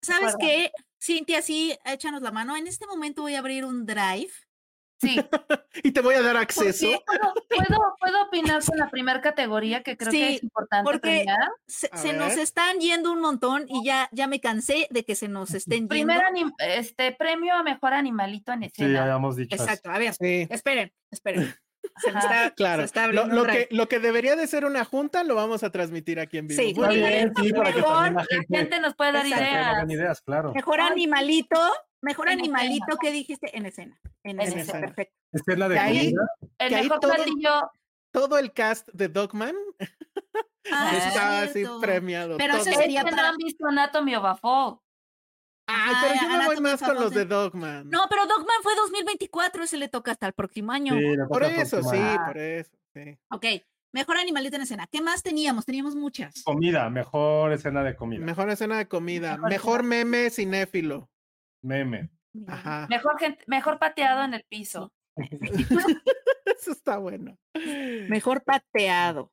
¿sabes qué? Cintia, sí, échanos la mano. En este momento voy a abrir un drive. Sí. Y te voy a dar acceso. Porque ¿Puedo, puedo, puedo opinar con la primera categoría que creo que es importante porque- premiar? Se, se nos están yendo un montón y ya, ya me cansé de que se nos estén yendo. Primer este premio a mejor animalito en Sí, escena. habíamos dicho eso. Exacto, a ver, Sí, esperen, esperen. Se está, se claro. está Lo, lo que, lo que debería de ser una junta lo vamos a transmitir aquí en vivo. Sí, Muy bien. bien, sí, para que Mejor la La gente, nos puede dar ideas. hagan ideas, claro. Mejor animalito, mejor En animalito escena. que dijiste en escena. En, En escena, escena. perfecto. Esta es la de ahí- comida. El mejor todo- platillo. Todo el cast de Dogman Ah, está así premiado. Pero todo. ese Es sería no para- han visto Anatomy of a Fall. Ay, pero yo me voy más con los de. Dogman. No, pero Dogman fue 2024, ese le toca hasta el próximo año. Sí, por eso, sí, por eso. Sí. Ok, mejor animalito en escena. ¿Qué más teníamos? Teníamos muchas. Comida, mejor escena de comida. Mejor escena de comida. Mejor Mejor meme cinéfilo. Meme. Ajá. Mejor, gente, mejor pateado en el piso. Eso está bueno. Mejor pateado.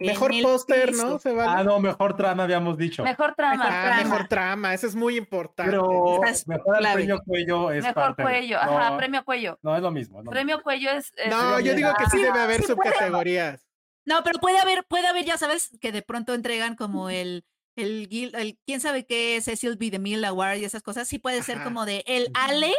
Mejor póster. ¿no? Se vale. Ah, no, mejor trama habíamos dicho. Mejor trama. Mejor Ah, trama. mejor trama. Eso es muy importante. Pero mejor el clave. premio cuello es Mejor parte de- cuello. Ajá, no, premio cuello. No es lo mismo. lo Premio cuello es. es- No, yo digo que sí Sí, debe haber sí puede. subcategorías. No, pero puede haber, puede haber, ya sabes, que de pronto entregan como el, el, el quién sabe qué, Cecil B. DeMille Award y esas cosas. Sí puede ser Ajá. como de el Ale,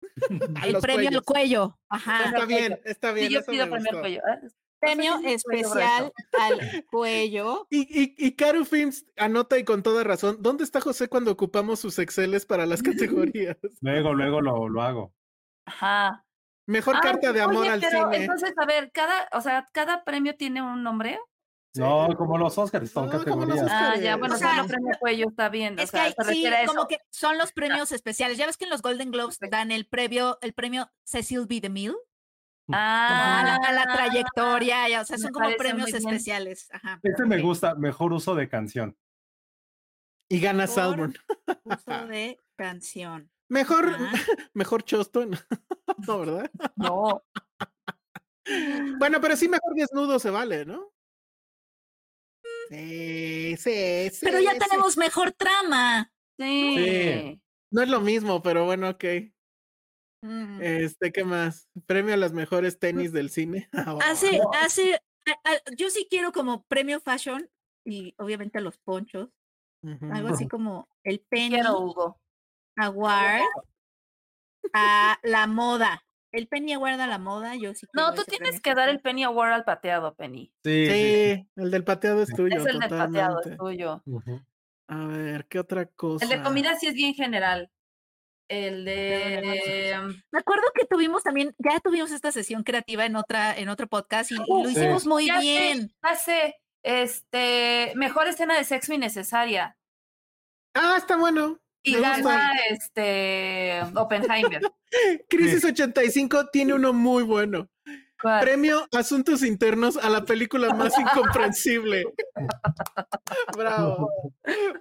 el premio al cuello. Ajá. Está bien, está Sí, bien. yo eso pido me premio al cuello. ¿eh? Premio especial al cuello. Y, y, y Caro Films anota y con toda razón, ¿dónde está José cuando ocupamos sus Exceles para las categorías? Luego, luego lo, lo hago. Ajá. Mejor Ah, carta de amor oye, al pero cine. Entonces, a ver, cada, o sea, cada premio tiene un nombre. No, como los Oscars, son No, como los categorías. Ah, ya, bueno, O sea, solo premio cuello está bien. O Es que hay- se sí, refiere a eso. como que son los premios especiales. Ya ves que en los Golden Globes dan el premio, el premio Cecil B. DeMille, como Ah, a, la, a la trayectoria, ya, o sea, son como premios especiales. Ajá. Este me gusta, mejor uso de canción. Y gana Salmon. Uso de canción. Mejor, Ah. mejor Choston. No, ¿verdad? no. Bueno, pero sí mejor desnudo se vale, ¿no? Sí, sí, sí. Pero ya sí. tenemos mejor trama. Sí. Sí. No es lo mismo, pero bueno, ok. Mm. Este, ¿qué más? Premio a las mejores tenis del cine. Ah, Hace, hace, a- a- yo sí quiero como premio fashion y obviamente los ponchos, algo así como el Penny Quiero, Hugo. Award a la moda. El Penny Award a la moda, yo sí quiero No, tú tienes premio que dar el. Penny Award al pateado, Penny. Sí, sí. Sí, el del pateado es tuyo. es el del pateado, es tuyo. A ver, ¿qué otra cosa? El de comida sí es bien general. El de. Me acuerdo que tuvimos también, ya tuvimos esta sesión creativa en otra, en otro podcast y, lo Sí. hicimos muy Ya sé, bien. ya sé, este. Mejor escena de sexo innecesaria. Ah, está bueno. Y Me gusta. gana este. Oppenheimer. Crisis 85 tiene uno muy bueno. ¿Cuál? Premio Asuntos Internos a la película más incomprensible. bravo.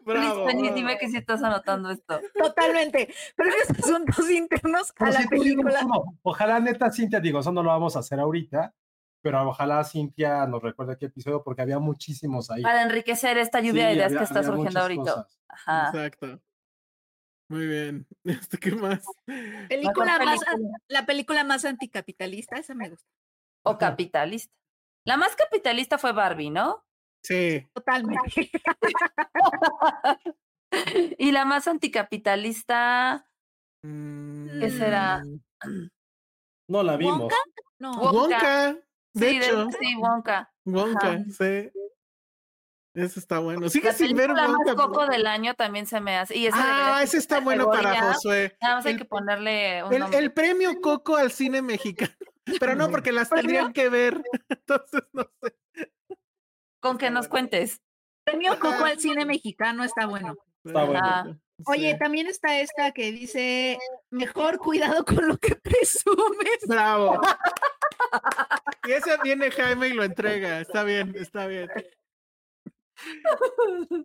Bravo. Dime que si estás anotando esto. Totalmente. Premios asuntos internos a Pero la película. Ojalá neta Cintia, digo, eso no lo vamos a hacer ahorita, pero ojalá Cintia nos recuerde qué episodio porque había muchísimos ahí. Para enriquecer esta lluvia de ideas había- que está surgiendo ahorita. Ajá. Exacto. Muy bien. Este, ¿Qué más? Película más, película. la película más anticapitalista, esa me gusta. O capitalista. La más capitalista fue Barbie, ¿no? Sí. Totalmente. y la más anticapitalista. Mm, ¿Qué será? No la vimos. ¿Wonka? No. Wonka. Wonka. De sí, hecho, sí, Wonka. Wonka, Ajá. sí. Eso está bueno. Sigue La sin ver más Wonka, coco pero- del año también se me hace. Y ese Ah, ese está bueno para. Josué. Nada más hay que ponerle un El, nombre. el premio Coco al cine mexicano. Pero no, porque las tendrían que ver. Entonces, no sé. Con que nos cuentes. Premio Coco al cine mexicano está bueno. Está bueno. Ah, Oye, Sí. también está esta que dice, mejor cuidado con lo que presumes. Bravo. Y ese viene Jaime y lo entrega. Está bien, está bien.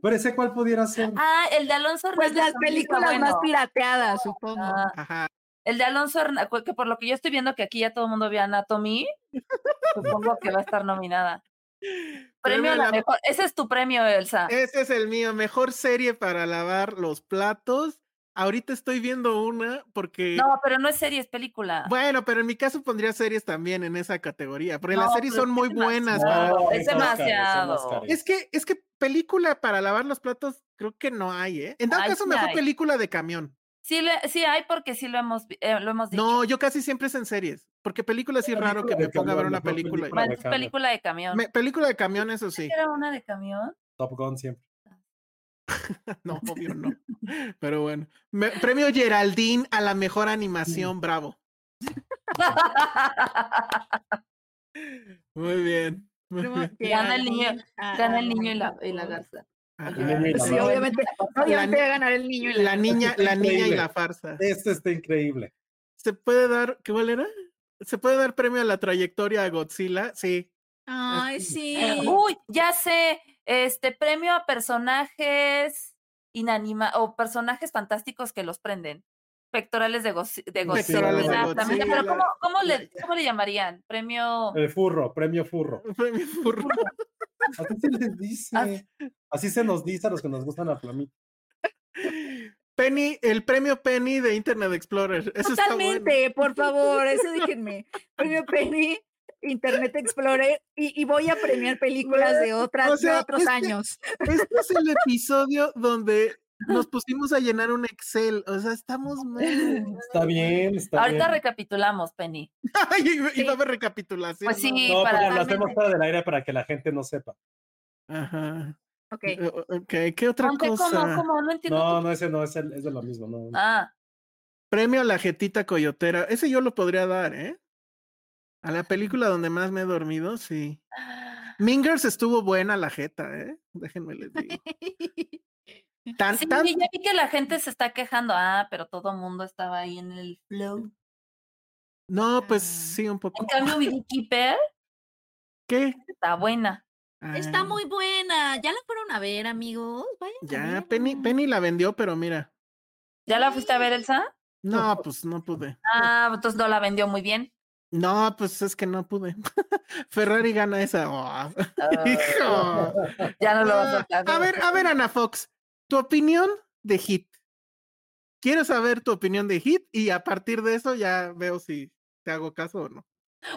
Pero ese cuál pudiera ser. Ah, el de Alonso Pues Hernández las también está películas más pirateadas, supongo. Ah, Ajá. el de Alonso Hernández, que por lo que yo estoy viendo que aquí ya todo el mundo ve Anatomy, supongo que va a estar nominada. Premio a la la- mejor. Ese es tu premio, Elsa. Ese es el mío. Mejor serie para lavar los platos. Ahorita estoy viendo una porque. No, pero no es serie, es película. Bueno, pero en mi caso pondría series también en esa categoría, porque las series son muy buenas. No, para- es demasiado. Es que, es que película para lavar los platos creo que no hay, ¿eh? En Ay, caso, sí mejor hay. película de camión. Sí, le- sí hay porque sí lo hemos, eh, lo hemos dicho. No, yo casi siempre es en series, porque película sí es raro que me ponga a ver una película. película. Bueno, de es camión. película de camión. Me- película de camión, eso sí. ¿Era una de camión? Top Gun siempre. No, obvio no. Pero bueno. Me- premio Geraldine a la mejor animación, bravo. Muy bien. Gana el niño, Gana el niño y la, y la garza. Sí, obviamente, obviamente va a ganar el niño y la, La niña, la niña y la farsa. Este está increíble. ¿Se puede dar, qué cuál era? ¿Se puede dar premio a la trayectoria a Godzilla? Sí. Ay, sí. Uy, ya sé. Este premio a personajes inanima o personajes fantásticos que los prenden. Pectorales de, de Godzilla. De Exactamente, Pero. ¿cómo, cómo le, ¿cómo le llamarían? Premio. El furro, premio furro. Premio furro. Así se les dice. Así se nos dice a los que nos gustan la flamita. Penny, el premio Penny de Internet Explorer. Eso está bueno. Totalmente, por favor, eso déjenme. Premio Penny, Internet Explorer, y, y voy a premiar películas de otras, O sea, de otros es que- años. Este es el episodio donde nos pusimos a llenar un Excel. O sea, estamos mal. Está bien, está Ahorita bien. recapitulamos, Penny. Iba- iba a haber recapitulación. Pues sí, No, para pero lo hacemos fuera del aire para que la gente no sepa. Ajá. Ok. Ok, ¿qué otra Aunque, cosa? ¿cómo, cómo? No entiendo. No, no, ese no, es, el- es de lo mismo. No. Ah, Premio a la jetita coyotera. Ese yo lo podría dar, ¿eh? A la película donde más me he dormido, sí. Mingers estuvo buena la jeta, ¿eh? Déjenme les digo. Tan, sí, tan- ya vi que la gente se está quejando. Ah, pero todo el mundo estaba ahí en el flow. No, pues Ah. sí, un poco. En cambio, Beekeeper ¿Qué? está buena. Está Ah, muy buena. ¿Ya la fueron a ver, amigos? Vayan Ya. Penny, Penny la vendió, pero mira. ¿Ya la fuiste a ver, Elsa? No, pues no pude. Ah, entonces no la vendió muy bien. No, pues es que no pude. Ferrari gana esa. Oh, hijo. ya no lo vas a Ah, sacar. A ver, a ver, Ana Fox, tu opinión de Hit. Quiero saber tu opinión de Hit y a partir de eso ya veo si te hago caso o no.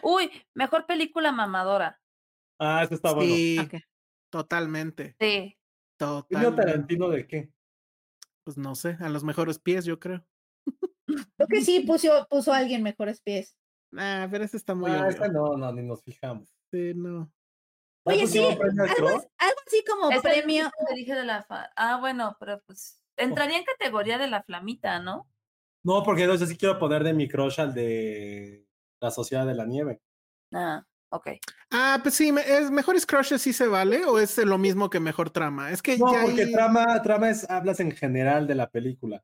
Uy, mejor película mamadora. Ah, ese está bueno. Sí, Ok. totalmente. Sí. ¿Premio Totalmente. Tarantino de qué? Pues no sé, a los mejores pies, yo creo. Creo que sí puso, puso a alguien mejores pies. Ah, pero ese está muy Ah, obvio. ese no, no, ni nos fijamos. Sí, no. ¿Ya Oye, sí, Algo, así como premio. te dije de la fa- Ah, bueno, pero pues entraría en categoría de la flamita, ¿no? No, porque no, yo sí quiero poner de mi crush al de la Sociedad de la Nieve. Ah, ok. Ah, pues sí, me- es mejores crushes sí se vale o es lo mismo que mejor trama. Es que No, ya porque trama, trama es, hablas en general de la película.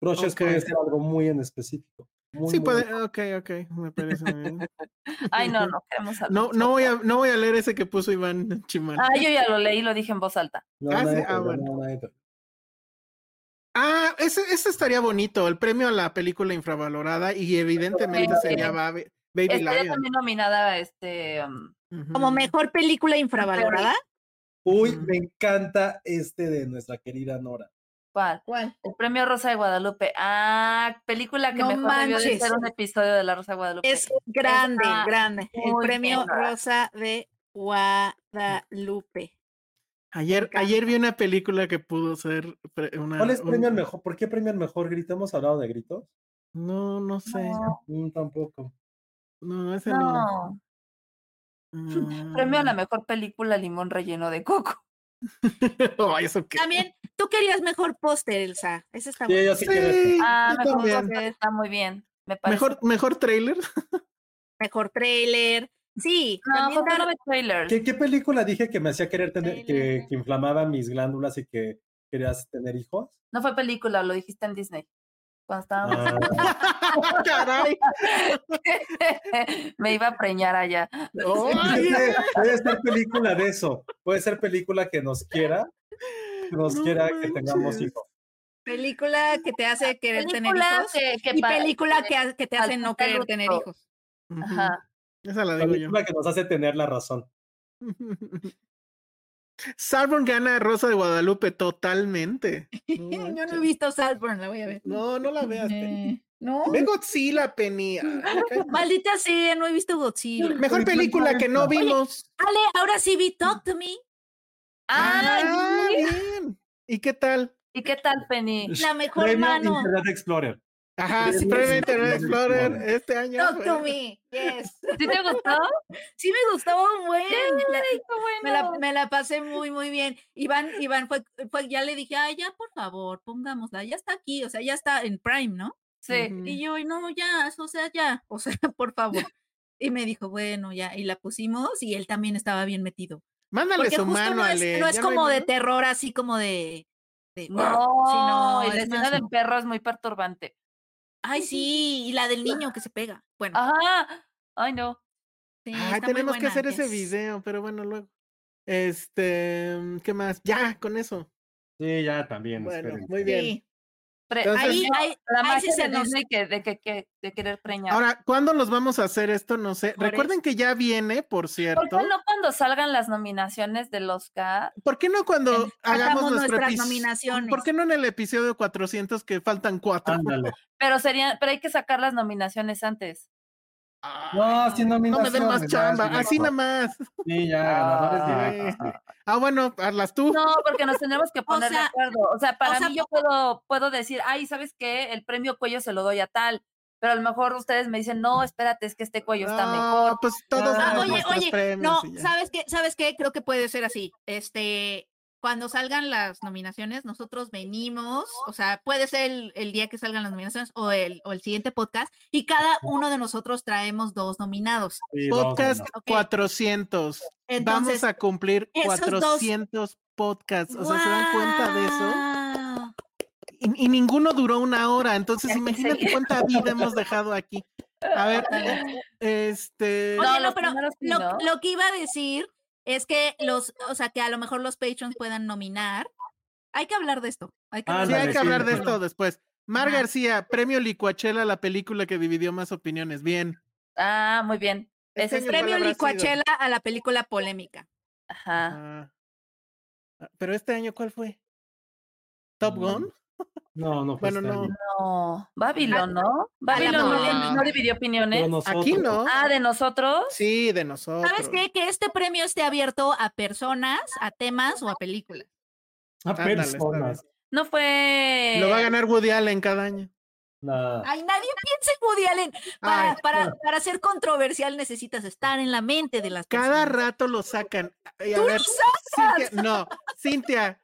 Crushes Ok. puede ser algo muy en específico. Muy, Sí muy- puede, ok, ok, me parece muy bien. Ay, no, no queremos hablar. No, no voy a, no voy a leer ese que puso Iván Chimán. Ah, yo ya lo leí, lo dije en voz alta. No, Ah, sí, ah, bueno. no, Ah, ese, ese estaría bonito, el premio a la película infravalorada y evidentemente Ok. sería Baby, Baby Estaría Lion. también nominada a este. um. Como mejor película infravalorada. Uy, me encanta este de nuestra querida Nora. ¿Cuál? ¿Cuál? El premio Rosa de Guadalupe. Ah, película que No mejor debió de manches. ser un episodio de la Rosa de Guadalupe. Es grande, grande. El premio buena. Rosa de Guadalupe. Ayer, ayer vi una película que pudo ser una. ¿Cuál es un- premio al mejor? ¿Por qué premio al mejor grito? ¿Hemos hablado de gritos? No, no sé. No, Mm, tampoco. No, ese no. no. Premio a la mejor película Limón relleno de coco. Ay, ¿eso qué? También, tú querías mejor póster, Elsa. Ese está Sí, bueno. yo sí quiero Sí. Ah, mejor está muy bien. Me parece. Mejor, mejor trailer. Mejor trailer. Sí, No, también José dar- no trailers. ¿Qué, qué película dije que me hacía querer tener, que, que inflamaba mis glándulas y que querías tener hijos? No fue película, lo dijiste en Disney. Cuando estábamos. Ah, Caray. Me iba a preñar allá. Puede, ser película de eso. Puede ser película que nos quiera, que nos No quiera que tengamos hijos. película que te hace querer tener hijos. que, que y película que, te hace no querer tener hijos. Ajá. Esa la digo yo. Película que nos hace tener la razón. Salborn gana a Rosa de Guadalupe totalmente. No, Yo no he visto Saltburn, la voy a ver. no, no la veas. Penny. Eh, ¿No? Ve Godzilla, Penny. Ay. Maldita sea, no he visto Godzilla. Mejor película que no Oye, vimos. Ale, ahora sí vi Talk to Me. Ah, Ah, ¿y- bien. ¿Y qué tal? ¿y qué tal, Penny? La mejor Premio mano. Internet Explorer. Ajá, Sí, sí, sí, sí, Internet sí, Explorer sí. este año. Talk to Me. Yes. ¿Sí te gustó? Sí me gustó un buen. La- Ay, qué me, la, bueno. me la pasé muy, muy bien. Iván, Iván fue, fue, ya le dije, ay, ya, por favor, pongámosla. Ya está aquí, o sea, ya está en Prime, ¿no? Sí. Ujú. Y yo, no, ya, o sea, ya, o sea, por favor. Y me dijo, bueno, ya, y la pusimos y él también estaba bien metido. Mándale Porque su justo mano, no es, Ale. no es ¿Ya hay como de terror, así como de. de No, sino y la es escena del perro es muy perturbante. Ay, sí, y la del niño que se pega. Bueno, Ajá. Ay, no. sí, Ay, tenemos que hacer ese video, pero bueno, luego. Este, ¿qué más? Ya, con eso. Sí, ya también. Bueno, espérense. muy bien. Sí, Pre- Entonces- ahí, no, ahí, la ahí magia sí se de nos. Disney que, de, que, que- de querer preñar. Ahora, ¿cuándo nos vamos a hacer esto? No sé. Por Recuerden que ya viene, por ¿Por cierto. qué no cuando salgan las nominaciones del Oscar? ¿Por qué no cuando Hagamos nuestras nominaciones. ¿Por qué no en el episodio 400 que faltan cuatro? Ándale. Pero serían, pero hay que sacar las nominaciones antes. No, sin No me den más nominaciones, chamba, ya, así nada más. Sí, ya, ganadores Ay. directos. sí. Ah, bueno, hazlas tú. No, porque nos tenemos que poner de sea, acuerdo. O sea, para sea, mí yo puedo, puedo decir, ay, ¿sabes qué? El premio cuello se lo doy a tal. Pero a lo mejor ustedes me dicen, no, espérate, es que este cuello está No, mejor. pues todos Ah, oye, oye, premios no. ¿sabes qué? ¿Sabes qué? Creo que puede ser así. Este, cuando salgan las nominaciones, nosotros venimos, o sea, puede ser el, el día que salgan las nominaciones o el, o el siguiente podcast, y cada uno de nosotros traemos dos nominados. Sí, Podcast bueno. Ok. 400. Entonces, Vamos a cumplir esos dos- 400 podcasts. O sea, ¿se dan cuenta de eso? Y, y ninguno duró una hora. Entonces, imagínate cuánta vida hemos dejado aquí. A ver, este. No, Oye, no, pero lo que iba a decir es que los, o sea, que a lo mejor los patrons puedan nominar. Hay que hablar de esto. Hay que hablar Sí, hay que sí, hablar de esto después. Mar Ajá. García, premio Licuachela, la película que dividió más opiniones. Bien. Ah, muy bien. Este Ese es año, ¿cuál Premio sido? Licuachela a la película polémica. Ajá. Ah. Ah, Pero este año, ¿cuál fue? ¿Top Gun? No, no fue Bueno, no. No, ¿no? Babylon no, polémica. no dividió opiniones. nosotros, Aquí no. Ah, de nosotros. Sí, de nosotros. ¿Sabes qué? Que este premio esté abierto a personas, a temas o a películas. A personas. No fue. Lo va a ganar Woody Allen cada año. Nada. Ay, nadie piensa en Woody Allen. Para, Ay, para, para ser controversial necesitas estar en la mente de las Cada personas. rato lo sacan. A ¡Tú ver, lo sacas! Cintia, no, Cintia,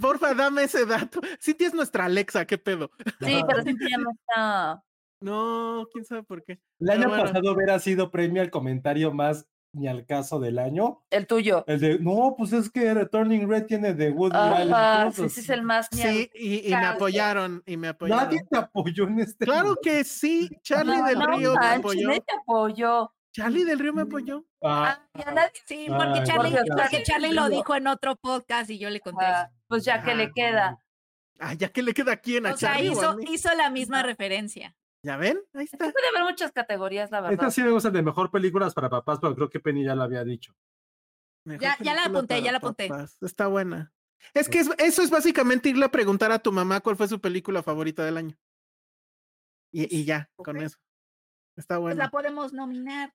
porfa, dame ese dato. Cintia es nuestra Alexa, ¿qué pedo? Sí, pero Cintia no está. No, quién sabe por qué. El año bueno. pasado hubiera sido premio al comentario más ni al caso del año. El tuyo. El de, no, pues es que Returning Red tiene de Allen. Ajá, sí, Pues, sí, es el más. Sí, y, y me apoyaron, y me apoyaron. Nadie te apoyó en este. Claro que sí, Charlie No, del no Río me manches, apoyó. nadie te apoyó. Charlie del Río me apoyó. Ah, Ay, a nadie- Sí, porque Charlie, porque porque Charlie lo dijo en otro podcast y yo le conté. Ah, pues ya que Ah, le queda. Ah, ya que le queda a quién, a o sea, Charlie o a hizo, la misma referencia. ¿Ya ven? Ahí está. Puede haber muchas categorías, la verdad. esta sí me gusta de mejor películas para papás, pero creo que Penny ya lo había dicho. Ya- ya la apunté, ya la apunté. papás. Está buena. Es que es- eso es básicamente irle a preguntar a tu mamá cuál fue su película favorita del año. Y, y ya, con eso. Está Pues bueno. la podemos nominar.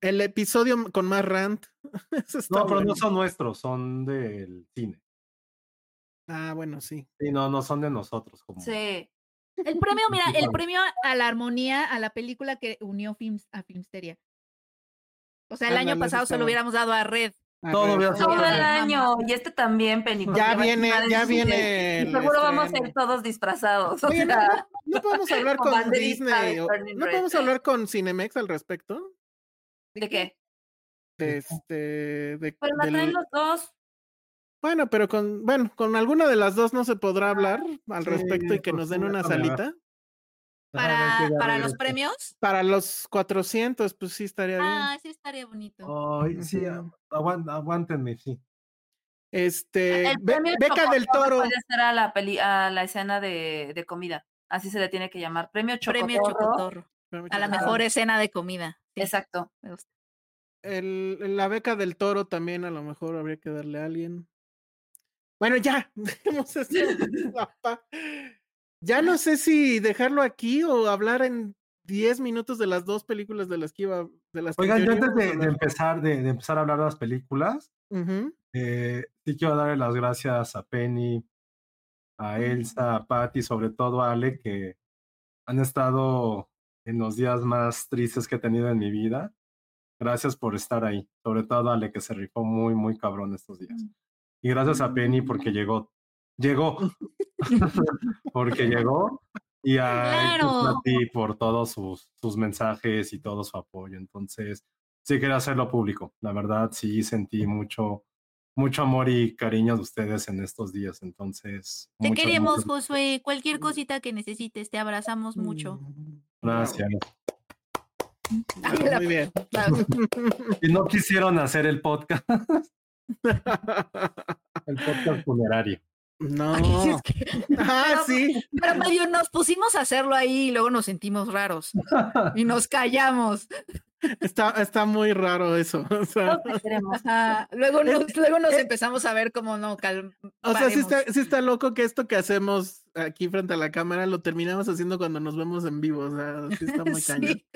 El episodio con más rant. No, pero bueno. no son nuestros, son del cine. Ah, bueno, sí. Sí, no, no son de nosotros. Como... Sí. El premio, mira, el premio a la armonía a la película que unió films a Filmsteria. O sea, el año pasado se lo hubiéramos dado a Red. Todo el año. Y este también, Penny. Ya viene- ya viene el Seguro vamos a ir todos disfrazados. Oye, no, sea, no podemos hablar Con Disney. o- no podemos hablar con Cinemex al respecto. ¿De qué? De este. De, Pero la del- traen los dos. Bueno, pero con, bueno, con alguna de las dos no se podrá hablar al Sí, respecto y que pues nos den una salita. Para, para los premios. Para los 400, pues sí estaría bien. Ah, sí estaría bonito. Ay, sí, aguántenme, sí. Este, El Be- premio Beca del Toro. Puede ser a la, peli, a la escena de, de comida. Así se le tiene que llamar. Premio Chocotorro. Premio Chocotorro. A la mejor escena de comida. Exacto. me gusta. El, la beca del toro también a lo mejor habría que darle a alguien. Bueno, ya, dejemos esto. Ya no sé si dejarlo aquí o hablar en 10 minutos de las dos películas de las que iba de las que Oigan, yo antes de, empezar, de, de empezar a hablar de las películas, eh, sí quiero darle las gracias a Penny, a Elsa, a Patty, sobre todo a Ale, que han estado en los días más tristes que he tenido en mi vida. Gracias por estar ahí, sobre todo a Ale, que se rifó muy, muy cabrón estos días. Y gracias a Penny porque llegó, llegó, porque llegó, y a Claro. Patty por todos sus, sus mensajes y todo su apoyo. Entonces, sí quería hacerlo público. La verdad, sí sentí mucho, mucho amor y cariño de ustedes en estos días. Entonces, Te muchas, queremos, muchas Josué. Cualquier cosita que necesites, te abrazamos mucho. Gracias. Muy bien. Y no quisieron hacer el podcast, el podcast funerario. No. Ay, es que- Ah, Pero- sí. Pero medio nos pusimos a hacerlo ahí y luego nos sentimos raros y nos callamos. Está, está muy raro eso. O sea. Luego Es- nos, luego nos es- empezamos a ver como no, cal, o sea sí está, sí está loco que esto que hacemos aquí frente a la cámara lo terminamos haciendo cuando nos vemos en vivo. O sea, sí está muy cañón. Sí,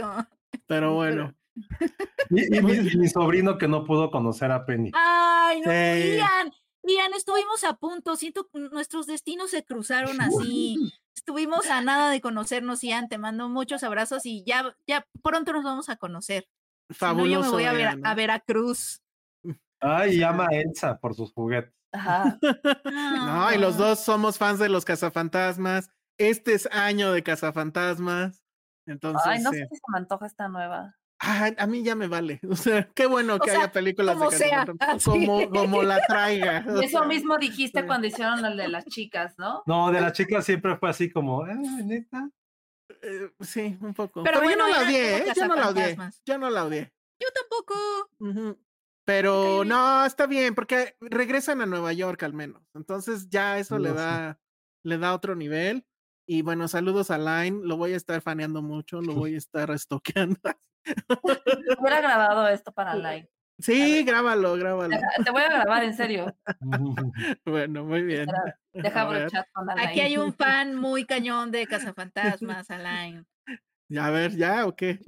Pero bueno. Y, y mi, mi sobrino que no pudo conocer a Penny. Ay, no, Sí. Ian, Ian, estuvimos a punto. Siento que nuestros destinos se cruzaron así. Estuvimos a nada de conocernos, Ian. Te mando muchos abrazos y ya, ya pronto nos vamos a conocer. Si no, Fabuloso. yo me voy a, ver, a ¿no? Veracruz. Ay, y ama a Elsa por sus juguetes. Ajá. No, y los dos somos fans de los cazafantasmas. Este es año de cazafantasmas. Entonces, Ay, no eh, sé si se me antoja esta nueva. Ay, a mí ya me vale. O sea, qué bueno O que sea, haya películas como de sea. Como, como la traiga. o eso sea, mismo dijiste sí. cuando hicieron el de las chicas, ¿no? No, de la chica siempre fue así como, "Ah, neta. eh, sí, un poco. Pero Pero, yo no la odié, ¿eh? Yo no la odié. Yo no la odié. Yo tampoco. Ujú. Pero bien. no, está bien, porque regresan a Nueva York al menos. Entonces ya eso le No, sí. da, le da otro nivel. Y bueno, saludos a Line, lo voy a estar faneando mucho, lo voy a estar estoqueando. Hubiera grabado esto para live. Sí, grábalo, grábalo. Te voy a grabar, en serio. Bueno, muy bien. Deja ver, chat con Alain. Aquí hay un fan muy cañón de Cazafantasmas, Alain. ya, a ver, ya o qué.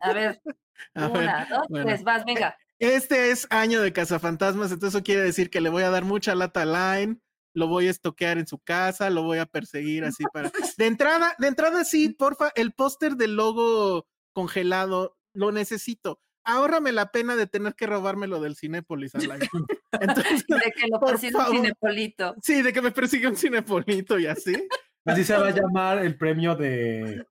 A ver, A ver, una, dos, bueno. tres, vas, venga. Este es año de cazafantasmas, entonces eso quiere decir que le voy a dar mucha lata a Line, lo voy a estoquear en su casa, lo voy a perseguir así para. De entrada, de entrada sí, porfa, el póster del logo congelado lo necesito. Ahórrame la pena de tener que robármelo del Cinépolis, Alain. Entonces, De que lo persigue un cinepolito. sí, de que me persigue un cinepolito y así. Así se va a llamar el premio de,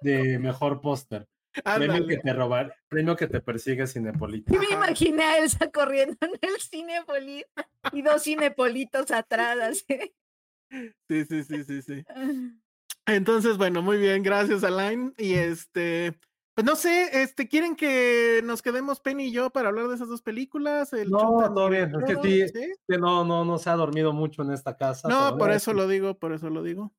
de mejor póster. Premio que te robar, premio que te persigue Cinepolita. Y me imaginé a Elsa corriendo en el cinepolito y dos cinepolitos atrás. así. Sí, sí, sí, sí, sí. Entonces, bueno, muy bien, gracias, Alain. Y este, pues no sé, este, ¿quieren que nos quedemos Penny y yo para hablar de esas dos películas? El No, todo bien, es que sí, que no, no, no se ha dormido mucho en esta casa. No, por eso lo digo, por eso lo digo.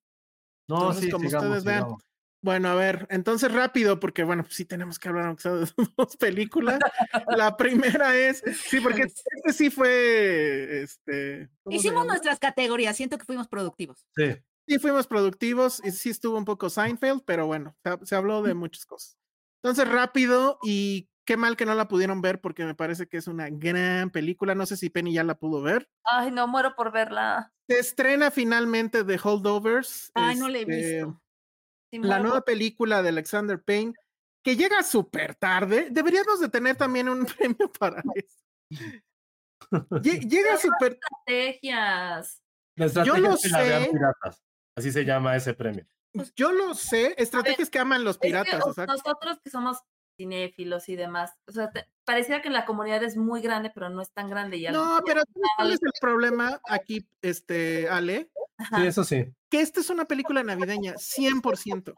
No, entonces, sí, como sigamos, ustedes vean. sigamos. Bueno, a ver, entonces rápido, porque bueno, pues sí tenemos que hablar aunque sea de dos películas. La primera es, sí, porque este sí fue, este. ¿cómo se Hicimos nuestras categorías, siento que fuimos productivos. Sí. Sí, fuimos productivos y sí estuvo un poco Seinfeld, pero bueno, se, se habló de muchas cosas. Entonces, rápido y qué mal que no la pudieron ver porque me parece que es una gran película. No sé si Penny ya la pudo ver. Ay, no muero por verla. Se estrena finalmente The Holdovers. Ay, no la he este, visto. Sí, La nueva película de Alexander Payne, que llega súper tarde. Deberíamos de tener también un premio para eso. Lle- Llega súper. Estrategias. La estrategia lo la vean sé. piratas. Así se llama ese premio. Yo lo sé, estrategias que aman los Es que piratas. o- nosotros que somos cinéfilos y demás, o sea, te- pareciera que la comunidad es muy grande, pero no es tan grande. Y No, pero ¿sabes ¿cuál es el problema aquí, este, Ale? Ajá. Sí, eso sí. Que esta es una película navideña, 100%.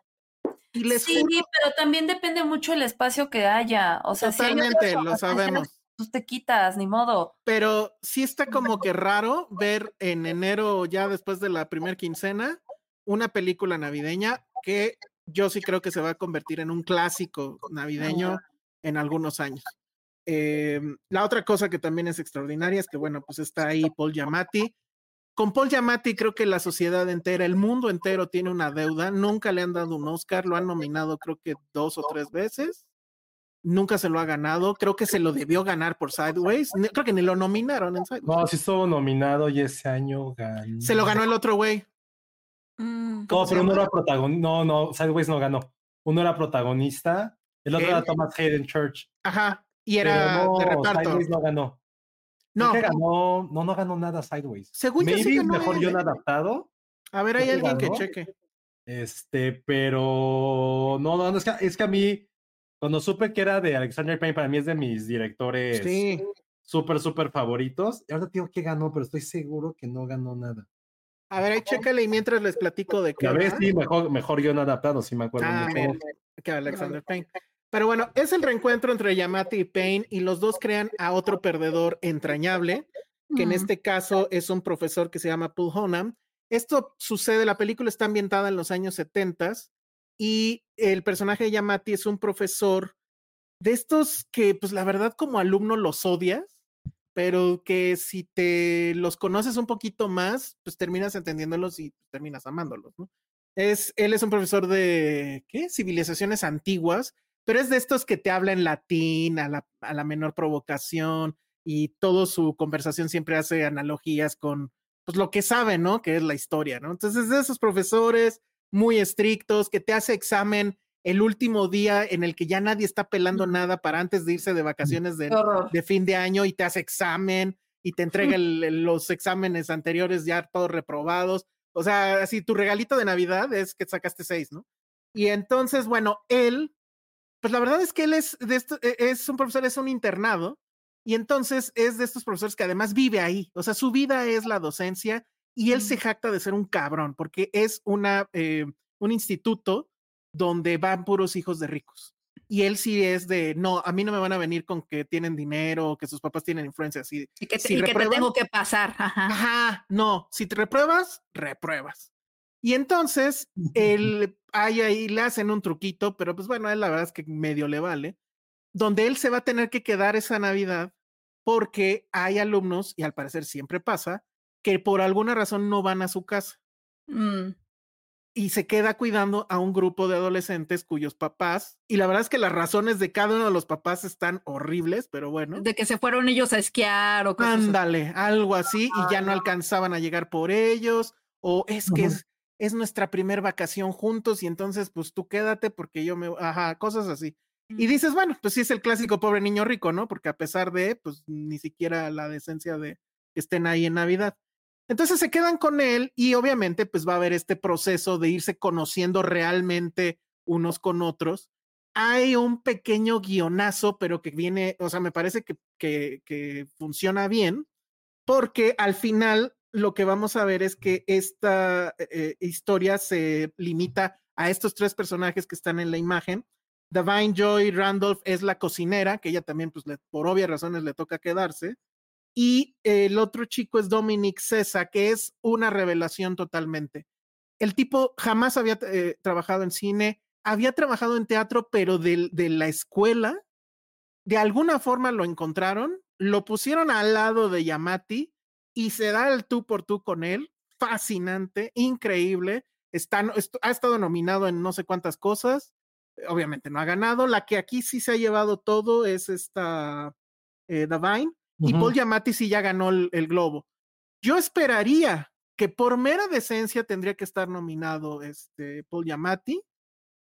Y les Sí, juro, pero también depende mucho el espacio que haya. O sea, si hay otras totalmente, lo sabemos. Pues te quitas, ni modo. Pero sí está como que raro ver en enero, ya después de la primera quincena, una película navideña que yo sí creo que se va a convertir en un clásico navideño en algunos años. Eh, la otra cosa que también es extraordinaria es que, bueno, pues está ahí Paul Giamatti. Con Paul Giamatti creo que la sociedad entera, el mundo entero tiene una deuda. Nunca le han dado un Oscar, lo han nominado creo que dos o tres veces. Nunca se lo ha ganado. Creo que se lo debió ganar por Sideways. Creo que ni lo nominaron en Sideways. No, sí estuvo nominado y ese año ganó. Se lo ganó el otro güey. Mm, ¿cómo No, pero uno era protagonista. No, no, Sideways no ganó. Uno era protagonista. El otro era Thomas Hayden Church. Ajá. Y Pero era no, de reparto. Sideways no ganó. No, ganó. No, no ganó nada Sideways. según yo sí Maybe ganó mejor guion adaptado. A ver, hay alguien que cheque. Este, pero no, no, no, es que, es que a mí, cuando supe que era de Alexander Payne, para mí es de mis directores Sí. súper, súper favoritos. Y ahora digo que ganó, pero estoy seguro que no ganó nada. A ver, ahí chécale y mientras les platico de qué. A ver, sí, mejor, mejor guion adaptado, sí me acuerdo. Ah, que Alexander Payne. Pero bueno, es el reencuentro entre Yamati y Payne y los dos crean a otro perdedor entrañable, que en este caso es un profesor que se llama Paul Honam. Esto sucede, la película está ambientada en los años 70 y el personaje de Yamati es un profesor de estos que, pues la verdad, como alumno los odias, pero que si te los conoces un poquito más, pues terminas entendiéndolos y terminas amándolos, ¿no? Es, él es un profesor de, ¿qué? Civilizaciones antiguas, pero es de estos que te habla en latín, a la, a la menor provocación, y toda su conversación siempre hace analogías con, pues, lo que sabe, ¿no? Que es la historia, ¿no? Entonces, es de esos profesores muy estrictos que te hace examen el último día en el que ya nadie está pelando nada para antes de irse de vacaciones de, fin de año y te hace examen y te entrega el- los exámenes anteriores ya todos reprobados. O sea, así tu regalito de Navidad es que sacaste seis, ¿no? Y entonces, bueno, él, pues la verdad es que él es, de esto, e- es un profesor, es un internado, y entonces es de estos profesores que además vive ahí. O sea, su vida es la docencia y él se jacta de ser un cabrón, porque es una, eh, un instituto donde van puros hijos de ricos. Y él sí es de, no, a mí no me van a venir con que tienen dinero que sus papás tienen influencia. Así, Y que te, si y que te tengo que pasar. Ajá. Ajá, no, si te repruebas, repruebas. Y entonces, él, ahí, ahí le hacen un truquito, pero pues bueno, a él la verdad es que medio le vale, donde él se va a tener que quedar esa Navidad porque hay alumnos, y al parecer siempre pasa, que por alguna razón no van a su casa Mm. Y se queda cuidando a un grupo de adolescentes cuyos papás, y la verdad es que las razones de cada uno de los papás están horribles, pero bueno. De que se fueron ellos a esquiar o cosas. Ándale, algo así, y ya no alcanzaban a llegar por ellos, o es que es nuestra primer vacación juntos y entonces pues tú quédate porque yo me, ajá, cosas así. Y dices, bueno, pues sí es el clásico pobre niño rico, ¿no? Porque a pesar de, pues ni siquiera la decencia de que estén ahí en Navidad. Entonces se quedan con él y obviamente pues va a haber este proceso de irse conociendo realmente unos con otros. Hay un pequeño guionazo, pero que viene, o sea, me parece que, que, funciona bien, porque al final lo que vamos a ver es que esta eh, historia se limita a estos tres personajes que están en la imagen. Divine Joy Randolph es la cocinera, que ella también, pues, por obvias razones le toca quedarse. Y el otro chico es Dominic Cesa, que es una revelación totalmente. El tipo jamás había eh, trabajado en cine, había trabajado en teatro, pero del- de, la escuela, de alguna forma lo encontraron, lo pusieron al lado de Yamati y se da el tú por tú con él. Fascinante, increíble. Está, ha estado nominado en no sé cuántas cosas. Obviamente no ha ganado. La que aquí sí se ha llevado todo es esta eh, Y. Paul Giamatti sí ya ganó el, el Globo. Yo esperaría que por mera decencia tendría que estar nominado este Paul Giamatti.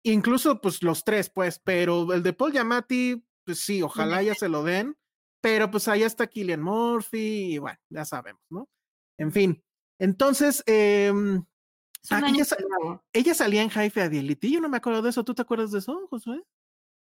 Incluso pues los tres, pues, pero el de Paul Giamatti, pues sí, ojalá ya se lo den. pero pues ahí está Killian Murphy y bueno, ya sabemos, ¿no? En fin, entonces, em, Es un ah, ella, ella salía en High Fidelity, yo no me acuerdo de eso, ¿tú te acuerdas de eso, Josué?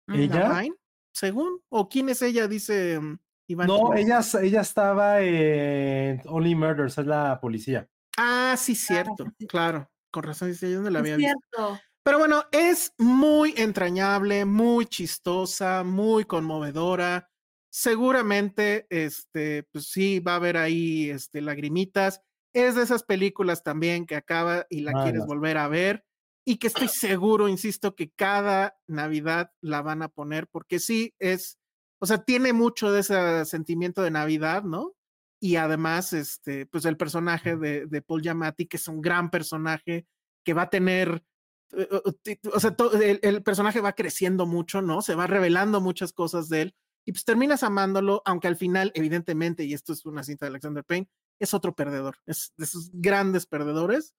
¿Ella? Nine, según, o quién es ella, dice mm, Iván. No, ella, ella estaba en Only Murders, es la policía. Ah, sí, cierto, claro, con razón, dice, yo no la Es había visto. cierto. Pero bueno, es muy entrañable, muy chistosa, muy conmovedora. Seguramente, este, pues sí, va a haber ahí, este, lagrimitas. Es de esas películas también que acaba y la quieres Malas. volver a ver y que estoy seguro, insisto, que cada Navidad la van a poner porque sí es, o sea, tiene mucho de ese sentimiento de Navidad, ¿no? Y además, este, pues el personaje de, de Paul Giamatti, que es un gran personaje, que va a tener eh, o sea, el, el personaje va creciendo mucho, ¿no? Se va revelando muchas cosas de él y pues terminas amándolo, aunque al final, evidentemente, y esto es una cinta de Alexander Payne, es otro perdedor, es de esos grandes perdedores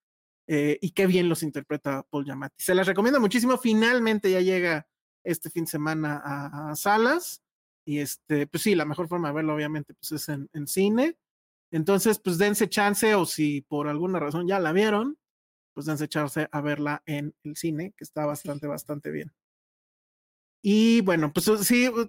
eh, y qué bien los interpreta Paul Giamatti. Se las recomiendo muchísimo, finalmente ya llega este fin de semana a, a salas y este, pues sí, la mejor forma de verlo obviamente pues es en, en cine. Entonces, pues dense chance o si por alguna razón ya la vieron, pues dense echarse a verla en el cine, que está bastante, bastante bien. Y bueno, pues sí, uh,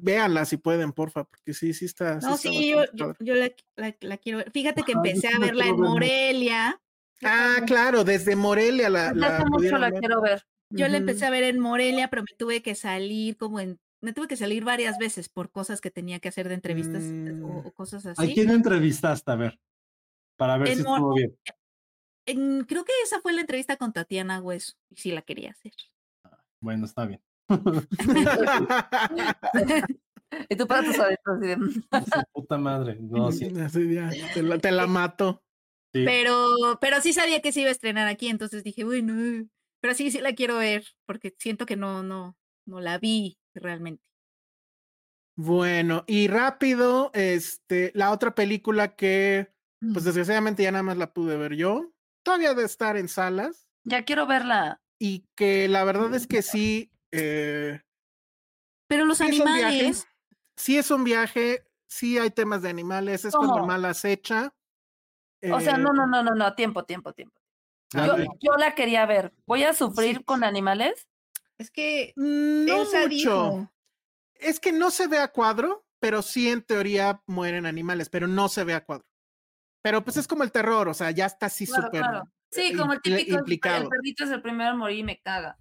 véanla si pueden, porfa, porque sí, sí está. No, está sí, yo, bastante yo, padre. yo la, la- la quiero ver. Fíjate que Ajá, yo empecé sí a la verla en. Morelia. Ah, claro, desde Morelia la. La mucho la ver. quiero ver. Yo la Ujú. empecé a ver en Morelia, pero me tuve que salir como en, me tuve que salir varias veces por cosas que tenía que hacer de entrevistas o, Mm. o cosas ¿A así. quién entrevistaste? A ver, para ver En si estuvo bien. En- creo que esa fue la entrevista con Tatiana Hueso, y sí la quería hacer. Bueno, está bien. Y tú para tus adentros. así de, Su puta madre. No, sí. Así ya, te, la, te la mato. sí. Pero, pero sí sabía que se iba a estrenar aquí, entonces dije, bueno, pero sí, sí la quiero ver, porque siento que no, no, no la vi realmente. Bueno, y rápido, este, la otra película que, pues desgraciadamente ya nada más la pude ver yo, todavía de estar en salas, Ya quiero verla. y que la verdad es que sí, eh, Pero los Sí, es animales, sí es un viaje, sí hay temas de animales, es cuando ¿Cómo? mal acecha. O sea, eh, no, no, no, no, no, tiempo, tiempo, tiempo. Yo, yo la quería ver. ¿Voy a sufrir Sí. con animales? Es que No Elsa mucho. dijo, Es que no se ve a cuadro, pero sí en teoría mueren animales, pero no se ve a cuadro. Pero pues es como el terror, o sea, ya está así Claro, súper claro. Sí, eh, como el típico, el- implicado. el perrito es el primero en morir y me caga.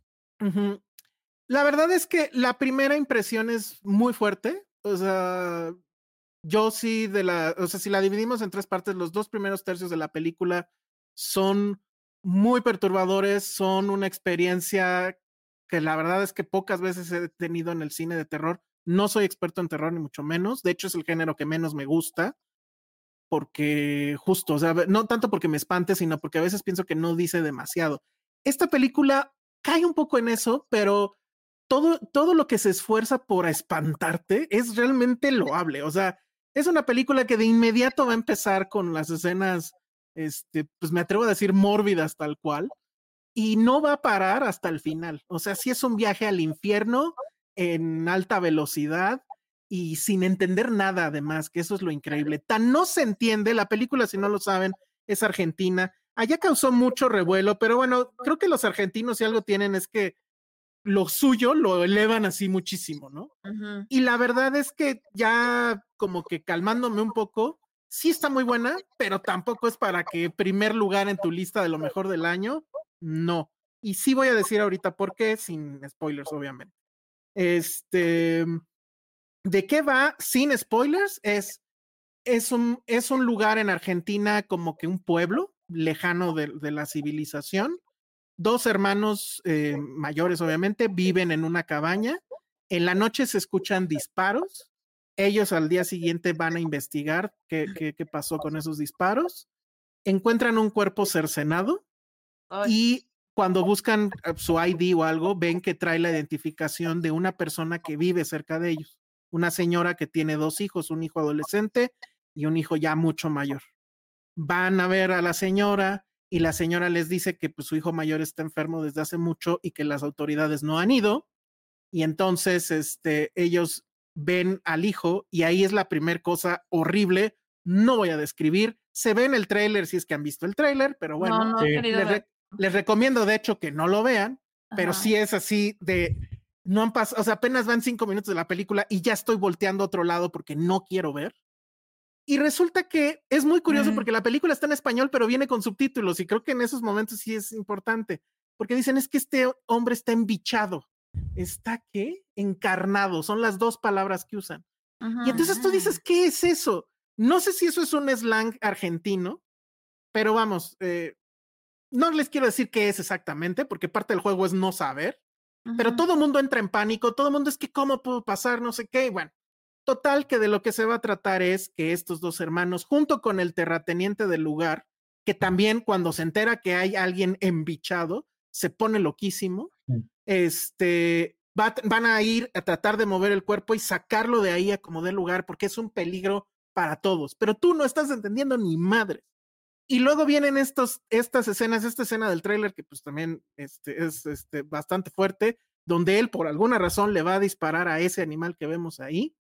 La verdad es que la primera impresión es muy fuerte. O sea, yo sí de la, o sea, si la dividimos en tres partes, los dos primeros tercios de la película son muy perturbadores, son una experiencia que la verdad es que pocas veces he tenido en el cine de terror. No soy experto en terror, ni mucho menos. De hecho, es el género que menos me gusta. Porque justo, o sea, no tanto porque me espante, sino porque a veces pienso que no dice demasiado. Esta película cae un poco en eso, pero todo, todo lo que se esfuerza por espantarte es realmente loable. O sea, es una película que de inmediato va a empezar con las escenas, este, pues me atrevo a decir mórbidas tal cual, y no va a parar hasta el final. O sea, sí es un viaje al infierno en alta velocidad y sin entender nada además, que eso es lo increíble. Tan no se entiende, la película, si no lo saben, es argentina. Allá causó mucho revuelo, pero bueno, creo que los argentinos si algo tienen es que lo suyo lo elevan así muchísimo, ¿no? Y la verdad es que ya como que calmándome un poco, sí está muy buena, pero tampoco es para que primer lugar en tu lista de lo mejor del año, no. Y sí voy a decir ahorita por qué, sin spoilers, obviamente. Este, ¿de qué va? Sin spoilers, es, es, un, es un lugar en Argentina como que un pueblo lejano de, de la civilización. Dos hermanos eh, mayores, obviamente, viven en una cabaña. En la noche se escuchan disparos. Ellos al día siguiente van a investigar qué, qué, qué pasó con esos disparos. Encuentran un cuerpo cercenado Ay, y cuando buscan eh, su ID o algo, ven que trae la identificación de una persona que vive cerca de ellos. Una señora que tiene dos hijos, un hijo adolescente y un hijo ya mucho mayor. Van a ver a la señora y la señora les dice que pues, su hijo mayor está enfermo desde hace mucho y que las autoridades no han ido. Y entonces este, ellos ven al hijo y ahí es la primera cosa horrible. No voy a describir. Se ve en el tráiler si es que han visto el tráiler, pero bueno, no, no sí. les, re- les recomiendo de hecho que no lo vean, pero Ajá. sí es así de no han pasado, o sea, apenas van cinco minutos de la película y ya estoy volteando a otro lado porque no quiero ver. Y resulta que es muy curioso Mm. porque la película está en español, pero viene con subtítulos y creo que en esos momentos sí es importante, porque dicen es que este hombre está embichado. ¿Está qué? Encarnado, son las dos palabras que usan. Y entonces tú dices, ¿qué es eso? No sé si eso es un slang argentino, pero vamos, eh, no les quiero decir qué es exactamente, porque parte del juego es no saber, pero todo el mundo entra en pánico, todo el mundo es que cómo puedo pasar, no sé qué, y bueno. Total que de lo que se va a tratar es que estos dos hermanos, junto con el terrateniente del lugar, que también cuando se entera que hay alguien embichado, se pone loquísimo, este, va- van a ir a tratar de mover el cuerpo y sacarlo de ahí a como dé lugar, porque es un peligro para todos, pero tú no estás entendiendo ni madre. Y luego vienen estos, estas escenas, esta escena del tráiler que pues también este, es este, bastante fuerte, donde él por alguna razón le va a disparar a ese animal que vemos ahí.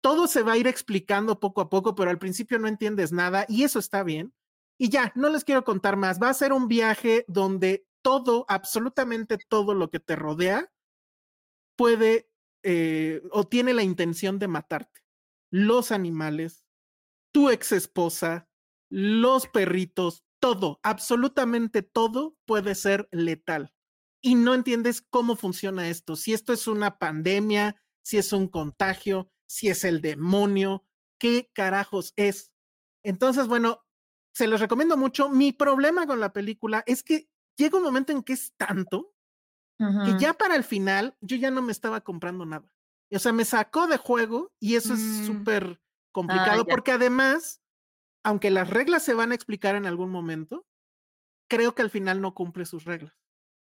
Todo se va a ir explicando poco a poco, pero al principio no entiendes nada y eso está bien. Y ya, no les quiero contar más. Va a ser un viaje donde todo, absolutamente todo lo que te rodea puede eh, o tiene la intención de matarte. Los animales, tu ex esposa, los perritos, todo, absolutamente todo puede ser letal. Y no entiendes cómo funciona esto, si esto es una pandemia, si es un contagio, si es el demonio, qué carajos es. Entonces, bueno, se los recomiendo mucho. Mi problema con la película es que llega un momento en que es tanto que Ujú. ya para el final yo ya no me estaba comprando nada. O sea, me sacó de juego y eso es Mm. súper complicado porque además, aunque las reglas se van a explicar en algún momento, creo que al final no cumple sus reglas.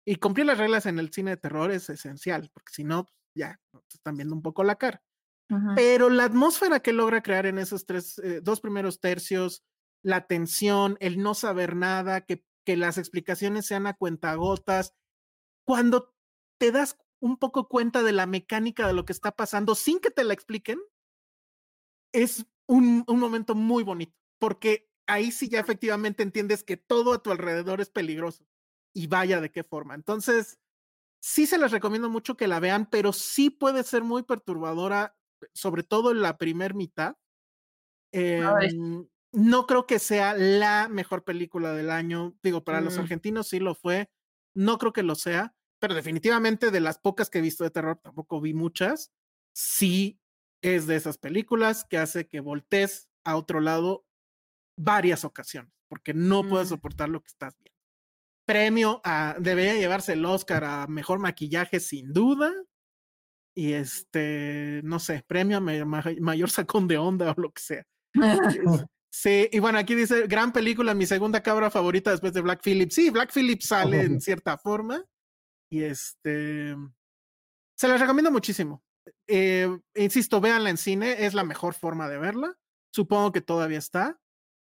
Y cumplir las reglas en el cine de terror es esencial, porque si no, pues, ya te están viendo un poco la cara. Ujú. Pero la atmósfera que logra crear en esos tres, eh, dos primeros tercios, la tensión, el no saber nada, que, que las explicaciones sean a cuentagotas, cuando te das un poco cuenta de la mecánica de lo que está pasando sin que te la expliquen, es un, un momento muy bonito, porque ahí sí ya efectivamente entiendes que todo a tu alrededor es peligroso y vaya de qué forma. Entonces, sí se les recomiendo mucho que la vean, pero sí puede ser muy perturbadora, sobre todo en la primer mitad. Em, no creo que sea la mejor película del año. Digo, para los Mm. argentinos sí lo fue. No creo que lo sea, pero definitivamente de las pocas que he visto de terror, tampoco vi muchas. Sí es de esas películas que hace que voltees a otro lado varias ocasiones, porque no puedes Mm. soportar lo que estás viendo. Premio a, debería llevarse el Oscar a mejor maquillaje sin duda. Y este, no sé, premio a ma- ma- mayor sacón de onda o lo que sea. Sí, y bueno, aquí dice, gran película, mi segunda cabra favorita después de Black Phillip. Sí, Black Phillip sale en cierta forma. Y este, se las recomiendo muchísimo. Eh, insisto, véanla en cine, es la mejor forma de verla. Supongo que todavía está.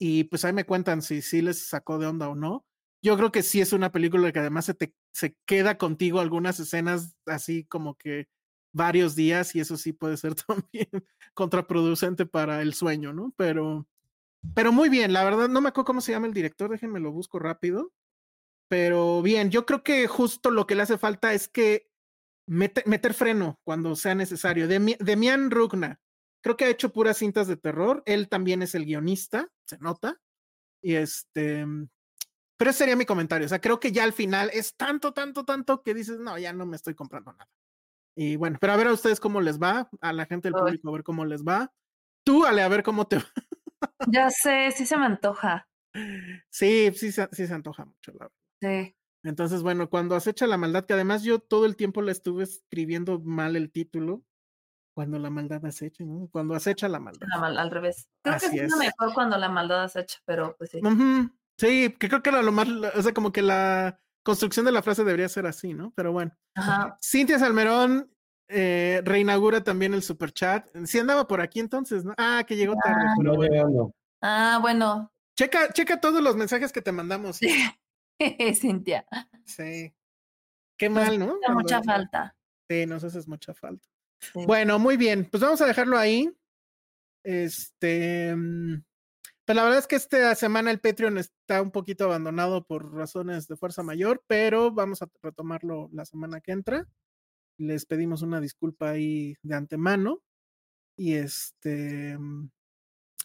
Y pues ahí me cuentan si sí les sacó de onda o no. Yo creo que sí es una película que además se te se queda contigo algunas escenas así como que varios días y eso sí puede ser también contraproducente para el sueño, ¿no? Pero, pero muy bien, la verdad no me acuerdo cómo se llama el director, déjenme lo busco rápido. Pero bien, yo creo que justo lo que le hace falta es que mete- meter freno cuando sea necesario. Demi- Demian Rugna, creo que ha hecho puras cintas de terror. Él también es el guionista, se nota. Y este, pero ese sería mi comentario. O sea, creo que ya al final es tanto, tanto, tanto que dices, no, ya no me estoy comprando nada. Y bueno, pero a ver a ustedes cómo les va, a la gente del Ay. público a ver cómo les va. Tú, Ale, a ver cómo te va. Ya sé, sí se me antoja. Sí, sí, se- sí se antoja mucho, la verdad. Sí. Entonces, bueno, cuando acecha la maldad, que además yo todo el tiempo le estuve escribiendo mal el título, cuando la maldad acecha, ¿no? Cuando acecha la maldad. La mal- al revés. Creo Así que es es. mejor cuando la maldad es hecha, pero pues sí. Ujú, Sí, que creo que era lo más, o sea, como que la construcción de la frase debería ser así, ¿no? Pero bueno. Ajá. Cintia Salmerón eh, reinaugura también el super chat. Sí andaba por aquí entonces, ¿no? Ah, que llegó tarde. Ah. pero No bueno. llegando. Ah, bueno. Checa, checa todos los mensajes que te mandamos. Cintia. Sí. Qué Nos mal, ¿no? hace mucha Cuando- falta. Sí, nos haces mucha falta. Sí. Bueno, muy bien. Pues vamos a dejarlo ahí. Este. mm, Pues la verdad es que esta semana el Patreon está un poquito abandonado por razones de fuerza mayor, pero vamos a retomarlo la semana que entra. Les pedimos una disculpa ahí de antemano. Y este. mm,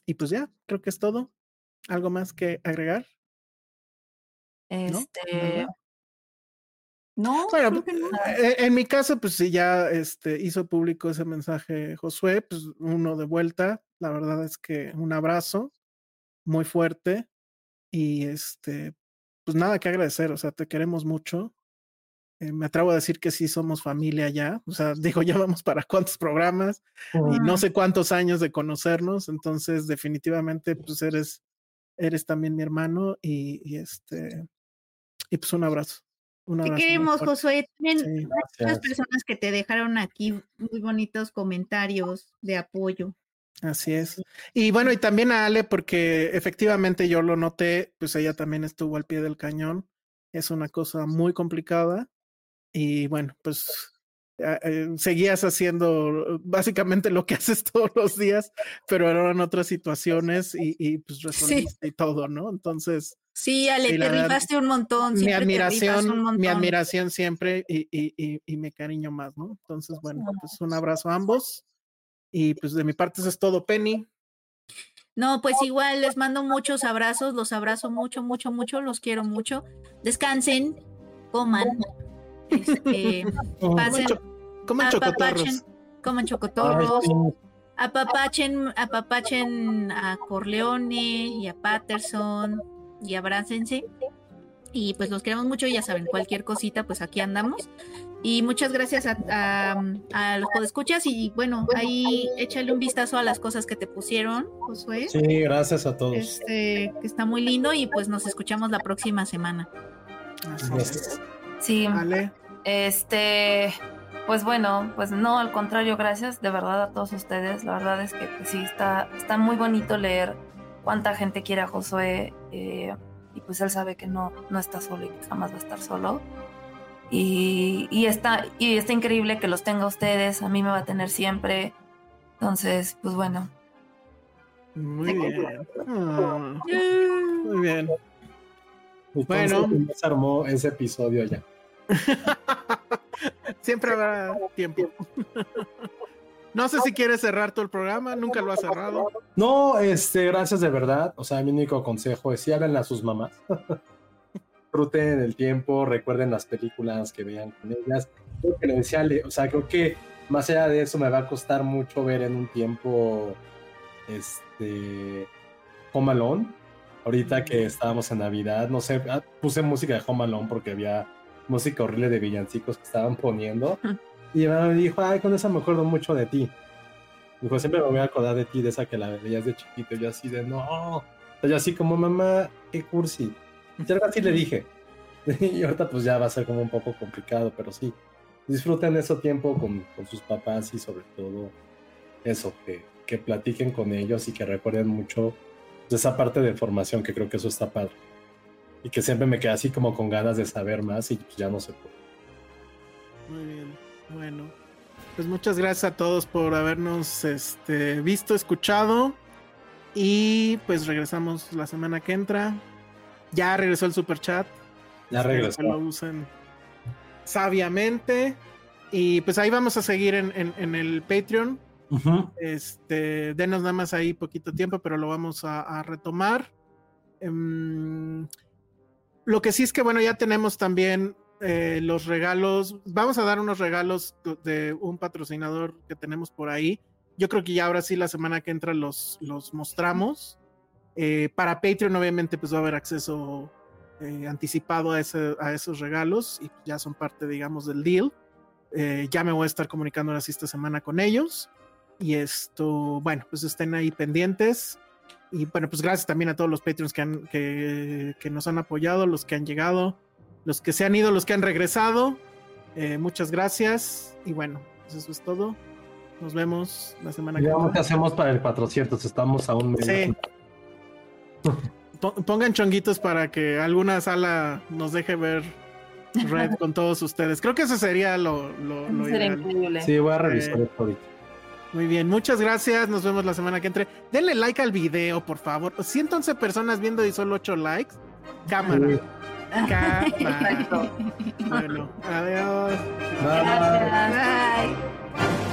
Y pues ya, creo que es todo. ¿Algo más que agregar? Este. No, Bueno, creo que no. eh, en mi caso, pues sí, ya este, hizo público ese mensaje Josué, pues uno de vuelta. La verdad es que un abrazo muy fuerte y este, pues nada que agradecer, o sea, te queremos mucho. Eh, me atrevo a decir que sí somos familia ya, o sea, digo, ya vamos para cuántos programas y no sé cuántos años de conocernos, entonces definitivamente pues eres, eres también mi hermano y, y este, y pues un abrazo. Un Te queremos. Josué. También Sí. muchas personas que te dejaron aquí muy bonitos comentarios de apoyo. Así es. Y bueno, y también a Ale, porque efectivamente yo lo noté, pues ella también estuvo al pie del cañón. Es una cosa muy complicada. Y bueno, pues eh, seguías haciendo básicamente lo que haces todos los días, pero en otras situaciones y, y pues resolviste y todo, ¿no? Entonces, Sí, Ale, te rifaste un montón. mi un admiración, mi admiración siempre y, y, y, y mi cariño más, ¿no? Entonces, bueno, pues un abrazo a ambos. Y pues de mi parte eso es todo, Penny. No, pues igual les mando muchos abrazos, los abrazo mucho, mucho, mucho, los quiero mucho. Descansen, coman, este, pasen, cho- coman chocotorros. apapachen, coman chocotorros, sí. apapachen, apapachen a Corleone y a Patterson y abrácense. Y pues los queremos mucho, ya saben, cualquier cosita, pues aquí andamos. Y muchas gracias a, a, a los podescuchas y bueno, ahí échale un vistazo a las cosas que te pusieron, Josué. Sí, gracias a todos. Este, que está muy lindo y pues nos escuchamos la próxima semana. Así es. sí, Ale, este, pues bueno, pues no, al contrario, gracias de verdad a todos ustedes. La verdad es que pues, sí, está, está muy bonito leer cuánta gente quiere a Josué eh, y pues él sabe que no, no está solo y que jamás va a estar solo. Y, y, está, y está increíble que los tenga ustedes, a mí me va a tener siempre. Entonces, pues bueno, muy bien. Ah, muy bien. Entonces, Bueno. se armó ese episodio ya. Siempre habrá tiempo. No sé si quieres cerrar todo el programa, nunca lo has cerrado. No, este, gracias de verdad. O sea, mi único consejo es si háganle a sus mamás. Disfruten el tiempo, recuerden las películas que vean con ellas. Creo que decía Ale, o sea, creo que más allá de eso me va a costar mucho ver en un tiempo este Home Alone. Ahorita que estábamos en Navidad, no sé, ah, puse música de Home Alone porque había música horrible de villancicos que estaban poniendo. Y mi mamá me dijo, ay, con esa me acuerdo mucho de ti. Dijo, siempre me voy a acordar de ti, de esa que la veías de chiquito. Yo así de, no. Yo así como, mamá, qué cursi. Y algo así le dije. Y ahorita pues ya va a ser como un poco complicado, pero sí. Disfruten ese tiempo con, con sus papás y sobre todo eso, que, que platiquen con ellos y que recuerden mucho de esa parte de formación, que creo que eso está padre. Y que siempre me quedé así como con ganas de saber más y pues ya no se puede. Muy bien, bueno. Pues muchas gracias a todos por habernos este, visto, escuchado. Y pues regresamos la semana que entra. Ya regresó el super chat. Ya regresó. que lo usen sabiamente. Y pues ahí vamos a seguir en, en- en el Patreon. Este, denos nada más ahí poquito tiempo, pero lo vamos a, a retomar. Em, lo que sí es que, bueno, ya tenemos también eh, los regalos. Vamos a dar unos regalos de un patrocinador que tenemos por ahí. Yo creo que ya ahora sí la semana que entra los, los mostramos. Eh, para Patreon, obviamente, pues va a haber acceso eh, anticipado a, ese- a esos regalos y ya son parte, digamos, del deal. Ya me voy a estar comunicando ahora sí esta semana con ellos. Y esto, bueno, pues estén ahí pendientes. Y bueno, pues gracias también a todos los Patreons que, han, que, que nos han apoyado, los que han llegado, los que se han ido, los que han regresado. Eh, muchas gracias. Y bueno, pues eso es todo. Nos vemos la semana que viene. hacemos para el 400, estamos a un mes. Sí. Po- Pongan chonguitos para que alguna sala nos deje ver red con todos ustedes. Creo que eso sería lo, lo, lo Sería ideal. increíble. Sí, voy a revisar Eh, esto ahorita. Muy bien, muchas gracias. Nos vemos la semana que entre. Denle like al video, por favor. 111 personas viendo y solo 8 likes. Cámara. Sí. Cámara. Exacto. Bueno, adiós. Bye. Gracias. Bye.